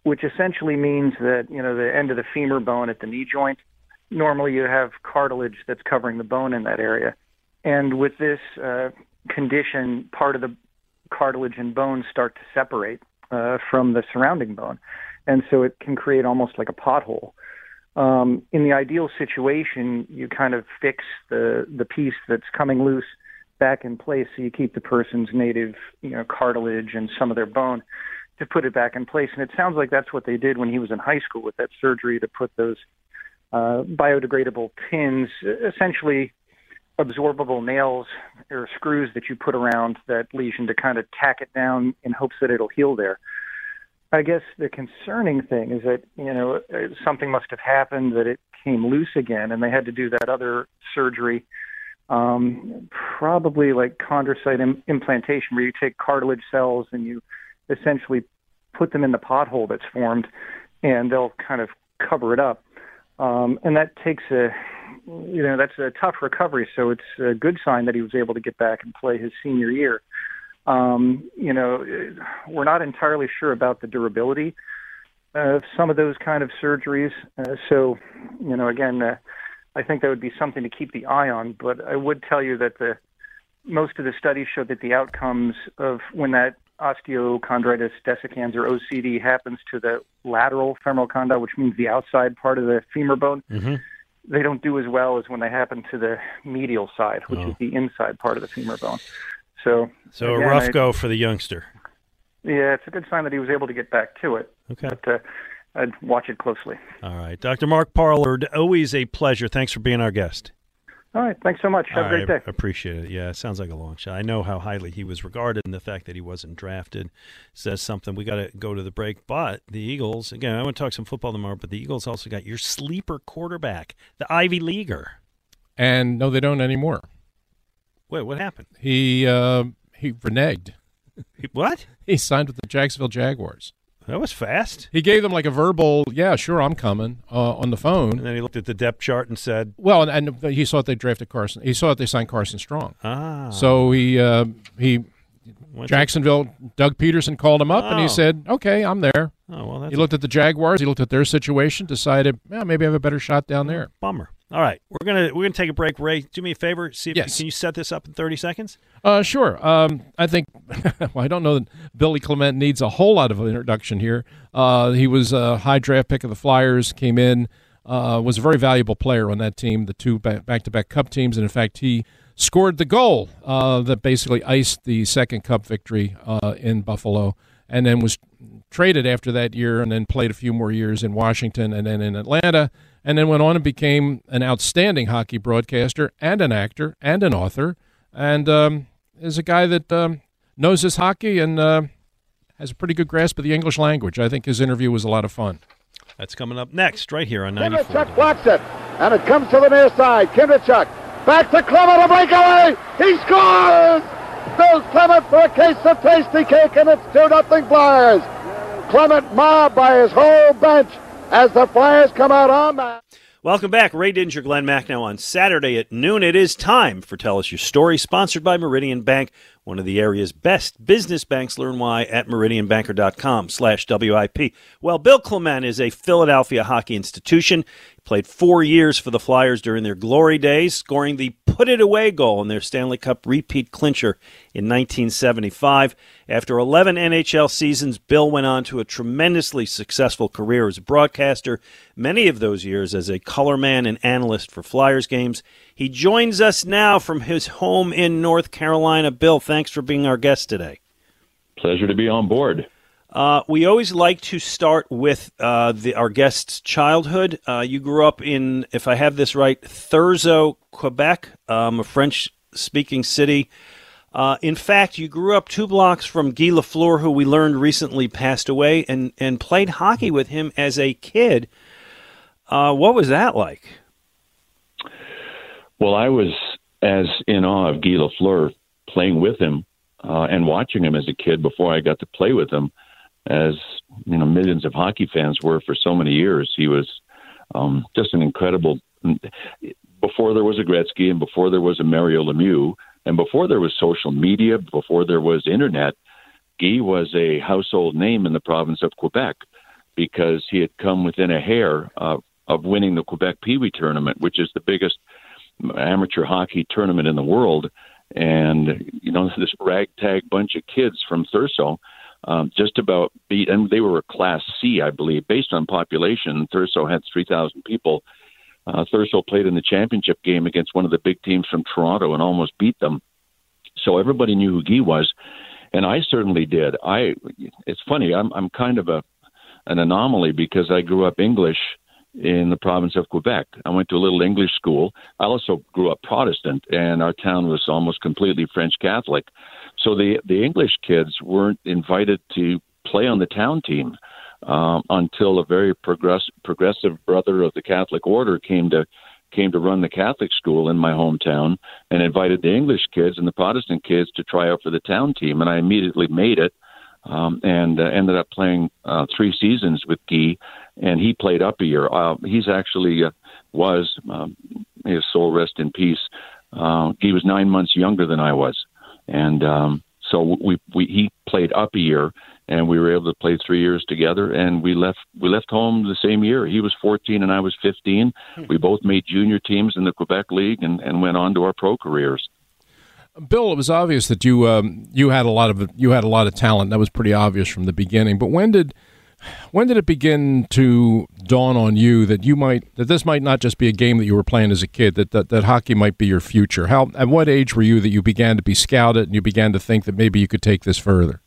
[SPEAKER 21] which essentially means that you know the end of the femur bone at the knee joint. Normally, you have cartilage that's covering the bone in that area, and with this uh, condition, part of the cartilage and bone start to separate uh, from the surrounding bone, and so it can create almost like a pothole. Um, in the ideal situation, you kind of fix the the piece that's coming loose back in place, so you keep the person's native, you know, cartilage and some of their bone to put it back in place. And it sounds like that's what they did when he was in high school with that surgery to put those uh, biodegradable pins, essentially absorbable nails or screws that you put around that lesion to kind of tack it down in hopes that it'll heal there. I guess the concerning thing is that you know something must have happened that it came loose again, and they had to do that other surgery, um, probably like chondrocyte Im- implantation, where you take cartilage cells and you essentially put them in the pothole that's formed, and they'll kind of cover it up, um, and that takes a you know that's a tough recovery. So it's a good sign that he was able to get back and play his senior year. Um, you know, we're not entirely sure about the durability of some of those kind of surgeries. Uh, so, you know, again, uh, I think that would be something to keep the eye on. But I would tell you that the most of the studies show that the outcomes of when that osteochondritis dissecans or OCD happens to the lateral femoral condyle, which means the outside part of the femur bone,
[SPEAKER 3] Mm-hmm.
[SPEAKER 21] they don't do as well as when they happen to the medial side, which
[SPEAKER 3] Oh.
[SPEAKER 21] is the inside part of the femur bone. So,
[SPEAKER 3] So
[SPEAKER 21] again,
[SPEAKER 3] a rough
[SPEAKER 21] I-
[SPEAKER 3] go for the youngster.
[SPEAKER 21] Yeah, it's a good sign that he was able to get back to it.
[SPEAKER 3] Okay.
[SPEAKER 21] But uh, I'd watch it closely.
[SPEAKER 3] All right, Dr. Mark Parlard, always a pleasure. Thanks for being our guest.
[SPEAKER 21] All right. Thanks so much. Have
[SPEAKER 3] All
[SPEAKER 21] a great
[SPEAKER 3] right,
[SPEAKER 21] day.
[SPEAKER 3] Appreciate it. Yeah, it sounds like a long shot. I know how highly he was regarded, and the fact that he wasn't drafted says something. We got to go to the break, but the Eagles again. I want to talk some football tomorrow, but the Eagles also got your sleeper quarterback, the Ivy Leaguer.
[SPEAKER 4] And no, they don't anymore.
[SPEAKER 3] Wait, what happened?
[SPEAKER 4] He uh, he reneged. [laughs]
[SPEAKER 3] What?
[SPEAKER 4] He signed with the Jacksonville Jaguars.
[SPEAKER 3] That was fast.
[SPEAKER 4] He gave them like a verbal, "Yeah, sure, I'm coming," uh, on the phone.
[SPEAKER 3] And then he looked at the depth chart and said,
[SPEAKER 4] Well, and, and he saw that they drafted Carson. He saw that they signed Carson Strong.
[SPEAKER 3] Ah.
[SPEAKER 4] So he uh, he
[SPEAKER 3] Went to-
[SPEAKER 4] Jacksonville. Doug Pederson called him up, and
[SPEAKER 3] Oh.
[SPEAKER 4] he said, "Okay, I'm there."
[SPEAKER 3] Oh, well, that's
[SPEAKER 4] he looked at the Jaguars. He looked at their situation, decided, yeah, maybe I have a better shot down there.
[SPEAKER 3] Bummer. All right, we're gonna we're gonna take a break. Ray, do me a favor. See if
[SPEAKER 4] Yes.
[SPEAKER 3] can you set this up in thirty seconds?
[SPEAKER 4] Uh, sure. Um, I think. [laughs] well, I don't know that Billy Clement needs a whole lot of introduction here. Uh, he was a high draft pick of the Flyers. Came in, uh, was a very valuable player on that team, the two back to back Cup teams, and in fact, he scored the goal uh, that basically iced the second Cup victory uh, in Buffalo, and then was traded after that year, and then played a few more years in Washington, and then in Atlanta. And then went on and became an outstanding hockey broadcaster and an actor and an author and um, is a guy that um, knows his hockey and uh, has a pretty good grasp of the English language. I think his interview was a lot of fun.
[SPEAKER 3] That's coming up next, right here on ninety four.
[SPEAKER 19] Kindrachuk blocks it, and it comes to the near side. Kindrachuk back to Clement, a breakaway. He scores! Bill Clement for a case of Tastykake, and it's 2 nothing Flyers. Clement mobbed by his whole bench as the Flyers come out on that.
[SPEAKER 3] Welcome back. Ray Didinger, Glenn Mack now on Saturday at noon. It is time for Tell Us Your Story, sponsored by Meridian Bank, one of the area's best business banks. Learn why at meridianbanker.com slash WIP. Well, Bill Clement is a Philadelphia hockey institution. Played four years for the Flyers during their glory days, scoring the put it away goal in their Stanley Cup repeat clincher in 1975. After 11 NHL seasons, Bill went on to a tremendously successful career as a broadcaster, many of those years as a color man and analyst for Flyers games. He joins us now from his home in North Carolina. Bill, thanks for being our guest today.
[SPEAKER 22] Pleasure to be on board.
[SPEAKER 3] Uh, we always like to start with uh, the, our guest's childhood. Uh, you grew up in, if I have this right, Thurso, Quebec, um, a French-speaking city. Uh, in fact, you grew up two blocks from Guy Lafleur, who we learned recently passed away, and, and played hockey with him as a kid. Uh, what was that like?
[SPEAKER 22] Well, I was as in awe of Guy Lafleur playing with him uh, and watching him as a kid before I got to play with him, as you know, millions of hockey fans were for so many years. He was um, just an incredible. before there was a Gretzky and before there was a Mario Lemieux and before there was social media, before there was internet, Guy was a household name in the province of Quebec because he had come within a hair of, of winning the Quebec Pee Wee tournament, which is the biggest amateur hockey tournament in the world. And, you know, [laughs] this ragtag bunch of kids from Thurso um, just about beat, and they were a Class C, I believe, based on population. Thurso had 3,000 people. Uh, Thurso played in the championship game against one of the big teams from Toronto and almost beat them. So everybody knew who Guy was, and I certainly did. I. It's funny. I'm I'm kind of a an anomaly because I grew up English in the province of Quebec. I went to a little English school. I also grew up Protestant, and our town was almost completely French Catholic. So the the English kids weren't invited to play on the town team um, until a very progress, progressive brother of the Catholic order came to came to run the Catholic school in my hometown and invited the English kids and the Protestant kids to try out for the town team, and I immediately made it um, and uh, ended up playing uh, three seasons with Guy, and he played up a year. Uh, he's actually uh, was um, his soul rest in peace. Uh, he was nine months younger than I was, and um, so we, we he played up a year, and we were able to play three years together. And we left we left home the same year. He was 14 and I was 15. Hmm. We both made junior teams in the Quebec League and, and went on to our pro careers.
[SPEAKER 4] Bill, it was obvious that you um, you had a lot of you had a lot of talent. That was pretty obvious from the beginning. But when did when did it begin to dawn on you that you might that this might not just be a game that you were playing as a kid that that, that hockey might be your future? How at what age were you that you began to be scouted and you began to think that maybe you could take this further?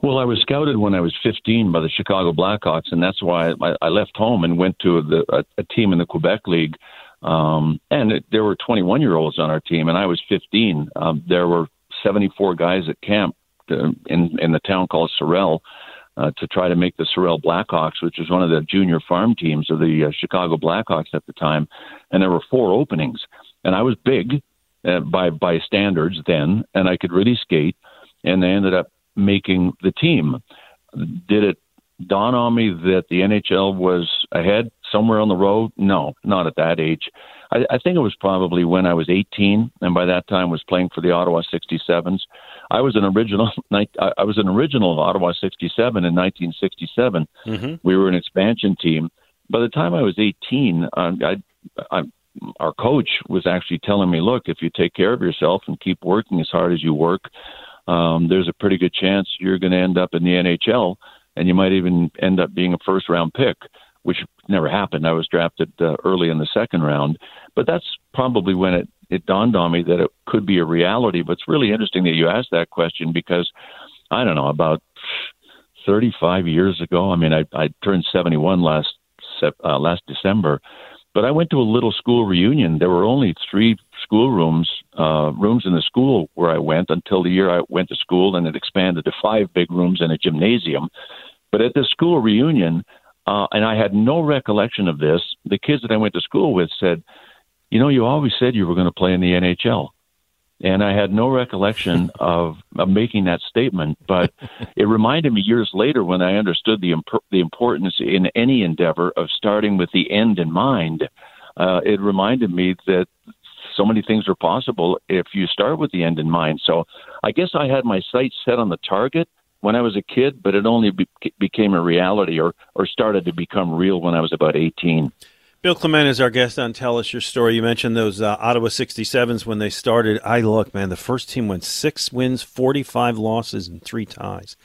[SPEAKER 22] Well, I was scouted when I was 15 by the Chicago Blackhawks, and that's why I, I left home and went to the, a, a team in the Quebec League um, and it, there were 21 year olds on our team, and I was 15. Um, there were 74 guys at camp to, in in the town called Sorel uh, to try to make the Sorel Blackhawks, which was one of the junior farm teams of the uh, Chicago Blackhawks at the time. And there were four openings, and I was big uh, by by standards then, and I could really skate. And they ended up making the team. Did it dawn on me that the NHL was ahead somewhere on the road? No, not at that age. I, I think it was probably when I was 18, and by that time was playing for the Ottawa 67s. I was an original. [laughs] I was an original of Ottawa 67 in 1967. Mm-hmm. We were an expansion team. By the time I was 18, um, I, I, our coach was actually telling me, "Look, if you take care of yourself and keep working as hard as you work, um, there's a pretty good chance you're going to end up in the NHL." and you might even end up being a first round pick, which never happened. I was drafted uh, early in the second round, but that's probably when it it dawned on me that it could be a reality. But it's really interesting that you asked that question because I don't know about 35 years ago. I mean, I, I turned 71 last uh, last December, but I went to a little school reunion. There were only three school rooms, uh, rooms in the school where I went until the year I went to school, and it expanded to five big rooms and a gymnasium. But at the school reunion, uh, and I had no recollection of this, the kids that I went to school with said, You know, you always said you were going to play in the NHL. And I had no recollection [laughs] of, of making that statement, but it reminded me years later when I understood the, imp- the importance in any endeavor of starting with the end in mind. Uh, it reminded me that so many things are possible if you start with the end in mind. So I guess I had my sights set on the target when I was a kid, but it only be- became a reality or, or started to become real when I was about 18.
[SPEAKER 3] Bill Clement is our guest on Tell Us Your Story. You mentioned those uh, Ottawa 67s when they started. I look, man, the first team went six wins, 45 losses, and three ties.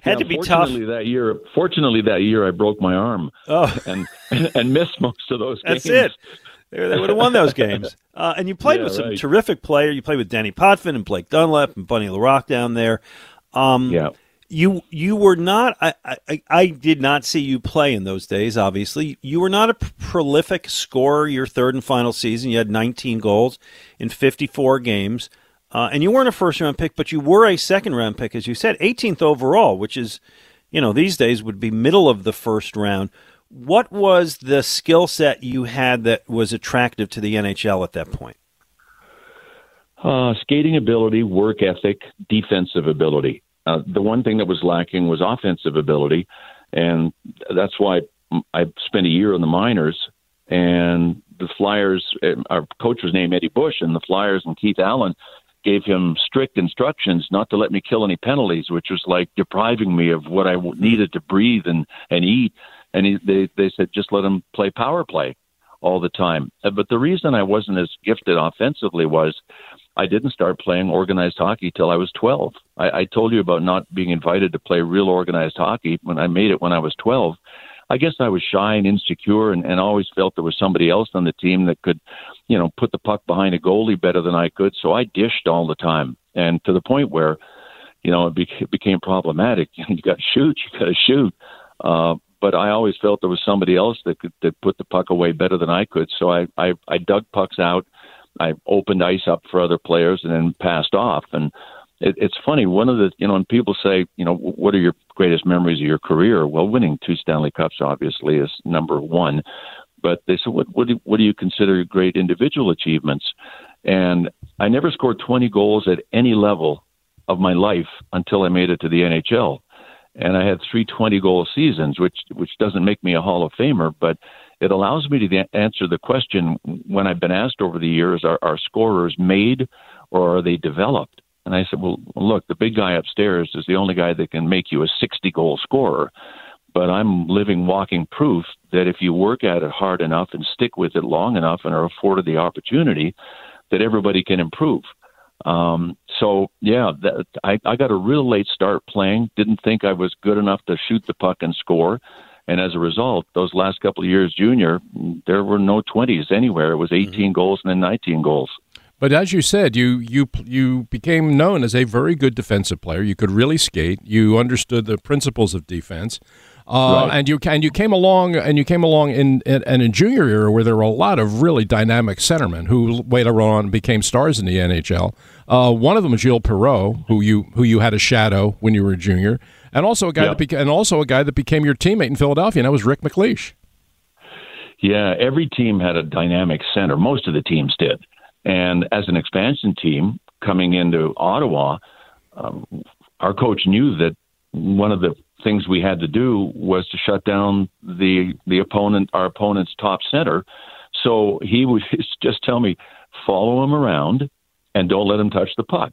[SPEAKER 3] Had
[SPEAKER 22] yeah,
[SPEAKER 3] to be
[SPEAKER 22] fortunately
[SPEAKER 3] tough.
[SPEAKER 22] That year, fortunately, that year I broke my arm.
[SPEAKER 3] Oh. [laughs]
[SPEAKER 22] and and missed most of those
[SPEAKER 3] That's
[SPEAKER 22] games.
[SPEAKER 3] That's it. They, they would have won those games. [laughs] Uh, and you played
[SPEAKER 22] Yeah,
[SPEAKER 3] with some
[SPEAKER 22] right.
[SPEAKER 3] terrific players. You played with Danny Potvin and Blake Dunlop and Bunny Larocque down there. Um,
[SPEAKER 22] yeah.
[SPEAKER 3] You you were not. I, I I did not see you play in those days. Obviously, you were not a prolific scorer. Your third and final season, you had 19 goals in 54 games, uh, and you weren't a first round pick, but you were a second round pick, as you said, 18th overall, which is, you know, these days would be middle of the first round. What was the skill set you had that was attractive to the NHL at that point?
[SPEAKER 22] Uh, skating ability, work ethic, defensive ability. Uh, the one thing that was lacking was offensive ability, and that's why I spent a year in the minors and the Flyers. uh, Our coach was named Eddie Bush, and the Flyers and Keith Allen gave him strict instructions not to let me kill any penalties, which was like depriving me of what I needed to breathe and and eat. And he, they they said just let him play power play all the time. Uh, But the reason I wasn't as gifted offensively was I didn't start playing organized hockey till I was 12. I, I told you about not being invited to play real organized hockey when I made it when I was 12. I guess I was shy and insecure and, and always felt there was somebody else on the team that could, you know, put the puck behind a goalie better than I could. So I dished all the time. And to the point where, you know, it, bec- it became problematic. [laughs] You got to shoot, you got to shoot. Uh, but I always felt there was somebody else that could that put the puck away better than I could. So I, I, I dug pucks out. I opened ice up for other players and then passed off. And it, it's funny. One of the, you know, when people say, you know, what are your greatest memories of your career? Well, winning two Stanley Cups obviously is number one. But they said, what, what, do, what do you consider great individual achievements? And I never scored 20 goals at any level of my life until I made it to the NHL. And I had three 20 goal seasons, which which doesn't make me a Hall of Famer, but it allows me to answer the question when I've been asked over the years: Are, are scorers made or are they developed? And I said, well, look, the big guy upstairs is the only guy that can make you a 60 goal scorer. But I'm living, walking proof that if you work at it hard enough and stick with it long enough and are afforded the opportunity, that everybody can improve. Um, so yeah, that, I, I got a real late start playing. Didn't think I was good enough to shoot the puck and score. And as a result, those last couple of years, junior, there were no 20s anywhere. It was 18 goals and then 19 goals.
[SPEAKER 4] But as you said, you you you became known as a very good defensive player. You could really skate. You understood the principles of defense, uh,
[SPEAKER 22] Right.
[SPEAKER 4] and you and you came along and you came along in, in and in junior era where there were a lot of really dynamic centermen who later on became stars in the NHL. Uh, one of them was Gilles Perreault, who you who you had a shadow when you were a junior, and also a guy that beca- and also a guy that became your teammate in Philadelphia, and that was Rick MacLeish.
[SPEAKER 22] Yeah, every team had a dynamic center. Most of the teams did. And as an expansion team coming into Ottawa, um, our coach knew that one of the things we had to do was to shut down the the opponent, our opponent's top center. So he would [laughs] just tell me, follow him around and don't let him touch the puck.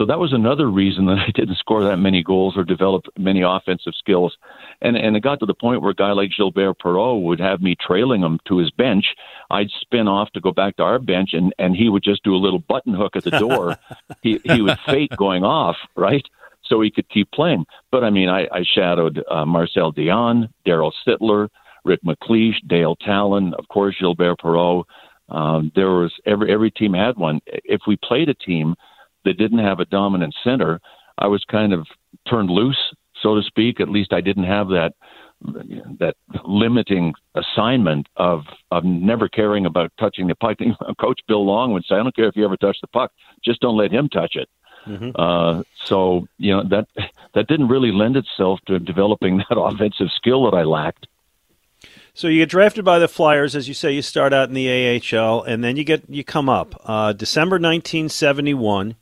[SPEAKER 22] So that was another reason that [laughs] I didn't score that many goals or develop many offensive skills. And and it got to the point where a guy like Gilbert Perreault would have me trailing him to his bench. I'd spin off to go back to our bench, and and he would just do a little button hook at the door. [laughs] he he would fake going off, right? So he could keep playing. But I mean, I, I shadowed uh, Marcel Dionne, Darryl Sittler, Rick MacLeish, Dale Tallon, of course Gilbert Perreault. Um, there was every every team had one. If we played a team that didn't have a dominant center, I was kind of turned loose, so to speak. At least I didn't have that that limiting assignment of of never caring about touching the puck. [laughs] Coach Bill Long would say, "I don't care if you ever touch the puck, just don't let him touch it." Uh, so you know that that didn't really lend itself to developing [laughs] that offensive skill that I lacked.
[SPEAKER 3] So you get drafted by the Flyers, as you say. You start out in the AHL, and then you get you come up uh, December 1971.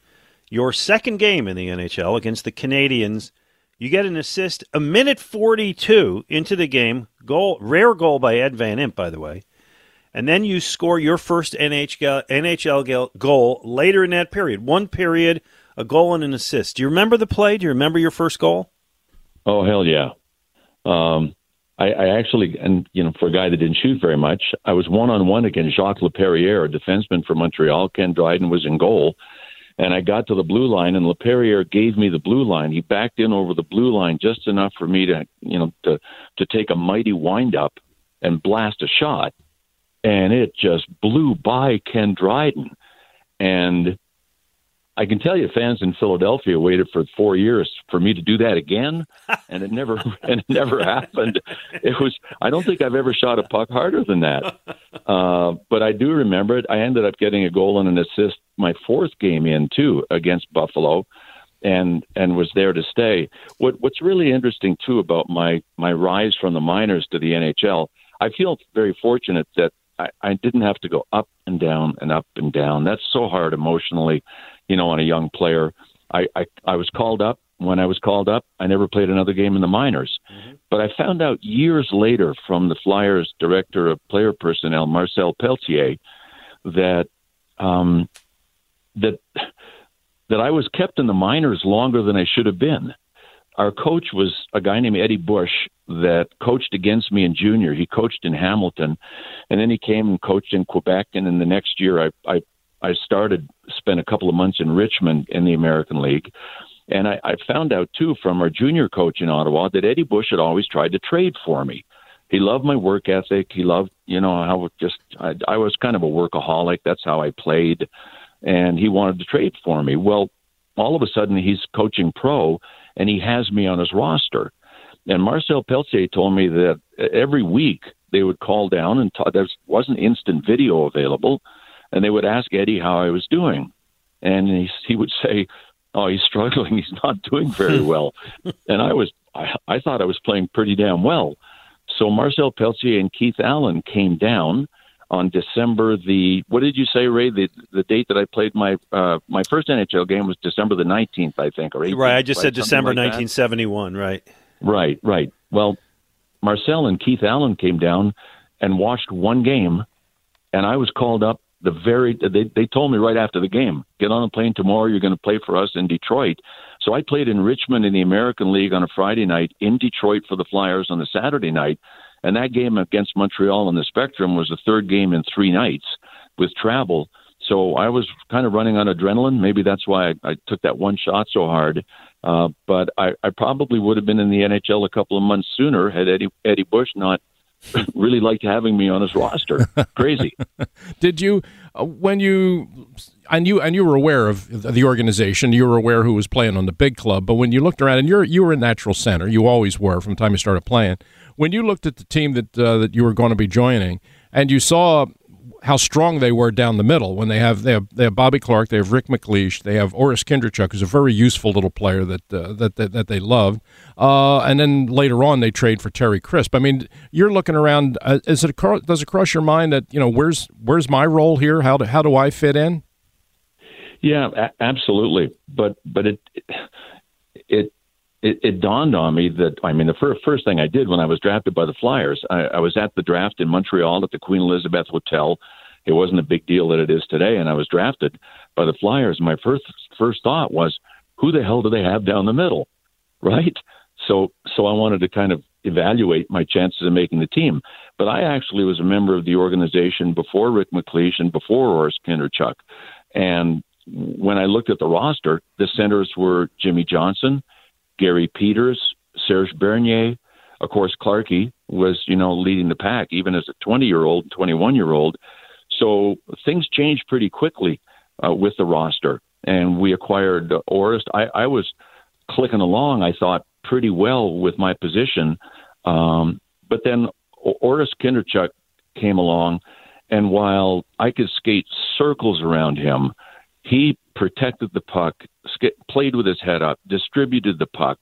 [SPEAKER 3] Your second game in the NHL against the Canadiens, you get an assist a minute 42 into the game. Goal, rare goal by Ed Van Impe, by the way. And then you score your first NHL, goal later in that period. One period, a goal and an assist. Do you remember the play? Do you remember your first goal?
[SPEAKER 22] Oh hell yeah! Um, I, I actually, and you know, for a guy that didn't shoot very much, I was one on one against Jacques Laperrière, a defenseman from Montreal. Ken Dryden was in goal, and I got to the blue line, and Laperrière gave me the blue line. He backed in over the blue line just enough for me to, you know, to to take a mighty wind up and blast a shot, and it just blew by Ken Dryden, and I can tell you, fans in Philadelphia waited for four years for me to do that again, [laughs] and it never and it never happened. It was I don't think I've ever shot a puck harder than that, uh, but I do remember it. I ended up getting a goal and an assist my fourth game in too against Buffalo, and and was there to stay. What what's really interesting too about my my rise from the minors to the NHL, I feel very fortunate that I, I didn't have to go up and down and up and down. That's so hard emotionally, you know, on a young player. I, I I was called up when I was called up, I never played another game in the minors. But I found out years later from the Flyers director of player personnel, Marcel Pelletier, that um, that that I was kept in the minors longer than I should have been. Our coach was a guy named Eddie Bush that coached against me in junior. He coached in Hamilton, and then he came and coached in Quebec. And then the next year, I I, I started spent a couple of months in Richmond in the American League. And I, I found out too from our junior coach in Ottawa that Eddie Bush had always tried to trade for me. He loved my work ethic. He loved, you know, how just I, I was kind of a workaholic. That's how I played, and he wanted to trade for me. Well, all of a sudden he's coaching pro, and he has me on his roster. And Marcel Pelletier told me that every week they would call down and talk, there wasn't instant video available, and they would ask Eddie how I was doing, and he he would say, "Oh, he's struggling. [laughs] He's not doing very [laughs] well." and I was I, I thought I was playing pretty damn well. So Marcel Pelletier and Keith Allen came down on December the what did you say, Ray? The the date that I played my uh, my first NHL game was December the nineteenth, I think, or 18th,
[SPEAKER 3] Right, I just said December
[SPEAKER 22] like that.
[SPEAKER 3] 1971. Right.
[SPEAKER 22] Right, right. Well, Marcel and Keith Allen came down and watched one game, and I was called up the very. They they told me right after the game, get on a plane tomorrow. You're going to play for us in Detroit. So I played in Richmond in the American League on a Friday night, in Detroit for the Flyers on the Saturday night, and that game against Montreal on the Spectrum was the third game in three nights with travel. So I was kind of running on adrenaline. Maybe that's why I, I took that one shot so hard. Uh, but I, I probably would have been in the NHL a couple of months sooner had Eddie Eddie Bush not [laughs] really liked having me on his roster. Crazy. [laughs]
[SPEAKER 4] Did you uh, when you and you and you were aware of the organization, you were aware who was playing on the big club, but when you looked around and you're you were a natural center, you always were from the time you started playing. When you looked at the team that uh, that you were going to be joining and you saw how strong they were down the middle when they have they have they have Bobby Clarke, they have Rick MacLeish, they have Orest Kindrachuk, who's a very useful little player that uh, that, that that they loved, uh, and then later on they trade for Terry Crisp. I mean, you're looking around. Uh, is it does it cross your mind that you know where's where's my role here? How do how do I fit in?
[SPEAKER 22] Yeah, a- absolutely. But but it it it, it dawned on me that I mean the first first thing I did when I was drafted by the Flyers, I, I was at the draft in Montreal at the Queen Elizabeth Hotel. It wasn't a big deal that it is today, and I was drafted by the Flyers. My first first thought was, who the hell do they have down the middle, [laughs] right? So so I wanted to kind of evaluate my chances of making the team. But I actually was a member of the organization before Rick MacLeish and before Orest Kindrachuk. And when I looked at the roster, the centers were Jimmy Johnson, Gary Peters, Serge Bernier, of course Clarkey was, you know, leading the pack even as a 20-year-old, 21-year-old. So things changed pretty quickly uh, with the roster, and we acquired uh, Orest. I, I was clicking along, I thought, pretty well with my position, um, but then Orest Kindrachuk came along, and while I could skate circles around him, he protected the puck, sk- played with his head up, distributed the puck,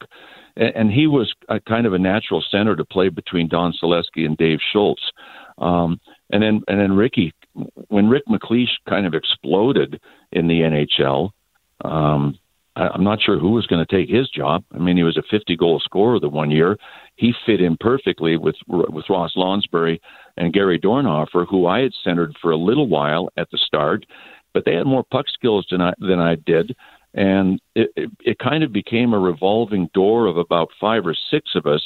[SPEAKER 22] and, and he was a kind of a natural center to play between Don Saleski and Dave Schultz. Um, and then and then Ricky, when Rick MacLeish kind of exploded in the NHL, um, I, I'm not sure who was going to take his job. I mean, he was a 50 goal scorer the one year. He fit in perfectly with with Ross Lonsberry and Gary Dornhoefer, who I had centered for a little while at the start, but they had more puck skills than I than I did. And it, it, it kind of became a revolving door of about five or six of us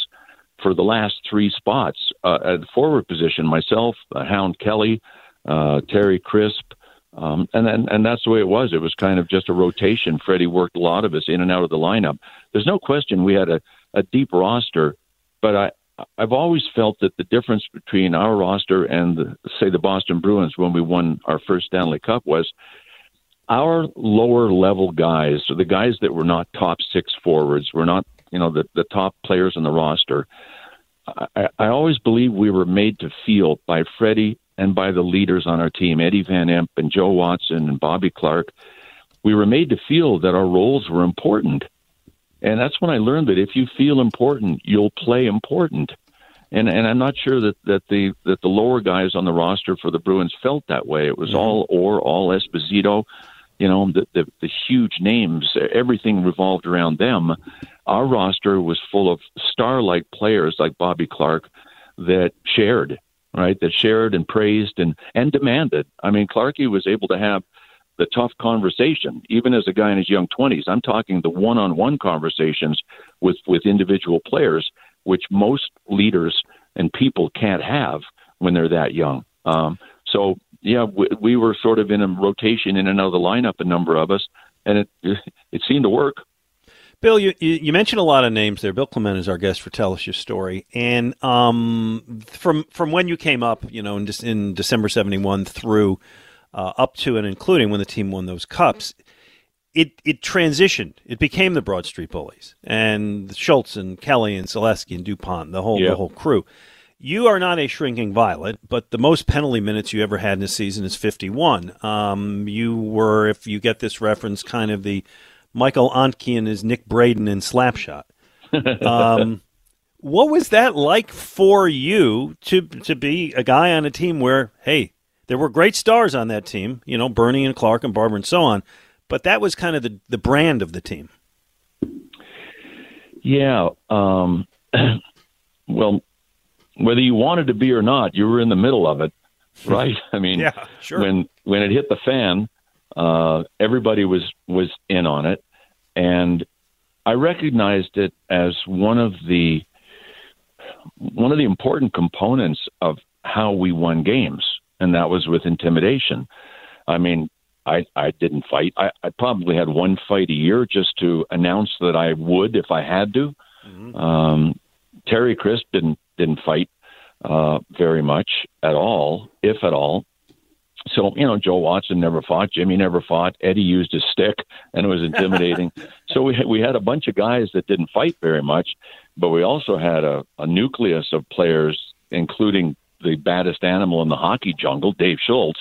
[SPEAKER 22] for the last three spots uh, at the forward position. Myself, uh, Hound Kelly, uh, Terry Crisp, um, and then and that's the way it was. It was kind of just a rotation. Freddie worked a lot of us in and out of the lineup. There's no question we had a, a deep roster, but I I've always felt that the difference between our roster and the, say the Boston Bruins when we won our first Stanley Cup was our lower level guys, so the guys that were not top six forwards, were not you know the the top players on the roster. I, I always believe we were made to feel by Freddie and by the leaders on our team, Eddie Van Impe and Joe Watson and Bobby Clarke. We were made to feel that our roles were important. And that's when I learned that if you feel important, you'll play important. And and I'm not sure that, that the that the lower guys on the roster for the Bruins felt that way. It was mm-hmm. all or all Esposito. you know, the, the, the huge names, everything revolved around them. Our roster was full of star like players like Bobby Clarke that shared, right? That shared and praised and, and demanded. I mean, Clarky was able to have the tough conversation, even as a guy in his young 20s. I'm talking the one on one conversations with, with individual players, which most leaders and people can't have when they're that young. Um, so, yeah, we, we were sort of in a rotation in and out of the lineup, a number of us, and it, [laughs] it seemed to work.
[SPEAKER 3] Bill, you, you mentioned a lot of names there. Bill Clement is our guest for Tell Us Your Story, and um, from from when you came up, you know, in, in December '71 through uh, up to and including when the team won those cups, it it transitioned. It became the Broad Street Bullies and Schultz and Kelly and Saleski and Dupont, the whole
[SPEAKER 22] Yeah.
[SPEAKER 3] the whole crew. You are not a shrinking violet, but the most penalty minutes you ever had in a season is 51. Um, you were, if you get this reference, kind of the Michael Ontkean is Nick Braden in Slapshot. Um, [laughs] what was that like for you to to be a guy on a team where, hey, there were great stars on that team, you know, Bernie and Clarke and Barber and so on, but that was kind of the, the brand of the team.
[SPEAKER 22] Yeah. Um, [clears throat] well, whether you wanted to be or not, you were in the middle of it, right? [laughs] I mean,
[SPEAKER 3] Yeah, sure.
[SPEAKER 22] when when it hit the fan, uh, everybody was was in on it, and I recognized it as one of the one of the important components of how we won games, and that was with intimidation. I mean, I I didn't fight. I, I probably had one fight a year just to announce that I would if I had to. Um, Terry Crisp didn't didn't fight uh, very much at all, if at all. So you know, Joe Watson never fought. Jimmy never fought. Eddie used his stick, and it was intimidating. [laughs] so we had, we had a bunch of guys that didn't fight very much, but we also had a, a nucleus of players, including the baddest animal in the hockey jungle, Dave Schultz.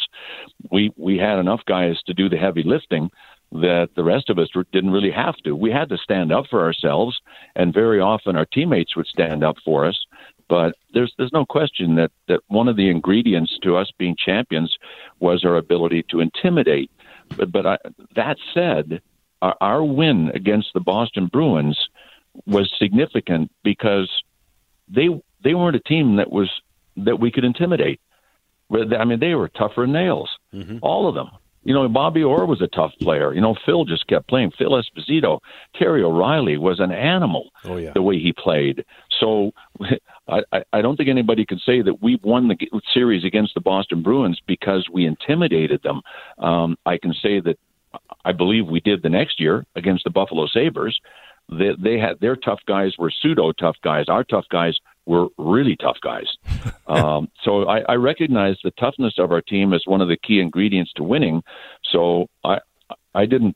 [SPEAKER 22] We we had enough guys to do the heavy lifting that the rest of us didn't really have to. We had to stand up for ourselves, and very often our teammates would stand up for us. But there's there's no question that that one of the ingredients to us being champions was our ability to intimidate. But but I, that said, our, our win against the Boston Bruins was significant because they they weren't a team that was that we could intimidate. I mean, they were tougher than nails, mm-hmm. all of them. You know, Bobby Orr was a tough player. You know, Phil just kept playing. Phil Esposito, Terry O'Reilly was an animal.
[SPEAKER 3] Oh yeah,
[SPEAKER 22] the way he played. So, I, I- I don't think anybody can say that we won the series against the Boston Bruins because we intimidated them. Um, I can say that I believe we did the next year against the Buffalo Sabres. They, they had their tough guys were pseudo tough guys. Our tough guys were really tough guys. [laughs] um, so I, I recognize the toughness of our team as one of the key ingredients to winning. So I I didn't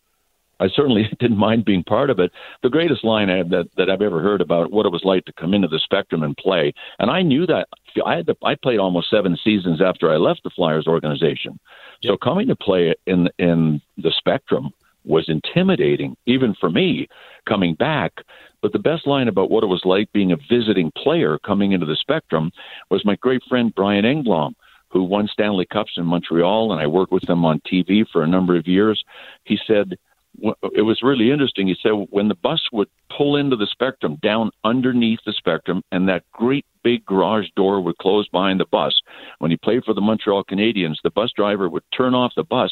[SPEAKER 22] I certainly [laughs] didn't mind being part of it. The greatest line I, that that I've ever heard about what it was like to come into the Spectrum and play, and I knew that I had to, I played almost seven seasons after I left the Flyers organization. So coming to play in in the Spectrum was intimidating, even for me coming back. But the best line about what it was like being a visiting player coming into the Spectrum was my great friend Brian Engblom, who won Stanley Cups in Montreal, and I worked with him on TV for a number of years. He said it was really interesting. He said when the bus would pull into the Spectrum down underneath the Spectrum, and that great big garage door would close behind the bus. When he played for the Montreal Canadiens, the bus driver would turn off the bus,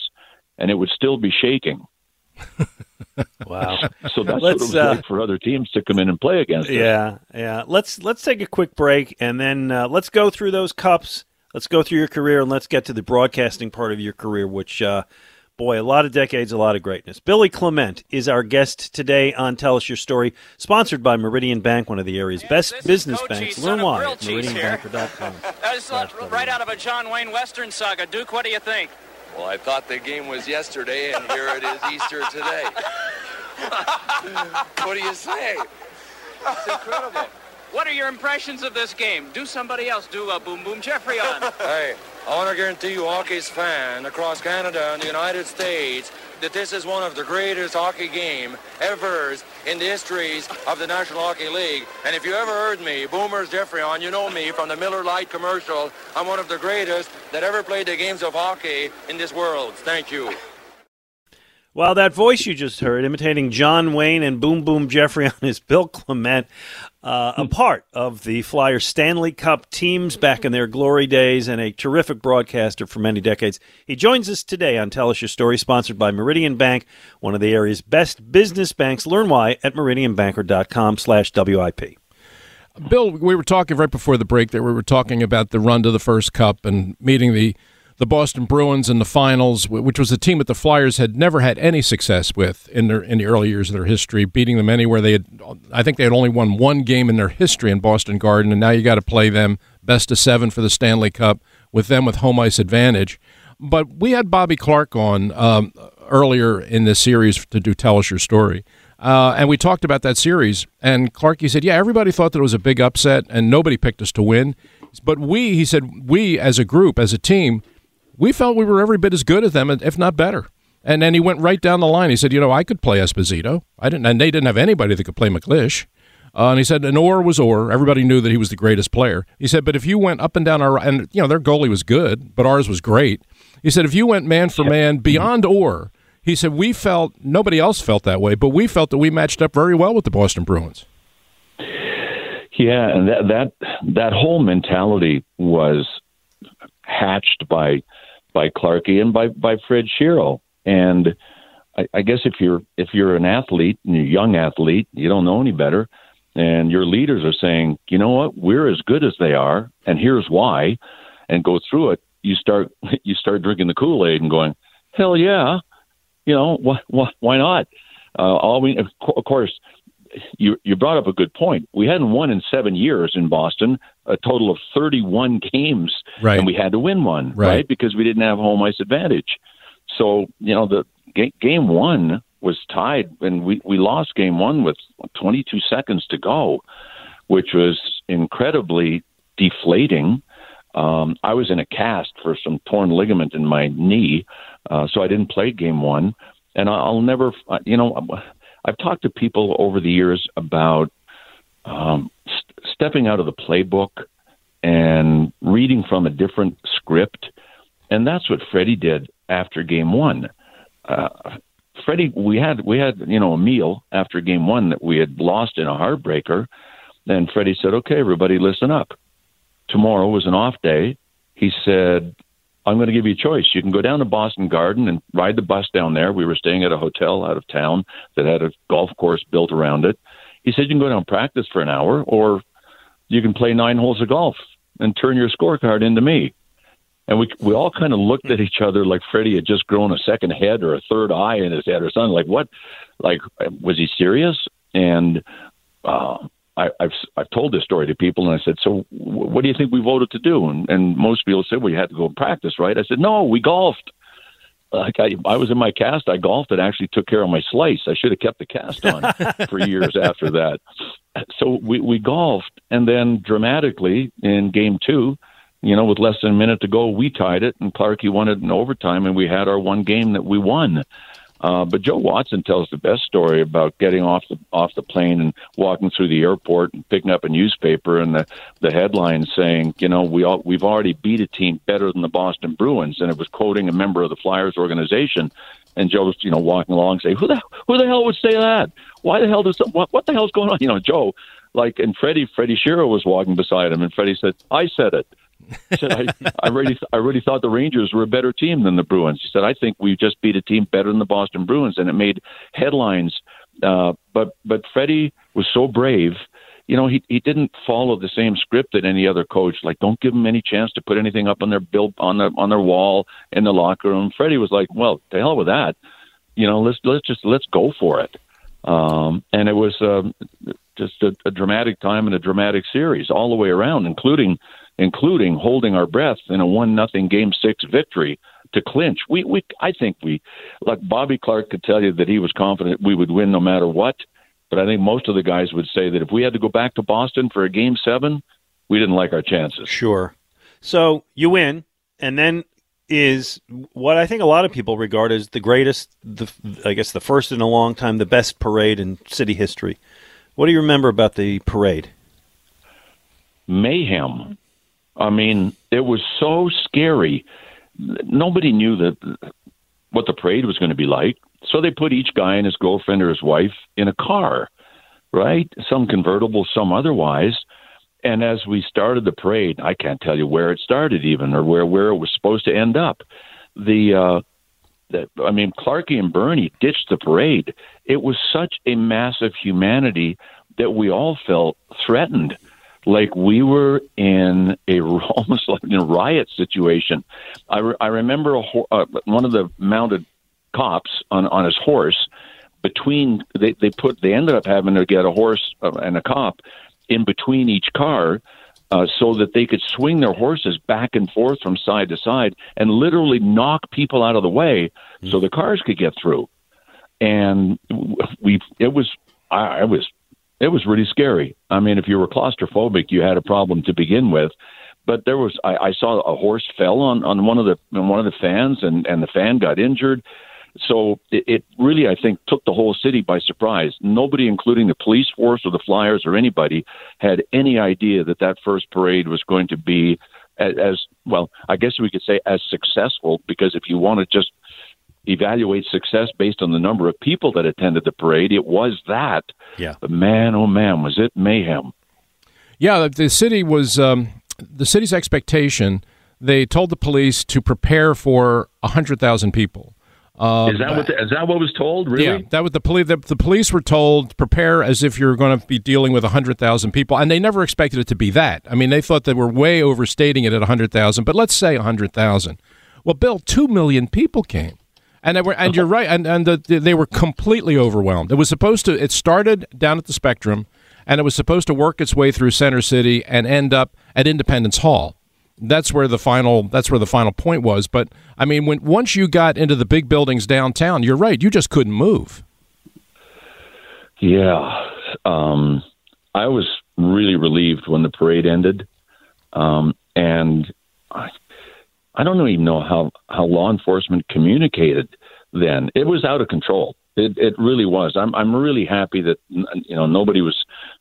[SPEAKER 22] and it would still be shaking. [laughs]
[SPEAKER 3] Wow.
[SPEAKER 22] So that's what it was
[SPEAKER 3] uh,
[SPEAKER 22] like for other teams to come in and play against us.
[SPEAKER 3] Yeah, yeah. Let's let's take a quick break and then uh, let's go through those cups. Let's go through your career and let's get to the broadcasting part of your career, which, uh, boy, a lot of decades, a lot of greatness. Billy Clement is our guest today on Tell Us Your Story, sponsored by Meridian Bank, one of the area's best business banks. Learn why at meridianbanker.com. [laughs]
[SPEAKER 23] That's not right out of a John Wayne Western saga. Duke, what do you think?
[SPEAKER 24] Well, I thought the game was yesterday, and here it is Easter today. [laughs] what do you say? It's incredible.
[SPEAKER 23] What are your impressions of this game? Do somebody else do a Boom Boom Geoffrion.
[SPEAKER 24] Hey, I want to guarantee you, hockey's fan across Canada and the United States, that this is one of the greatest hockey game ever in the histories of the National Hockey League. And if you ever heard me, Boomers Geoffrion, you know me from the Miller Lite commercial. I'm one of the greatest that ever played the games of hockey in this world. Thank you.
[SPEAKER 3] Well, that voice you just heard, imitating John Wayne and Boom Boom Geoffrion his Bill Clement, uh, a part of the Flyers Stanley Cup teams back in their glory days and a terrific broadcaster for many decades. He joins us today on Tell Us Your Story, sponsored by Meridian Bank, one of the area's best business banks. Learn why at meridianbanker.com slash WIP.
[SPEAKER 4] Bill, we were talking right before the break there. We were talking about the run to the first cup and meeting the – the Boston Bruins in the finals, which was a team that the Flyers had never had any success with in their in the early years of their history, beating them anywhere. They had, I think, they had only won one game in their history in Boston Garden, and now you got to play them best of seven for the Stanley Cup with them with home ice advantage. But we had Bobby Clarke on um, earlier in this series to do tell us your story. Uh, and we talked about that series, and Clarke, he said, "Yeah, everybody thought that it was a big upset, and nobody picked us to win. But we, he said, we as a group, as a team, we felt we were every bit as good as them, if not better. And then he went right down the line. He said, "You know, I could play Esposito. I didn't, and they didn't have anybody that could play MacLeish." Uh, and he said, "An Orr was Orr. Everybody knew that he was the greatest player." He said, "But if you went up and down our, and you know, their goalie was good, but ours was great." He said, "If you went man for man beyond Orr, he said we felt nobody else felt that way, but we felt that we matched up very well with the Boston Bruins."
[SPEAKER 22] Yeah, and that that that whole mentality was hatched by by Clarkey and by by Fred Shero. And I, I guess if you're if you're an athlete and you're a young athlete, you don't know any better, and your leaders are saying, you know what, we're as good as they are, and here's why, and go through it. You start [laughs] you start drinking the Kool Aid and going, hell yeah, you know why why, why not? Uh, all we of course you you brought up a good point. We hadn't won in seven years in Boston, a total of 31 games,
[SPEAKER 4] right.
[SPEAKER 22] and we had to win one,
[SPEAKER 4] right.
[SPEAKER 22] right? Because we didn't have home ice advantage. So you know the ga- game one was tied, and we we lost game one with 22 seconds to go, which was incredibly deflating. Um, I was in a cast for some torn ligament in my knee, uh, so I didn't play game one. And I'll never, you know, I've talked to people over the years about um, stepping out of the playbook and reading from a different script, and that's what Freddie did after Game One. Uh, Freddie, we had we had you know a meal after Game One that we had lost in a heartbreaker. Then Freddie said, "Okay, everybody, listen up. Tomorrow was an off day." He said, I'm going to give you a choice. You can go down to Boston Garden and ride the bus down there. We were staying at a hotel out of town that had a golf course built around it. He said you can go down and practice for an hour, or you can play nine holes of golf and turn your scorecard into me. And we we all kind of looked at each other like Freddie had just grown a second head or a third eye in his head or something. Like what? Like was he serious? And uh, I, I've I've told this story to people, and I said, "So, what do you think we voted to do?" And, and most people said, "Well, you had to go practice, right?" I said, "No, we golfed." Like I, I was in my cast, I golfed and actually took care of my slice. I should have kept the cast on [laughs] for years after that. So we we golfed, and then dramatically in game two, you know, with less than a minute to go, we tied it, and Clarkey won it in overtime, and we had our one game that we won. Uh, but Joe Watson tells the best story about getting off the off the plane and walking through the airport and picking up a newspaper and the the headline saying, you know, we all we've already beat a team better than the Boston Bruins, and it was quoting a member of the Flyers organization. And Joe was, you know, walking along saying, "Who the who the hell would say that? Why the hell does what what the hell's going on?" You know, Joe, like, and Freddie Freddie Shero was walking beside him, and Freddie said, "I said it." Said, I, I really, I really thought the Rangers were a better team than the Bruins. He said, I think we just beat a team better than the Boston Bruins, and it made headlines. Uh, but, but Freddie was so brave. You know, he he didn't follow the same script that any other coach. Like, don't give them any chance to put anything up on their bill on their on their wall in the locker room. Freddie was like, well, to hell with that. You know, let's let's just let's go for it. Um, and it was um, just a, a dramatic time and a dramatic series all the way around, including including holding our breath in a one nothing game six victory to clinch. We we I think we like Bobby Clarke could tell you that he was confident we would win no matter what. But I think most of the guys would say that if we had to go back to Boston for a game seven, we didn't like our chances.
[SPEAKER 3] Sure. So you win, and then is what I think a lot of people regard as the greatest, the I guess the first in a long time, the best parade in city history. What do you remember about the parade?
[SPEAKER 22] Mayhem. I mean, it was so scary. Nobody knew that what the parade was going to be like. so they put each guy and his girlfriend or his wife in a car, right? Some convertible, some otherwise. And as we started the parade, I can't tell you where it started even or where where it was supposed to end up. The uh, the, I mean, Clarkie and Bernie ditched the parade. It was such a massive humanity that we all felt threatened, like we were in a [laughs] almost like in a riot situation. I, re- I remember a, ho- uh, one of the mounted cops on on his horse between they they put they ended up having to get a horse uh, and a cop in between each car uh, so that they could swing their horses back and forth from side to side and literally knock people out of the way so the cars could get through. And we, it was, I, I was, it was really scary. I mean, if you were claustrophobic, you had a problem to begin with. But there was, I, I saw a horse fell on on one of the on one of the fans, and and the fan got injured. So it, it really, I think, took the whole city by surprise. Nobody, including the police force or the Flyers or anybody, had any idea that that first parade was going to be as, as well. I guess we could say as successful because if you want to just evaluate success based on the number of people that attended the parade, it was that.
[SPEAKER 3] Yeah.
[SPEAKER 22] But man, oh man, was it mayhem.
[SPEAKER 4] Yeah, the city was um, the city's expectation. They told the police to prepare for hundred thousand people. Um,
[SPEAKER 22] is that what the, is that what was told? Really?
[SPEAKER 4] Yeah, that was the police. The, the police were told prepare as if you're going to be dealing with hundred thousand people, and they never expected it to be that. I mean, they thought they were way overstating it at hundred thousand, but let's say hundred thousand. Well, Bill, two million people came. And they were, and you're right, and and the, they were completely overwhelmed. It was supposed to. It started down at the Spectrum, and it was supposed to work its way through Center City and end up at Independence Hall. That's where the final. That's where the final point was. But I mean, when once you got into the big buildings downtown, you're right. You just couldn't move.
[SPEAKER 22] Yeah, um, I was really relieved when the parade ended, um, and I don't even know how how law enforcement communicated then. It was out of control. It it really was. I'm I'm really happy that you know nobody was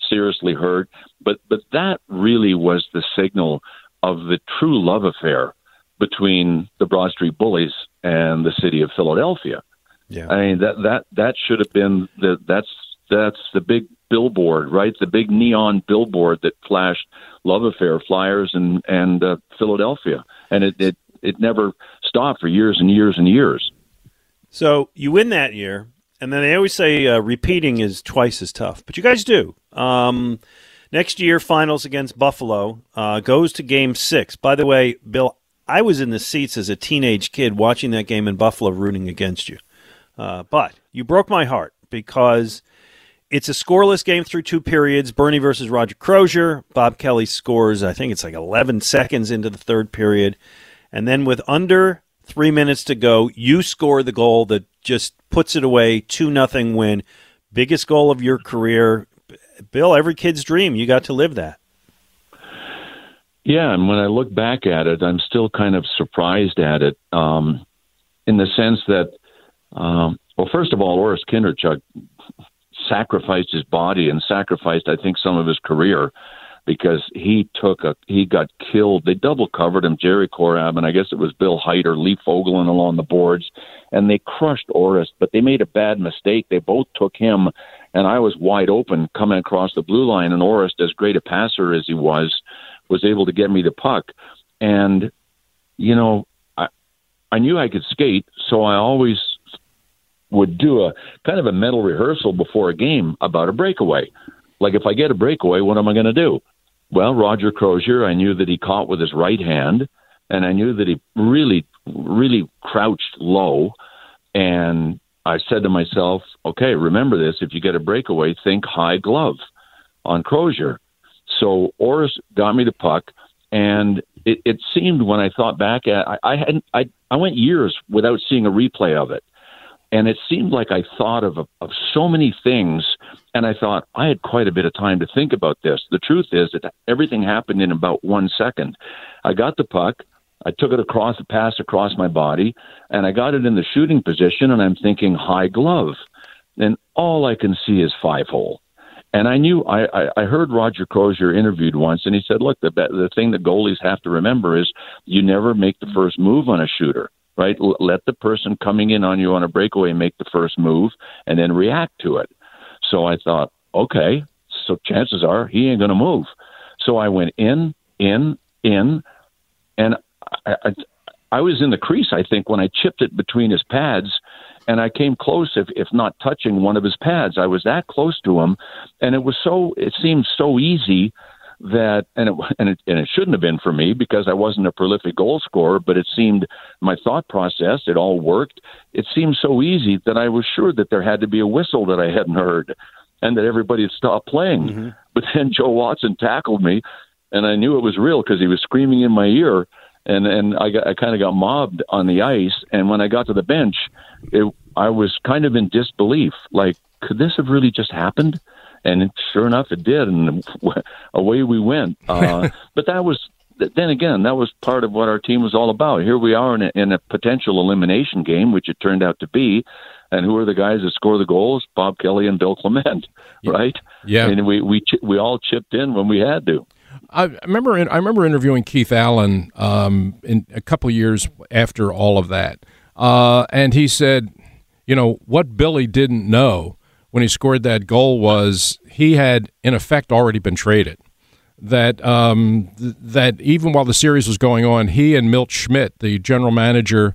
[SPEAKER 22] seriously hurt, but but that really was the signal of the true love affair between the Broad Street Bullies and the city of Philadelphia.
[SPEAKER 3] Yeah.
[SPEAKER 22] I mean that that that should have been the that's that's the big billboard, right? The big neon billboard that flashed love affair flyers and and uh, Philadelphia, and it, it it never stopped for years and years and years.
[SPEAKER 3] So you win that year, and then they always say uh, repeating is twice as tough, but you guys do. Um, next year, finals against Buffalo uh, goes to Game Six. By the way, Bill, I was in the seats as a teenage kid watching that game in Buffalo, rooting against you. Uh, but you broke my heart because it's a scoreless game through two periods. Bernie versus Roger Crozier. Bob Kelly scores, I think it's like 11 seconds into the third period. And then with under three minutes to go, you score the goal that just puts it away. 2 nothing win. Biggest goal of your career. Bill, every kid's dream. You got to live that.
[SPEAKER 22] Yeah, and when I look back at it, I'm still kind of surprised at it um, in the sense that, um, well, first of all, Orest Kindrachuk sacrificed his body and sacrificed, I think, some of his career because he took a he got killed. They double covered him, Jerry Korab, and I guess it was Bill Hajt, Lee Fogolin along the boards, and they crushed Orest, but they made a bad mistake. They both took him, and I was wide open coming across the blue line, and Orest, as great a passer as he was, was able to get me the puck, and you know, I I knew I could skate, so I always would do a kind of a mental rehearsal before a game about a breakaway. Like if I get a breakaway, what am I going to do? Well, Roger Crozier, I knew that he caught with his right hand, and I knew that he really, really crouched low. And I said to myself, okay, remember this. If you get a breakaway, think high glove on Crozier. So Orest got me the puck, and it, it seemed when I thought back I, I hadn't I I went years without seeing a replay of it and it seemed like I thought of of so many things, and I thought I had quite a bit of time to think about this. The truth is that everything happened in about one second. I got the puck, I took it across the pass across my body, and I got it in the shooting position, and I'm thinking high glove, and all I can see is five hole. And I knew I, I, I heard Roger Crozier interviewed once, and he said, "Look, the the thing that goalies have to remember is you never make the first move on a shooter." Right? Let the person coming in on you on a breakaway make the first move and then react to it. So I thought, okay, so chances are he ain't going to move. So I went in, in, in, and I, I, I was in the crease, I think, when I chipped it between his pads, and I came close, if if not touching one of his pads. I was that close to him, and it was so. It seemed so easy that, and it and it, and it shouldn't have been for me because I wasn't a prolific goal scorer. But it seemed my thought process, it all worked. It seemed so easy that I was sure that there had to be a whistle that I hadn't heard, and that everybody had stopped playing.
[SPEAKER 3] Mm-hmm.
[SPEAKER 22] But then [laughs] Joe Watson tackled me, and I knew it was real because he was screaming in my ear and and I got I kind of got mobbed on the ice. And when I got to the bench, it, I was kind of in disbelief. Like, could this have really just happened? And sure enough, it did, and [laughs] away we went. [laughs] Uh, but that was then again, that was part of what our team was all about. Here we are in a, in a potential elimination game, which it turned out to be. And who are the guys that score the goals? Bob Kelly and Bill Clement, right?
[SPEAKER 4] Yeah.
[SPEAKER 22] And we we we all chipped in when we had to.
[SPEAKER 4] I remember I remember interviewing Keith Allen um, in a couple years after all of that, uh, and he said, you know, what Billy didn't know when he scored that goal was he had in effect already been traded. That um, th- that even while the series was going on, he and Milt Schmidt, the general manager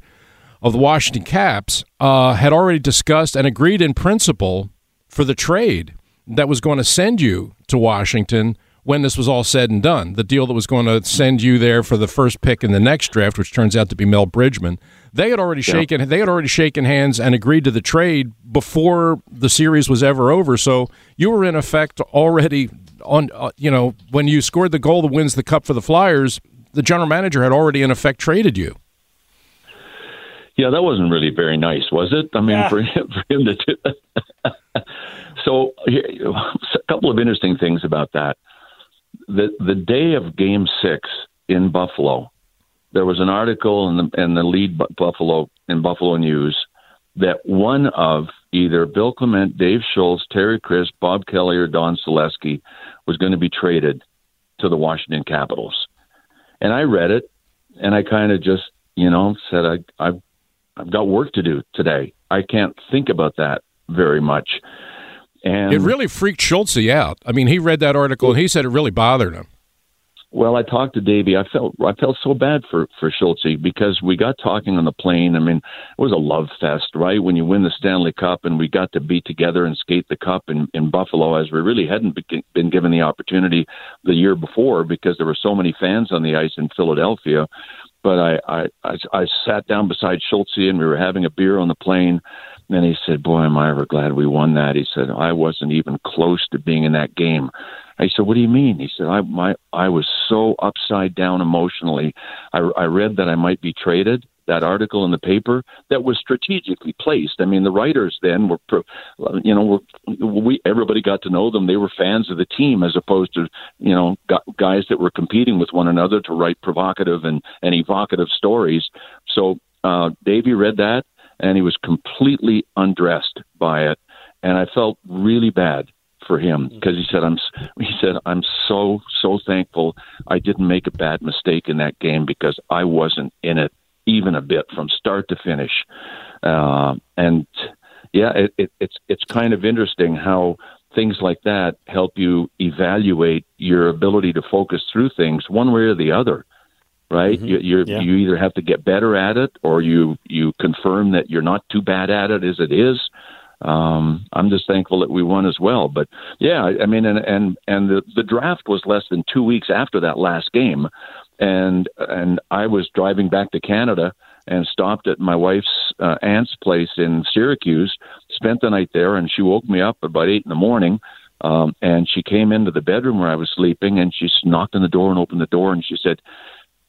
[SPEAKER 4] of the Washington Caps, uh, had already discussed and agreed in principle for the trade that was going to send you to Washington when this was all said and done. The deal that was going to send you there for the first pick in the next draft, which turns out to be Mel Bridgman, they had already
[SPEAKER 22] Yeah.
[SPEAKER 4] shaken they had already shaken hands and agreed to the trade before the series was ever over. So you were in effect already on. Uh, you know, when you scored the goal that wins the cup for the Flyers, the general manager had already in effect traded you.
[SPEAKER 22] Yeah, that wasn't really very nice, was it? I mean, for him, for him to do. [laughs] so, a couple of interesting things about that. The the day of Game Six in Buffalo, there was an article in the in the lead Buffalo in Buffalo News that one of either Bill Clement, Dave Schultz, Terry Crisp, Bob Kelly, or Don Saleski was going to be traded to the Washington Capitals. And I read it, and I kind of just, you know, said I I've I've got work to do today. I can't think about that very much. And
[SPEAKER 4] it really freaked Schultze out. I mean, he read that article and he said it really bothered him.
[SPEAKER 22] Well, I talked to Davey. I felt I felt so bad for for Schultze because we got talking on the plane. I mean, it was a love fest, right? When you win the Stanley Cup and we got to be together and skate the cup in in Buffalo, as we really hadn't be- been given the opportunity the year before because there were so many fans on the ice in Philadelphia. But I I I, I sat down beside Schultze and we were having a beer on the plane. And he said, "Boy, am I ever glad we won that." He said, "I wasn't even close to being in that game." I said, "What do you mean?" He said, "I my I was so upside down emotionally. I, I read that I might be traded. That article in the paper that was strategically placed. I mean, the writers then were, you know, were, we everybody got to know them. They were fans of the team as opposed to you know guys that were competing with one another to write provocative and and evocative stories. So uh, Davey read that and he was completely undressed by it, and I felt really bad for him because he said I'm he said I'm so so thankful I didn't make a bad mistake in that game because I wasn't in it even a bit from start to finish, uh, and yeah, it, it, it's it's kind of interesting how things like that help you evaluate your ability to focus through things one way or the other right? You you're,
[SPEAKER 3] Yeah.
[SPEAKER 22] you either have to get better at it, or you you confirm that you're not too bad at it as it is. Um, I'm just thankful that we won as well. But yeah, I, mean, and and and the the draft was less than two weeks after that last game, and and I was driving back to Canada and stopped at my wife's uh, aunt's place in Syracuse, spent the night there, and she woke me up about eight in the morning. Um, and she came into the bedroom where I was sleeping, and she knocked on the door and opened the door, and she said,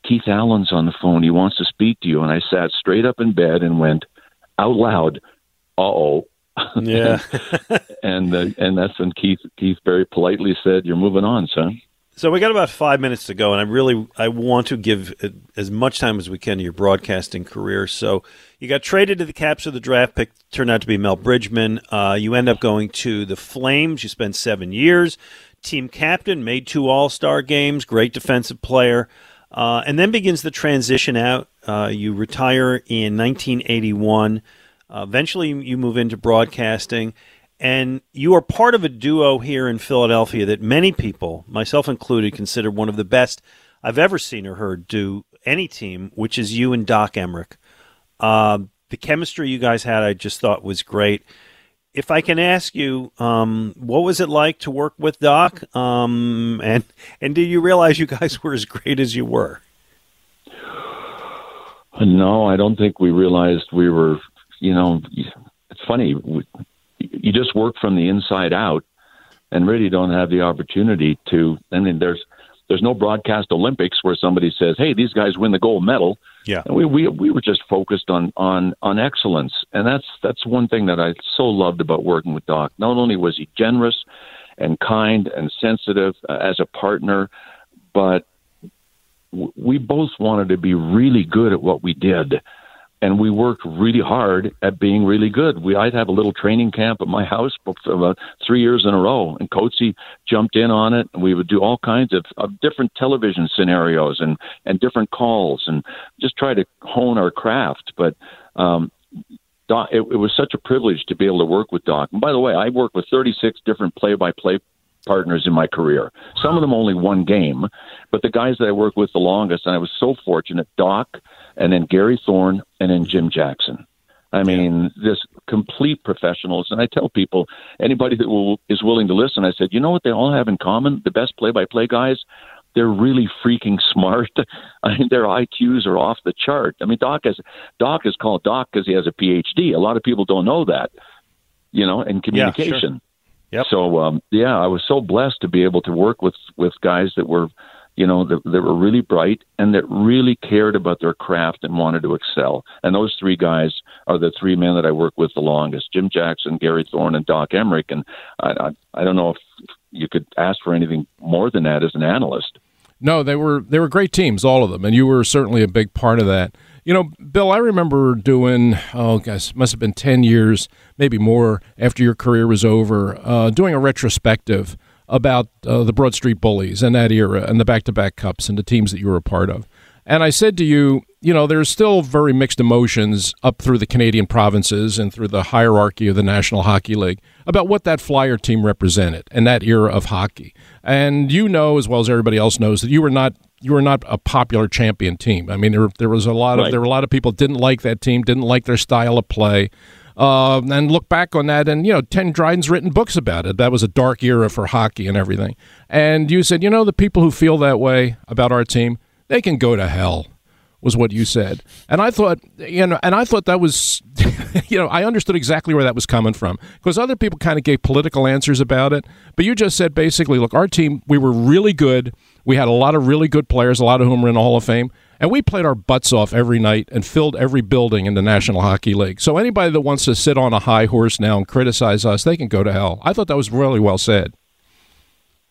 [SPEAKER 22] Keith Allen's on the phone. He wants to speak to you. And I sat straight up in bed and went out loud, "Uh oh."
[SPEAKER 3] Yeah. [laughs]
[SPEAKER 22] and uh, and that's when Keith Keith very politely said, "You're moving on, son."
[SPEAKER 3] So we got about five minutes to go, and I really I want to give as much time as we can to your broadcasting career. So you got traded to the Caps for the draft pick, turned out to be Mel Bridgman. Uh, you end up going to the Flames. You spent seven years, team captain, made two All Star games, great defensive player, uh, and then begins the transition out Uh, you retire in 1981. Uh, eventually, you move into broadcasting, and you are part of a duo here in Philadelphia that many people, myself included, consider one of the best I've ever seen or heard do any team, which is you and Doc Emrick. Uh, the chemistry you guys had, I just thought was great. If I can ask you, um, what was it like to work with Doc? Um, and and did you realize you guys were as great as you were?
[SPEAKER 22] No, I don't think we realized we were. You know, it's funny. You just work from the inside out, and really don't have the opportunity to. I mean, there's there's no broadcast Olympics where somebody says, "Hey, these guys win the gold medal."
[SPEAKER 3] Yeah,
[SPEAKER 22] and we we we were just focused on on on excellence, and that's that's one thing that I so loved about working with Doc. Not only was he generous and kind and sensitive uh, as a partner, but we both wanted to be really good at what we did and we worked really hard at being really good. We I'd have a little training camp at my house for about three years in a row, and Coatsy jumped in on it, and we would do all kinds of, of different television scenarios and and different calls, and just try to hone our craft. But um, Doc, it, it was such a privilege to be able to work with Doc. And by the way, I worked with 36 different play-by-play partners in my career. Some of them only one game, but the guys that I worked with the longest, and I was so fortunate, Doc, and then Gary Thorne, and then Jim Jackson. I mean, yeah. this complete professionals. And I tell people, anybody that will, is willing to listen, I said, you know what they all have in common? The best play-by-play guys, they're really freaking [laughs] smart. I mean, their IQs are off the chart. I mean, Doc is Doc is called Doc because he has a PhD. A lot of people don't know that, you know, in communication. Yeah, sure.
[SPEAKER 3] Yep.
[SPEAKER 22] So um, yeah, I was so blessed to be able to work with with guys that were, you know, that, that were really bright and that really cared about their craft and wanted to excel. And those three guys are the three men that I work with the longest: Jim Jackson, Gary Thorne, and Doc Emrick. And I I, I don't know if you could ask for anything more than that as an analyst.
[SPEAKER 4] No, they were they were great teams, all of them, and you were certainly a big part of that. You know, Bill, I remember doing, oh, guys, must have been 10 years, maybe more, after your career was over, uh, doing a retrospective about uh, the Broad Street Bullies and that era and the back to back cups and the teams that you were a part of. And I said to you, you know, there's still very mixed emotions up through the Canadian provinces and through the hierarchy of the National Hockey League about what that Flyer team represented and that era of hockey. And you know, as well as everybody else knows, that you were not you were not a popular champion team. I mean, there, there was a lot of there were a lot of people didn't like that team, didn't like their style of play. Uh, and look back on that, and you know, Ted Dryden's written books about it. That was a dark era for hockey and everything. And you said, you know, the people who feel that way about our team, they can go to hell was what you said. And I thought, you know, and I thought that was, [laughs] you know, I understood exactly where that was coming from because other people kind of gave political answers about it. But you just said basically, look, our team, we were really good. We had a lot of really good players, a lot of whom are in the Hall of Fame. And we played our butts off every night and filled every building in the National Hockey League. So anybody that wants to sit on a high horse now and criticize us, they can go to hell. I thought that was really well said.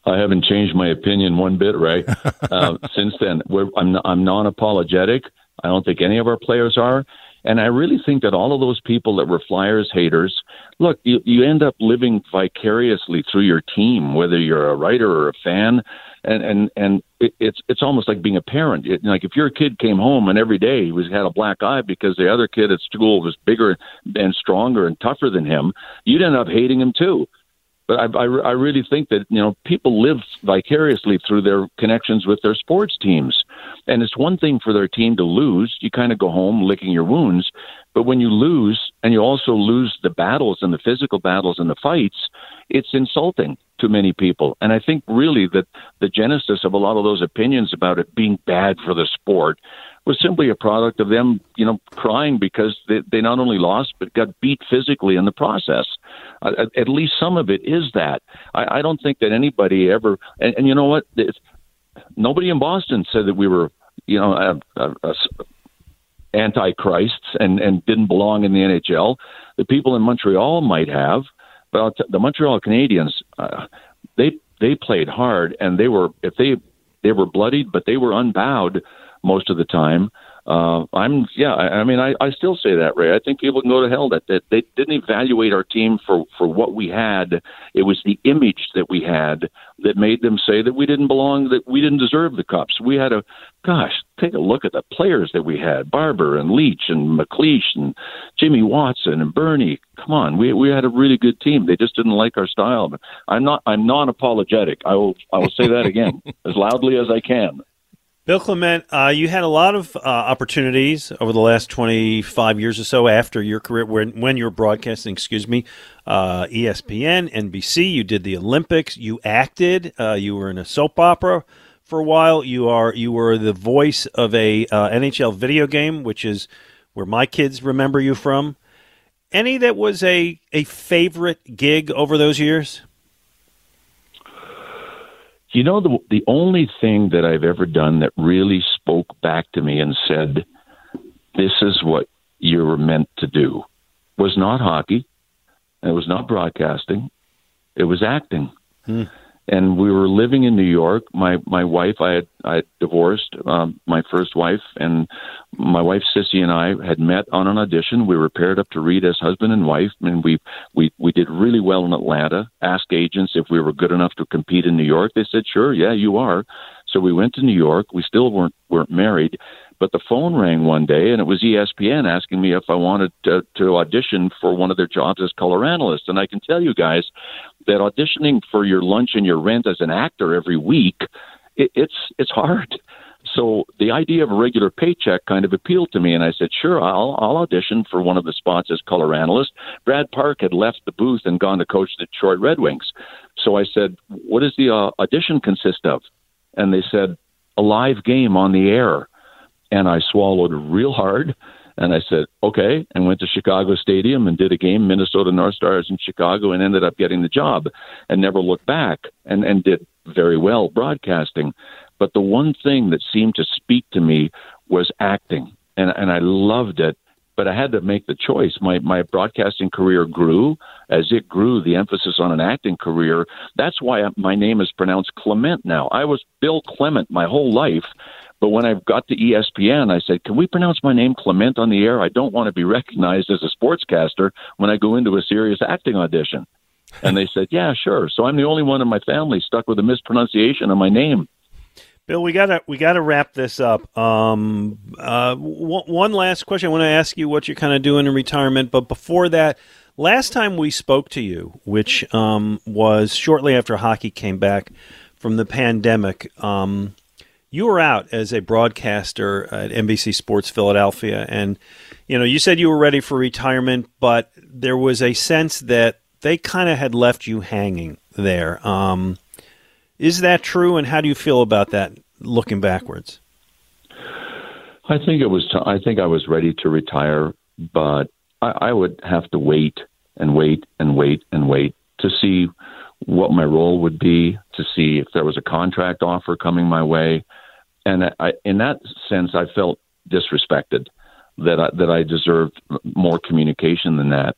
[SPEAKER 22] I haven't changed my opinion one bit, Ray. [laughs] uh, since then, We're, I'm I'm non-apologetic. I don't think any of our players are, and I really think that all of those people that were Flyers haters, look, you you end up living vicariously through your team, whether you're a writer or a fan, and and and it, it's it's almost like being a parent. It, like if your kid came home and every day he was had a black eye because the other kid at school was bigger and stronger and tougher than him, you'd end up hating him too. But I, I, I really think that you know people live vicariously through their connections with their sports teams, and it's one thing for their team to lose. You kind of go home licking your wounds, but when you lose and you also lose the battles and the physical battles and the fights, it's insulting to many people. And I think really that the genesis of a lot of those opinions about it being bad for the sport was simply a product of them, you know, crying because they, they not only lost but got beat physically in the process. At least some of it is that. I, I don't think that anybody ever. And, and you know what? It's, nobody in Boston said that we were, you know, a, a, a antichrists and and didn't belong in the NHL. The people in Montreal might have, but t- the Montreal Canadiens, uh, they they played hard and they were if they they were bloodied, but they were unbowed most of the time. Uh, I'm yeah. I, I mean, I, I still say that, Ray. I think people can go to hell that, that they didn't evaluate our team for for what we had. It was the image that we had that made them say that we didn't belong, that we didn't deserve the cups. We had a gosh, take a look at the players that we had: Barber and Leach and MacLeish and Jimmy Watson and Bernie. Come on, we we had a really good team. They just didn't like our style. But I'm not I'm non apologetic. I will I will say that again [laughs] as loudly as I can.
[SPEAKER 3] Bill Clement, uh, you had a lot of uh, opportunities over the last 25 years or so after your career, when, when you were broadcasting, excuse me, uh, ESPN, NBC. You did the Olympics. You acted. Uh, you were in a soap opera for a while. You are you were the voice of a uh, NHL video game, which is where my kids remember you from. Any that was a a favorite gig over those years?
[SPEAKER 22] You know, the the only thing that I've ever done that really spoke back to me and said, "This is what you were meant to do," was not hockey. It was not broadcasting. It was acting.
[SPEAKER 3] Hmm
[SPEAKER 22] and we were living in New York. My my wife, I had I had divorced um, my first wife, and my wife Sissy and I had met on an audition. We were paired up to read as husband and wife, and we we we did really well in Atlanta. Asked agents if we were good enough to compete in New York. They said, "Sure, yeah, you are." So we went to New York. We still weren't weren't married, but the phone rang one day, and it was ESPN asking me if I wanted to, to audition for one of their jobs as color analyst. And I can tell you guys that auditioning for your lunch and your rent as an actor every week, it, it's it's hard. So the idea of a regular paycheck kind of appealed to me, and I said, "Sure, I'll I'll audition for one of the spots as color analyst." Brad Park had left the booth and gone to coach the Detroit Red Wings, so I said, "What does the uh, audition consist of?" And they said, "A live game on the air." and I swallowed real hard. And I said, okay, and went to Chicago Stadium and did a game, Minnesota North Stars in Chicago, and ended up getting the job and never looked back and, and did very well broadcasting. But the one thing that seemed to speak to me was acting, and, and I loved it. But I had to make the choice. My my broadcasting career grew as it grew. The emphasis on an acting career. That's why my name is pronounced Clement now. I was Bill Clement my whole life, but when I got to ESPN, I said, "Can we pronounce my name Clement on the air? I don't want to be recognized as a sportscaster when I go into a serious acting audition." And they said, "Yeah, sure." So I'm the only one in my family stuck with a mispronunciation of my name.
[SPEAKER 3] Bill, we gotta we gotta wrap this up. Um, uh, w- one last question. I want to ask you what you're kind of doing in retirement, but before that, last time we spoke to you, which um, was shortly after hockey came back from the pandemic. Um, you were out as a broadcaster at NBC Sports Philadelphia, and you know you said you were ready for retirement, but there was a sense that they kind of had left you hanging there. Um, is that true, and how do you feel about that looking backwards?
[SPEAKER 22] I think it was. T- I think I was ready to retire, but I, I would have to wait and wait and wait and wait to see what my role would be, to see if there was a contract offer coming my way and I, in that sense, I felt disrespected that I, that I deserved more communication than that.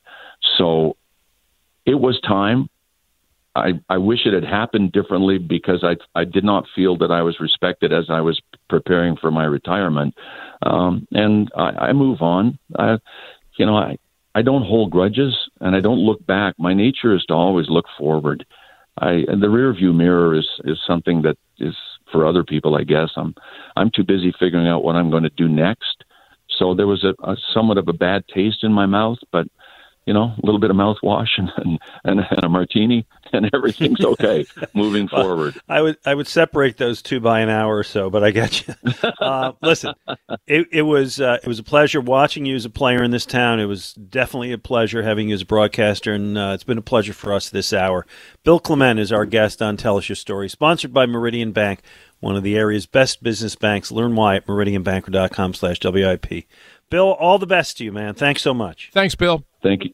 [SPEAKER 22] So it was time. I, I wish it had happened differently because I I did not feel that I was respected as I was preparing for my retirement, um, and I, I move on. I, you know, I I don't hold grudges and I don't look back. My nature is to always look forward. I and the rear view mirror is is something that is for other people, I guess. I'm I'm too busy figuring out what I'm going to do next. So there was a, a somewhat of a bad taste in my mouth, but you know, a little bit of mouthwash and, and, and, and a martini, and everything's okay [laughs] moving
[SPEAKER 3] well,
[SPEAKER 22] forward.
[SPEAKER 3] I would I would separate those two by an hour or so, but I get you. [laughs] Uh, listen, it, it was uh, it was a pleasure watching you as a player in this town. It was definitely a pleasure having you as a broadcaster, and uh, it's been a pleasure for us this hour. Bill Clement is our guest on Tell Us Your Story, sponsored by Meridian Bank, one of the area's best business banks. Learn why at meridianbanker.com slash WIP. Bill, all the best to you, man. Thanks so much.
[SPEAKER 4] Thanks, Bill.
[SPEAKER 22] Thank you.